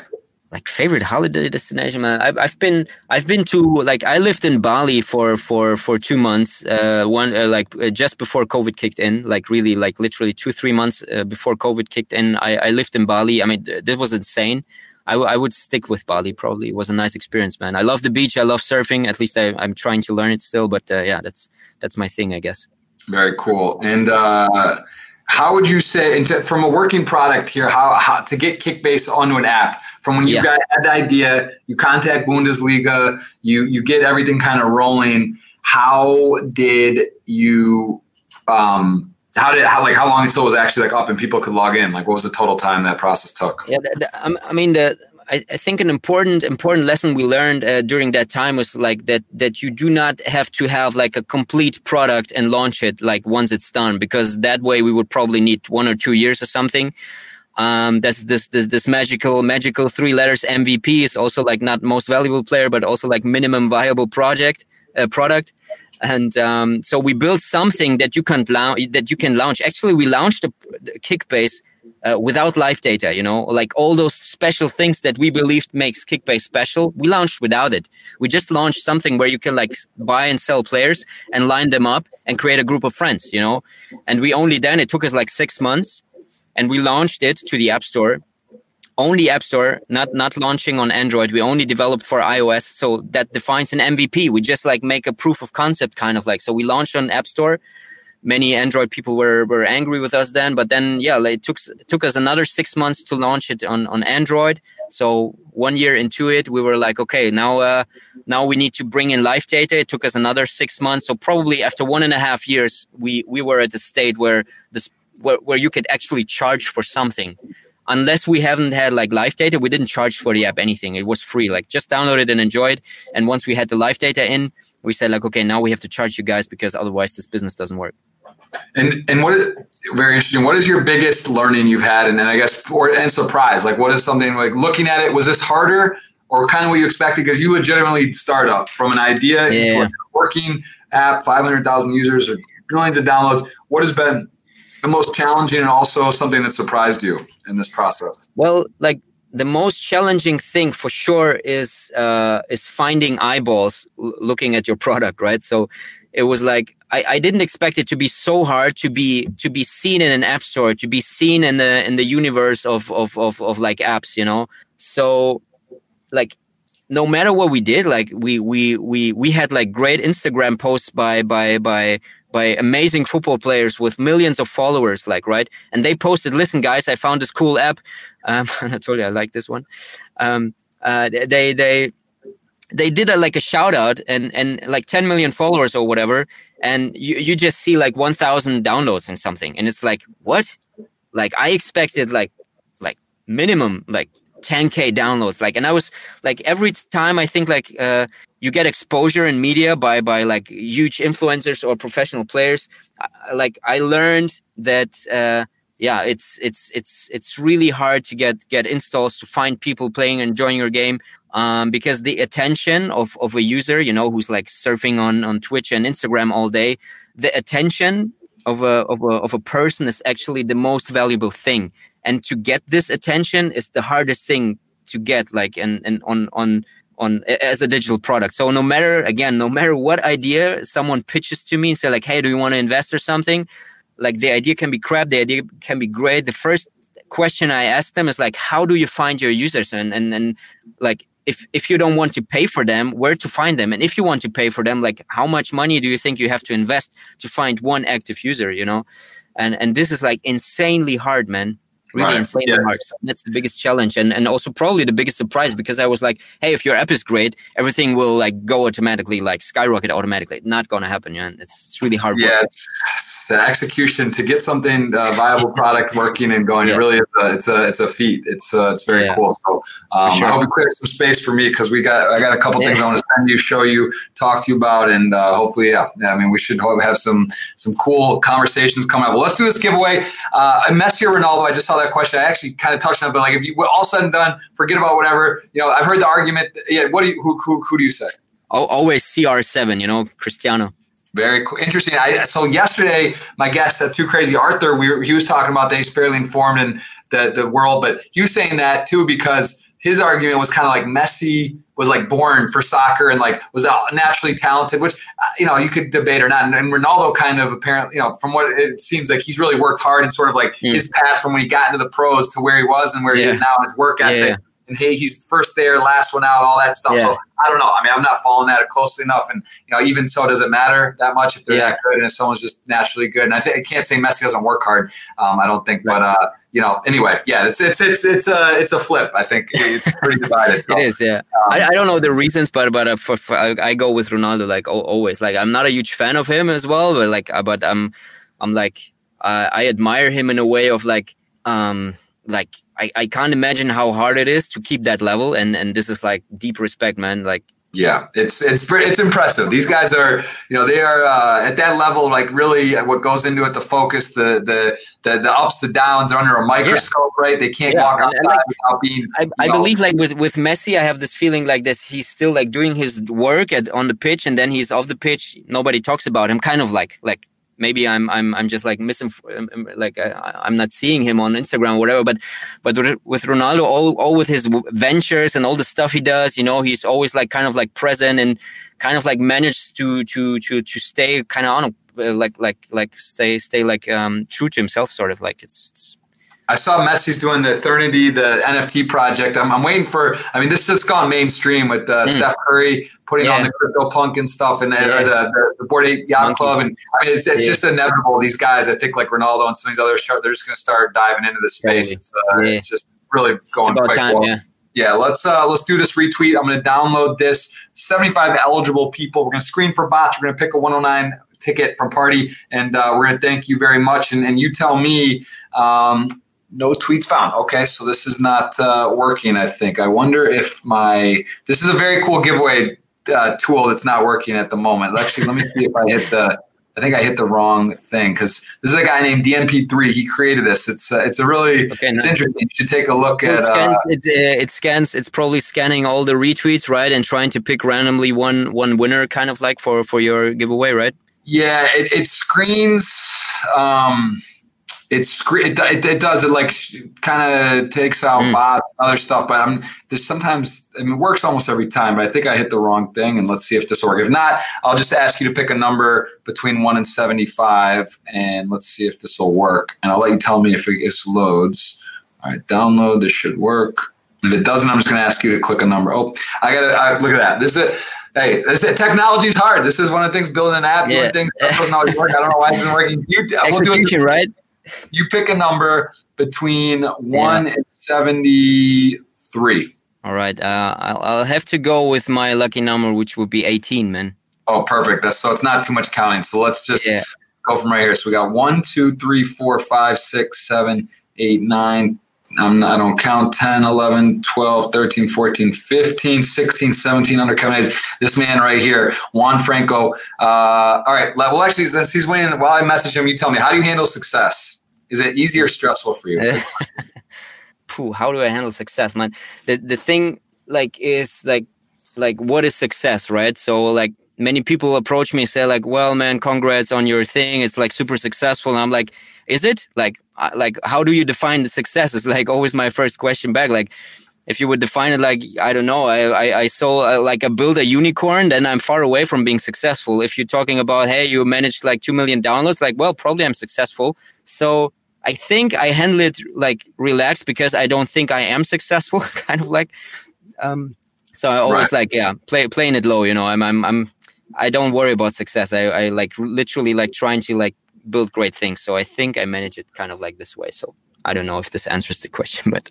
Like favorite holiday destination, man. I've, I've been I've been to like I lived in Bali for for for two months. Uh, one uh, like uh, just before COVID kicked in, like really like literally two three months uh, before COVID kicked in. I, I lived in Bali. I mean, th- this was insane. I, w- I would stick with Bali probably. It was a nice experience, man. I love the beach. I love surfing. At least I, I'm trying to learn it still. But uh, yeah, that's that's my thing, I guess. Very cool. And uh, how would you say, into, from a working product here, how, how to get Kickbase onto an app? From when you yeah. got had the idea, you contact Bundesliga, you you get everything kind of rolling. How did you? Um, how did how like how long until it was actually like up and people could log in? Like, what was the total time that process took? Yeah, I mean the I, I, think an important important lesson we learned uh, during that time was like that that you do not have to have like a complete product and launch it like once it's done because that way we would probably need one or two years or something. Um, that's this this this magical magical three letters MVP is also like not most valuable player but also like minimum viable project uh, product. And um, so we built something that you can launch. That you can launch. Actually, we launched the, the Kickbase uh, without live data, you know, like all those special things that we believed makes Kickbase special, we launched without it. We just launched something where you can like buy and sell players and line them up and create a group of friends, you know. And we only then it took us like six months, and we launched it to the App Store. Only App Store, not not launching on Android. We only developed for iOS, so that defines an MVP. We just like make a proof of concept, kind of like. So we launched on App Store many Android people were were angry with us then. But then, yeah, it took it took us another six months to launch it on on Android. So one year into it, we were like, okay, now uh, now we need to bring in live data. It took us another six months. So probably after one and a half years, we we were at a state where this where, where you could actually charge for something. Unless we haven't had like live data, we didn't charge for the app anything. It was free. Like just download it and enjoy it. And once we had the live data in, we said like, okay, now we have to charge you guys because otherwise this business doesn't work. And and what is very interesting? What is your biggest learning you've had, and, and I guess or and surprise? Like, what is something like looking at it? Was this harder or kind of what you expected? Because you legitimately start up from an idea yeah. into a working app, five hundred thousand users or millions of downloads. What has been the most challenging and also something that surprised you in this process? Well, like the most challenging thing for sure is uh, is finding eyeballs looking at your product, right? So it was like I, I didn't expect it to be so hard to be to be seen in an app store, to be seen in the in the universe of of of, of like apps, you know. So like no matter what we did, like we we we we had like great Instagram posts by by by by amazing football players with millions of followers, like right, and they posted, "Listen, guys, I found this cool app." Um, you I like this one. Um, uh, they they they did a, like a shout out and and like 10 million followers or whatever and you, you just see like 1000 downloads and something and it's like what? Like i expected like like minimum like 10k downloads like and i was like every time i think like uh you get exposure in media by by like huge influencers or professional players I, like i learned that uh yeah it's it's it's it's really hard to get get installs to find people playing and enjoying your game um, because the attention of, of a user, you know, who's like surfing on, on Twitch and Instagram all day, the attention of a, of a, of a person is actually the most valuable thing. And to get this attention is the hardest thing to get, like, and, and on, on, on as a digital product. So no matter, again, no matter what idea someone pitches to me and say like, Hey, do you want to invest or something? Like the idea can be crap. The idea can be great. The first question I ask them is like, how do you find your users? And, and, and like, if if you don't want to pay for them where to find them? And if you want to pay for them like how much money do you think you have to invest to find one active user you know? And and this is like insanely hard man. Really right. insanely yes. hard. So that's the biggest challenge. And and also probably the biggest surprise because i was like hey if your app is great everything will like go automatically like skyrocket automatically. Not gonna happen man. It's, it's really hard yeah it's, the execution to get something uh, viable product working and going. Yeah. It really is. A, it's a it's a feat. It's uh, it's very yeah. cool. So um, sure. I hope you clear some space for me because we got I got a couple yeah. things I want to send you, show you, talk to you about, and uh, hopefully, yeah, I mean, we should have some some cool conversations coming up. Well, let's do this giveaway. Uh, Messi or Ronaldo? I just saw that question. I actually kind of touched on it, but like if you all said and done, forget about whatever. You know, I've heard the argument. Yeah, what do you who who, who do you say? Always CR7. You know, Cristiano. Very cool. interesting. I, so yesterday, my guest at Too Crazy Arthur, we were, he was talking about that he's fairly informed in the, the world, but was saying that too because his argument was kind of like Messi was like born for soccer and like was naturally talented, which uh, you know you could debate or not. And, and Ronaldo kind of apparently, you know, from what it seems like, he's really worked hard and sort of like mm. his path from when he got into the pros to where he was and where yeah. he is now in his work ethic. Yeah and hey, he's first there, last one out, all that stuff. Yeah. So I don't know. I mean, I'm not following that closely enough, and you know, even so, does it matter that much if they're yeah. that good and if someone's just naturally good? And I, think I can't say Messi doesn't work hard. Um, I don't think, but uh, you know, anyway, yeah, it's it's it's it's a it's a flip. I think it's pretty divided. So, it is, yeah. Um, I, I don't know the reasons, but but uh, for, for I, I, go with Ronaldo like always. Like I'm not a huge fan of him as well, but like, uh, but I'm I'm like uh, I admire him in a way of like um like I, I can't imagine how hard it is to keep that level and and this is like deep respect man like yeah it's it's it's impressive these guys are you know they are uh, at that level like really what goes into it the focus the the the, the ups the downs are under a microscope yeah. right they can't yeah. walk outside like, without being I, I believe like with with Messi I have this feeling like this. he's still like doing his work at on the pitch and then he's off the pitch nobody talks about him kind of like like maybe I'm I'm I'm just like missing um, um, like I, am not seeing him on Instagram or whatever. But but with Ronaldo, all all with his ventures and all the stuff he does, you know, he's always like kind of like present and kind of like managed to to to to stay kind of on uh, like like like stay stay like um true to himself, sort of like it's, it's I saw Messi's doing the Eternity, the NFT project. I'm, I'm waiting for. I mean, this has gone mainstream with uh, mm. Steph Curry putting yeah. on the crypto punk and stuff, and, yeah. the, the, the Bored Ape Yacht Monkey. Club, and I mean, it's, it's yeah. just inevitable. These guys, I think, like Ronaldo and some of these others, they're just going to start diving into the space. It's, uh, it's, just really going quite time, well. Yeah. Yeah, let's uh, let's do this retweet. I'm going to download this. 75 eligible people. We're going to screen for bots. We're going to pick a 109 ticket from Party, and uh, we're going to thank you very much. And, and you tell me um, no tweets found. Okay, so this is not uh, working. I think. I wonder if my this is a very cool giveaway uh, tool that's not working at the moment. Actually, let me see if I hit the. I think I hit the wrong thing because this is a guy named DNP3. He created this. It's uh, it's a really okay, it's interesting. You should take a look so at. It scans, uh, it, uh, it scans. It's probably scanning all the retweets, right, and trying to pick randomly one one winner, kind of like for for your giveaway, right? Yeah, it, it screens. Um, it's it, it, it does it like kind of takes out mm. bots and other stuff but i'm there's sometimes i mean it works almost every time but i think i hit the wrong thing and let's see if this works work if not i'll just ask you to pick a number between 1 and 75 and let's see if this will work and i'll let you tell me if it loads all right download this should work if it doesn't i'm just going to ask you to click a number oh i gotta look at that this is it hey, this technology is hard. This is one of the things building an app, yeah. doing things doesn't always work. I don't know why it isn't working. You, we'll do it, right? You pick a number between one yeah. and seventy-three. All right, uh, I'll, I'll have to go with my lucky number, which would be eighteen, man. Oh, perfect. That's so it's not too much counting. So let's just yeah. go from right here. So we got one, two, three, four, five, six, seven, eight, nine, I'm not, I don't count 10, 11, 12, 13, 14, 15, 16, 17 under Kevin Hayes. This man right here, Juan Franco. Uh, all right. Well, actually, since he's winning, while I message him, you tell me, how do you handle success? Is it easy or stressful for you? Pooh, how do I handle success, man? The, the thing, like, is like, like, what is success, right? So, like, many people approach me and say, like, well, man, congrats on your thing. It's like super successful. And I'm like, is it like like how do you define the success is like always my first question back like if you would define it like i don't know i i, I saw uh, like a build a unicorn then i'm far away from being successful if you're talking about hey you managed like 2 million downloads like well probably i'm successful so i think i handle it like relaxed because i don't think i am successful kind of like um so i always right. like yeah play playing it low you know i'm i'm, I'm I don't worry about success. I, I like literally like trying to like build great things. So I think I manage it kind of like this way. So I don't know if this answers the question, but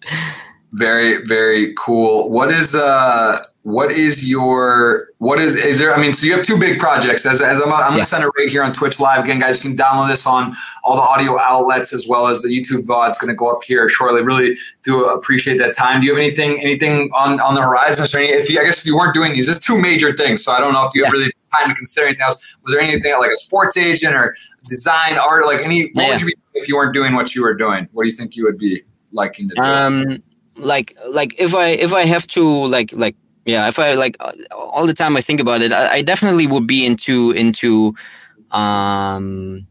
very very cool. What is uh what is your what is is there i mean so you have two big projects. As, as i'm, I'm yeah. gonna send it right here on twitch live. Again guys you can download this on all the audio outlets as well as the youtube vod it's gonna go up here shortly. Really do appreciate that time. Do you have anything anything on on the horizon? Or any, if you i guess if you weren't doing these it's two major things so i don't know if you yeah. have really time to consider anything else. Was there anything like a sports agent or design art like any what yeah. would you be if you weren't doing what you were doing? What do you think you would be liking to do? Um like like if i if i have to like like yeah if i like all the time i think about it i, I definitely would be into into um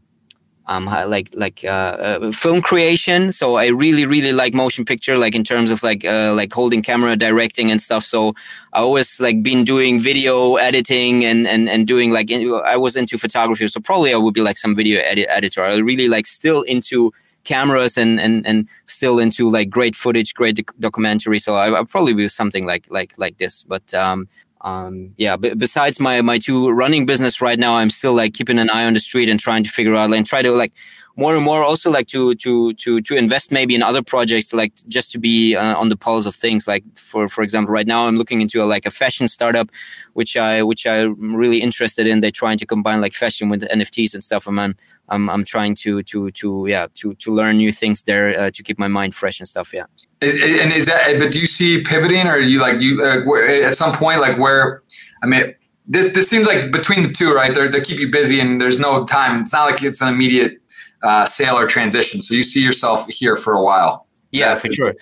um like like uh, uh, film creation. So i really really like motion picture like in terms of like uh, like holding camera directing and stuff. So i always like been doing video editing and and and doing like i was into photography. So probably i would be like some video edit editor. I really like still into cameras and and and still into like great footage, great doc- documentary. So I, will probably be something like like like this. But um, um, yeah. B- besides my my two running business right now, I'm still like keeping an eye on the street and trying to figure out and try to like more and more also like to to to to invest maybe in other projects like just to be uh, on the pulse of things like for for example right now i'm looking into a, like a fashion startup which i which i'm really interested in they're trying to combine like fashion with nfts and stuff and i'm i'm, I'm trying to to to yeah to to learn new things there uh, to keep my mind fresh and stuff yeah is, and is that but do you see pivoting or you like you uh, at some point like where i mean this this seems like between the two, right? They're, they keep you busy, and there's no time. It's not like it's an immediate uh, sale or transition. So you see yourself here for a while. Yeah, for sure.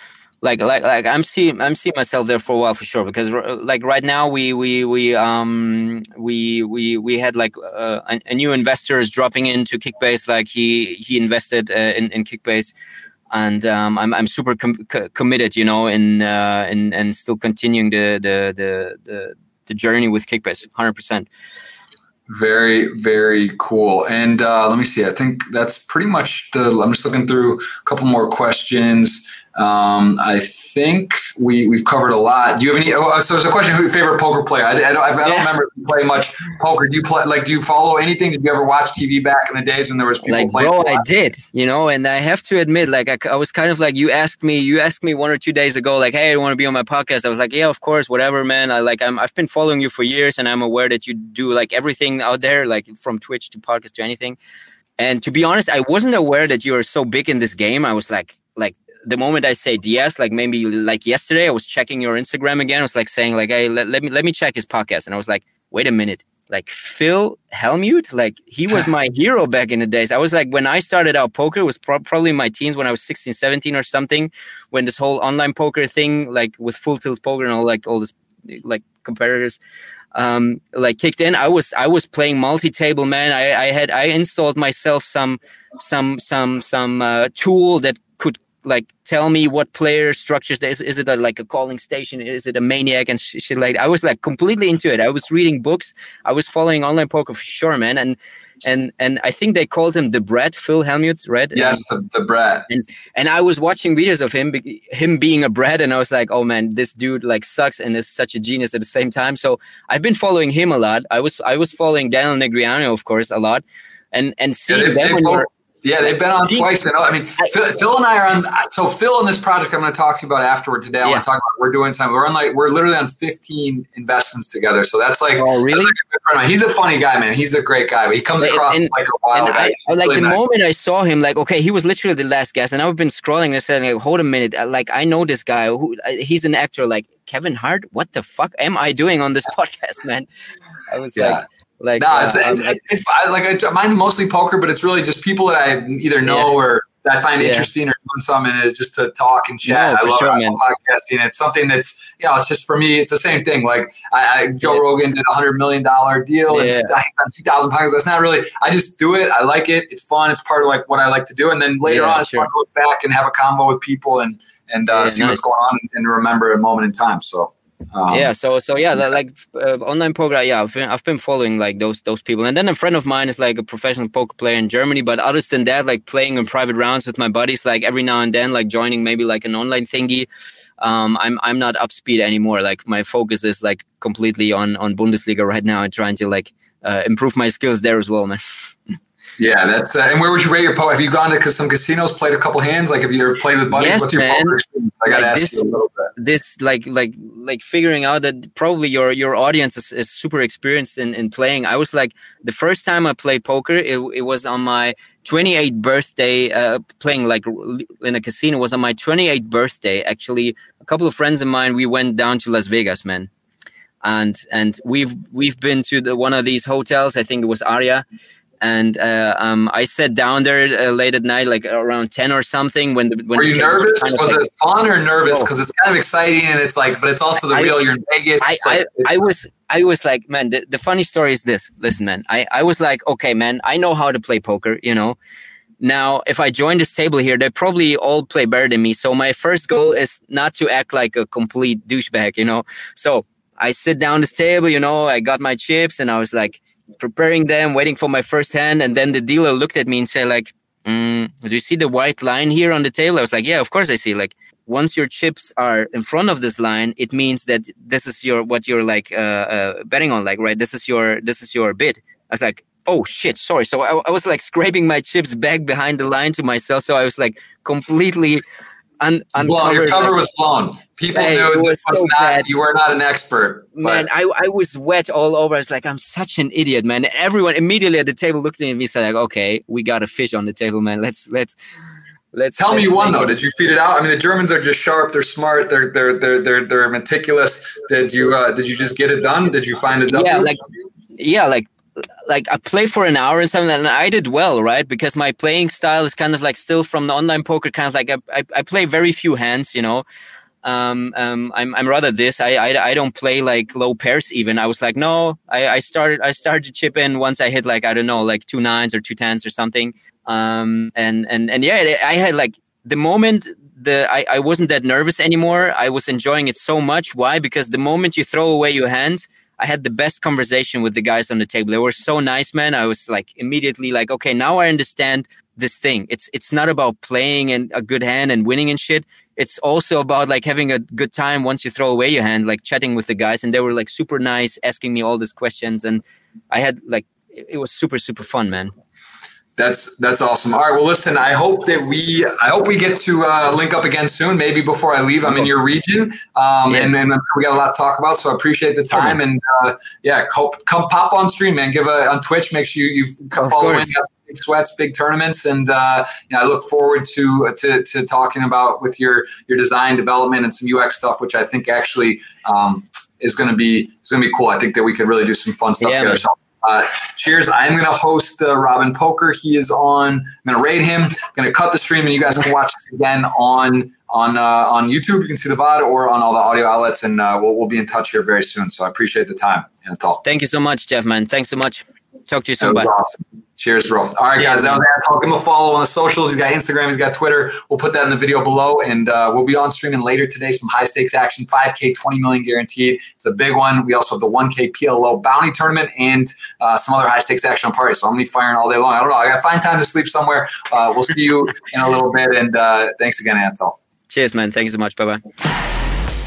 Like like like I'm seeing I'm seeing myself there for a while for sure because like right now we we we um we we we had like uh, a, a, new investor is dropping into Kickbase like he he invested uh, in in Kickbase and um, I'm I'm super com- committed you know in uh, in and still continuing the the the the, the journey with Kickbase 100 percent. Very, very cool. And uh, let me see. I think that's pretty much the. I'm just looking through a couple more questions. Um, I think we we've covered a lot. Do you have any? Oh, so there's a question: Who your favorite poker player? I, I don't, I don't yeah. remember you play much poker. Do you play like? Do you follow anything? Did you ever watch TV back in the days when there was people like, playing? Bro, I did. You know, and I have to admit, like, I, I, was kind of like you asked me. You asked me one or two days ago, like, "Hey, I want to be on my podcast." I was like, "Yeah, of course, whatever, man." I like, I'm I've been following you for years, and I'm aware that you do like everything out there, like from Twitch to podcast to anything. And to be honest, I wasn't aware that you are so big in this game. I was like, like the moment I said yes, like maybe like yesterday, I was checking your Instagram again. I was like saying like, "Hey, let, let me let me check his podcast," and I was like, "Wait a minute." Like Phil Hellmuth, like he was my hero back in the days. I was like, when I started out poker, was pro- probably my teens when I was 16, 17 or something, when this whole online poker thing, like with full tilt poker and all like all this like competitors, um, like kicked in, I was I was playing multi-table, man. I, I had I installed myself some some some some uh, tool that like tell me what player structures there is. Is it a, like a calling station? Is it a maniac and sh- shit like? I was like completely into it. I was reading books. I was following online poker for sure, man. And and and I think they called him the Brat, Phil Hellmuth, right? Yes, the, the Brat. And and I was watching videos of him, him being a Brat, and I was like, oh man, this dude like sucks and is such a genius at the same time. So I've been following him a lot. I was I was following Daniel Negreanu, of course, a lot, and and seeing Yeah, them they Yeah, they've been on twice. now. I mean, Phil, Phil and I are on. So Phil in this project, I'm going to talk to you about afterward today. I Yeah. want to talk about we're doing something. We're on like we're literally on 15 investments together. So that's like, Oh, really? that's like a good friend of mine. He's a funny guy, man. He's a great guy, but he comes And- across and- like a wild guy. I, like really the nice. moment I saw him, like okay, he was literally the last guest, and I've been scrolling and saying, like, hold a minute, uh, like I know this guy. Who uh, he's an actor, like Kevin Hart. What the fuck am I doing on this podcast, man? I was Yeah. like, like, No, uh, it's, it's, like- it's I, like mine's mostly poker, but it's really just people that I either know Yeah. or that I find Yeah. interesting or doing something and just to talk and chat. No, I love, sure, I man. love podcasting. It's something that's you know, it's just for me. It's the same thing. Like I, I Joe Yeah. Rogan did a hundred million dollar deal and Yeah. two thousand podcasts. That's not really. I just do it. I like it. It's fun. It's part of like what I like to do. And then later Yeah, on, it's sure. fun to look back and have a combo with people and and uh, see what's going on and remember a moment in time. So. Um, yeah so so yeah li- like uh, online poker yeah I've been, I've been following like those those people. And then a friend of mine is like a professional poker player in germany but other than that like playing in private rounds with my buddies like every now and then like joining maybe like an online thingy um i'm i'm not up speed anymore. Like my focus is like completely on on bundesliga right now and trying to like uh, improve my skills there as well man Yeah, that's uh, and where would you rate your poker? Have you gone to some casinos, played a couple hands? Like, have you ever played with buddies? Yes, What's your man. I got to Like ask this- you a little bit. this like like like figuring out that probably your your audience is, is super experienced in, in playing i was like the first time i played poker it, it was on my 28th birthday uh, playing like in a casino was on my 28th birthday actually a couple of friends of mine we went down to las vegas man and and we've we've been to the one of these hotels i think it was aria and uh, um, I sat down there uh, late at night, like around ten or something. When the when Were you nervous? kind of, Was like- it fun or nervous? Because it's kind of exciting and it's like, but it's also the I- real. You're in Vegas. I, like, I, I was I was like, man, the, the funny story is this. Listen, man, I, I was like, okay, man, I know how to play poker, you know. Now, if I join this table here, they probably all play better than me. So my first goal is not to act like a complete douchebag, you know. So I sit down this table, you know, I got my chips and I was like preparing them, waiting for my first hand, and then the dealer looked at me and said, like, mm, do you see the white line here on the table? I was like, yeah, of course I see. Like, once your chips are in front of this line, it means that this is your what you're like uh, uh, betting on, like right. This is your this is your bid. I was like, oh shit, sorry. So I, I was like scraping my chips back behind the line to myself. So I was like completely un- blown. Your cover like, was blown. People Hey, knew it this was was so not. bad. You were not an expert. man, but- I, I was wet all over. I was like, I'm such an idiot, man. Everyone immediately at the table looked at me and said, like, okay, we got a fish on the table, man. Let's let's let's Tell me let's won make- though. Did you feed it out? I mean, the Germans are just sharp. They're smart. They're they're they're they're they're meticulous. Did you uh, did you just get it done? Did you find a W? Yeah, like yeah, like like I play for an hour and something, and I did well, right? Because my playing style is kind of like still from the online poker, kind of like I, I, I play very few hands, you know. Um, um, I'm I'm rather this. I, I I don't play like low pairs even. I was like, no, I, I started I started to chip in once I hit like I don't know like two nines or two tens or something. Um, and and and yeah, I had like the moment the I, I wasn't that nervous anymore. I was enjoying it so much. Why? Because the moment you throw away your hand, I had the best conversation with the guys on the table. They were so nice, man. I was like immediately like, okay, now I understand this thing. It's it's not about playing and a good hand and winning and shit. It's also about like having a good time once you throw away your hand, like chatting with the guys. And they were like super nice, asking me all these questions. And I had like it was super, super fun, man. That's that's awesome. All right. Well, listen. I hope that we I hope we get to uh, link up again soon. Maybe before I leave. I'm in your region, um, Yeah. and, and we got a lot to talk about. So I appreciate the time. and uh, yeah, come, come pop on stream, man. Give a on Twitch. Make sure you you come Of follow in. course. Got some Big sweats, big tournaments, and uh, you know, I look forward to, to to talking about with your your design development and some UX stuff, which I think actually um, is going to be is going to be cool. I think that we could really do some fun stuff Yeah, together. Uh, cheers. I'm going to host uh, Robin Poker. He is on. I'm going to raid him. I'm going to cut the stream, and you guys can watch this again on on uh, on YouTube. You can see the VOD or on all the audio outlets, and uh, we'll, we'll be in touch here very soon. So I appreciate the time talk. Thank you so much, Jeff, man. Thanks so much. Talk to you soon. Bye. awesome. Cheers, bro. All right, guys. That was Antal. Give him a follow on the socials. He's got Instagram. He's got Twitter. We'll put that in the video below, and uh, we'll be on streaming later today. Some high stakes action, 5K, 20 million guaranteed. It's a big one. We also have the 1K PLO bounty tournament and uh, some other high stakes action on party. So I'm gonna be firing all day long. I don't know. I gotta find time to sleep somewhere. Uh, we'll see you in a little bit, and uh, thanks again, Antal. Cheers, man. Thank you so much. Bye bye.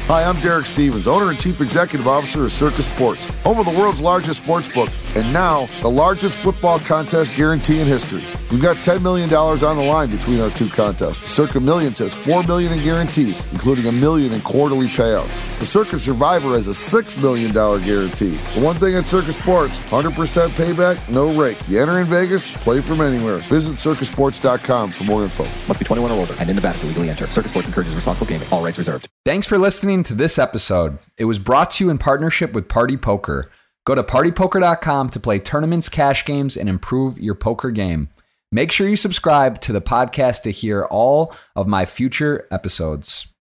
Hi, I'm Derek Stevens, owner and chief executive officer of Circa Sports, home of the world's largest sports book, and now the largest football contest guarantee in history. We've got $10 million on the line between our two contests. Circa Millions has 4 million in guarantees, including a million in quarterly payouts. The Circa Survivor has a $6 million guarantee. The one thing at Circa Sports, 100% payback, no rake. You enter in Vegas, play from anywhere. Visit circasports.com for more info. Must be 21 or older and in Nevada to legally enter. Circa Sports encourages responsible gaming. All rights reserved. Thanks for listening to this episode. It was brought to you in partnership with Party Poker. Go to partypoker.com to play tournaments, cash games, and improve your poker game. Make sure you subscribe to the podcast to hear all of my future episodes.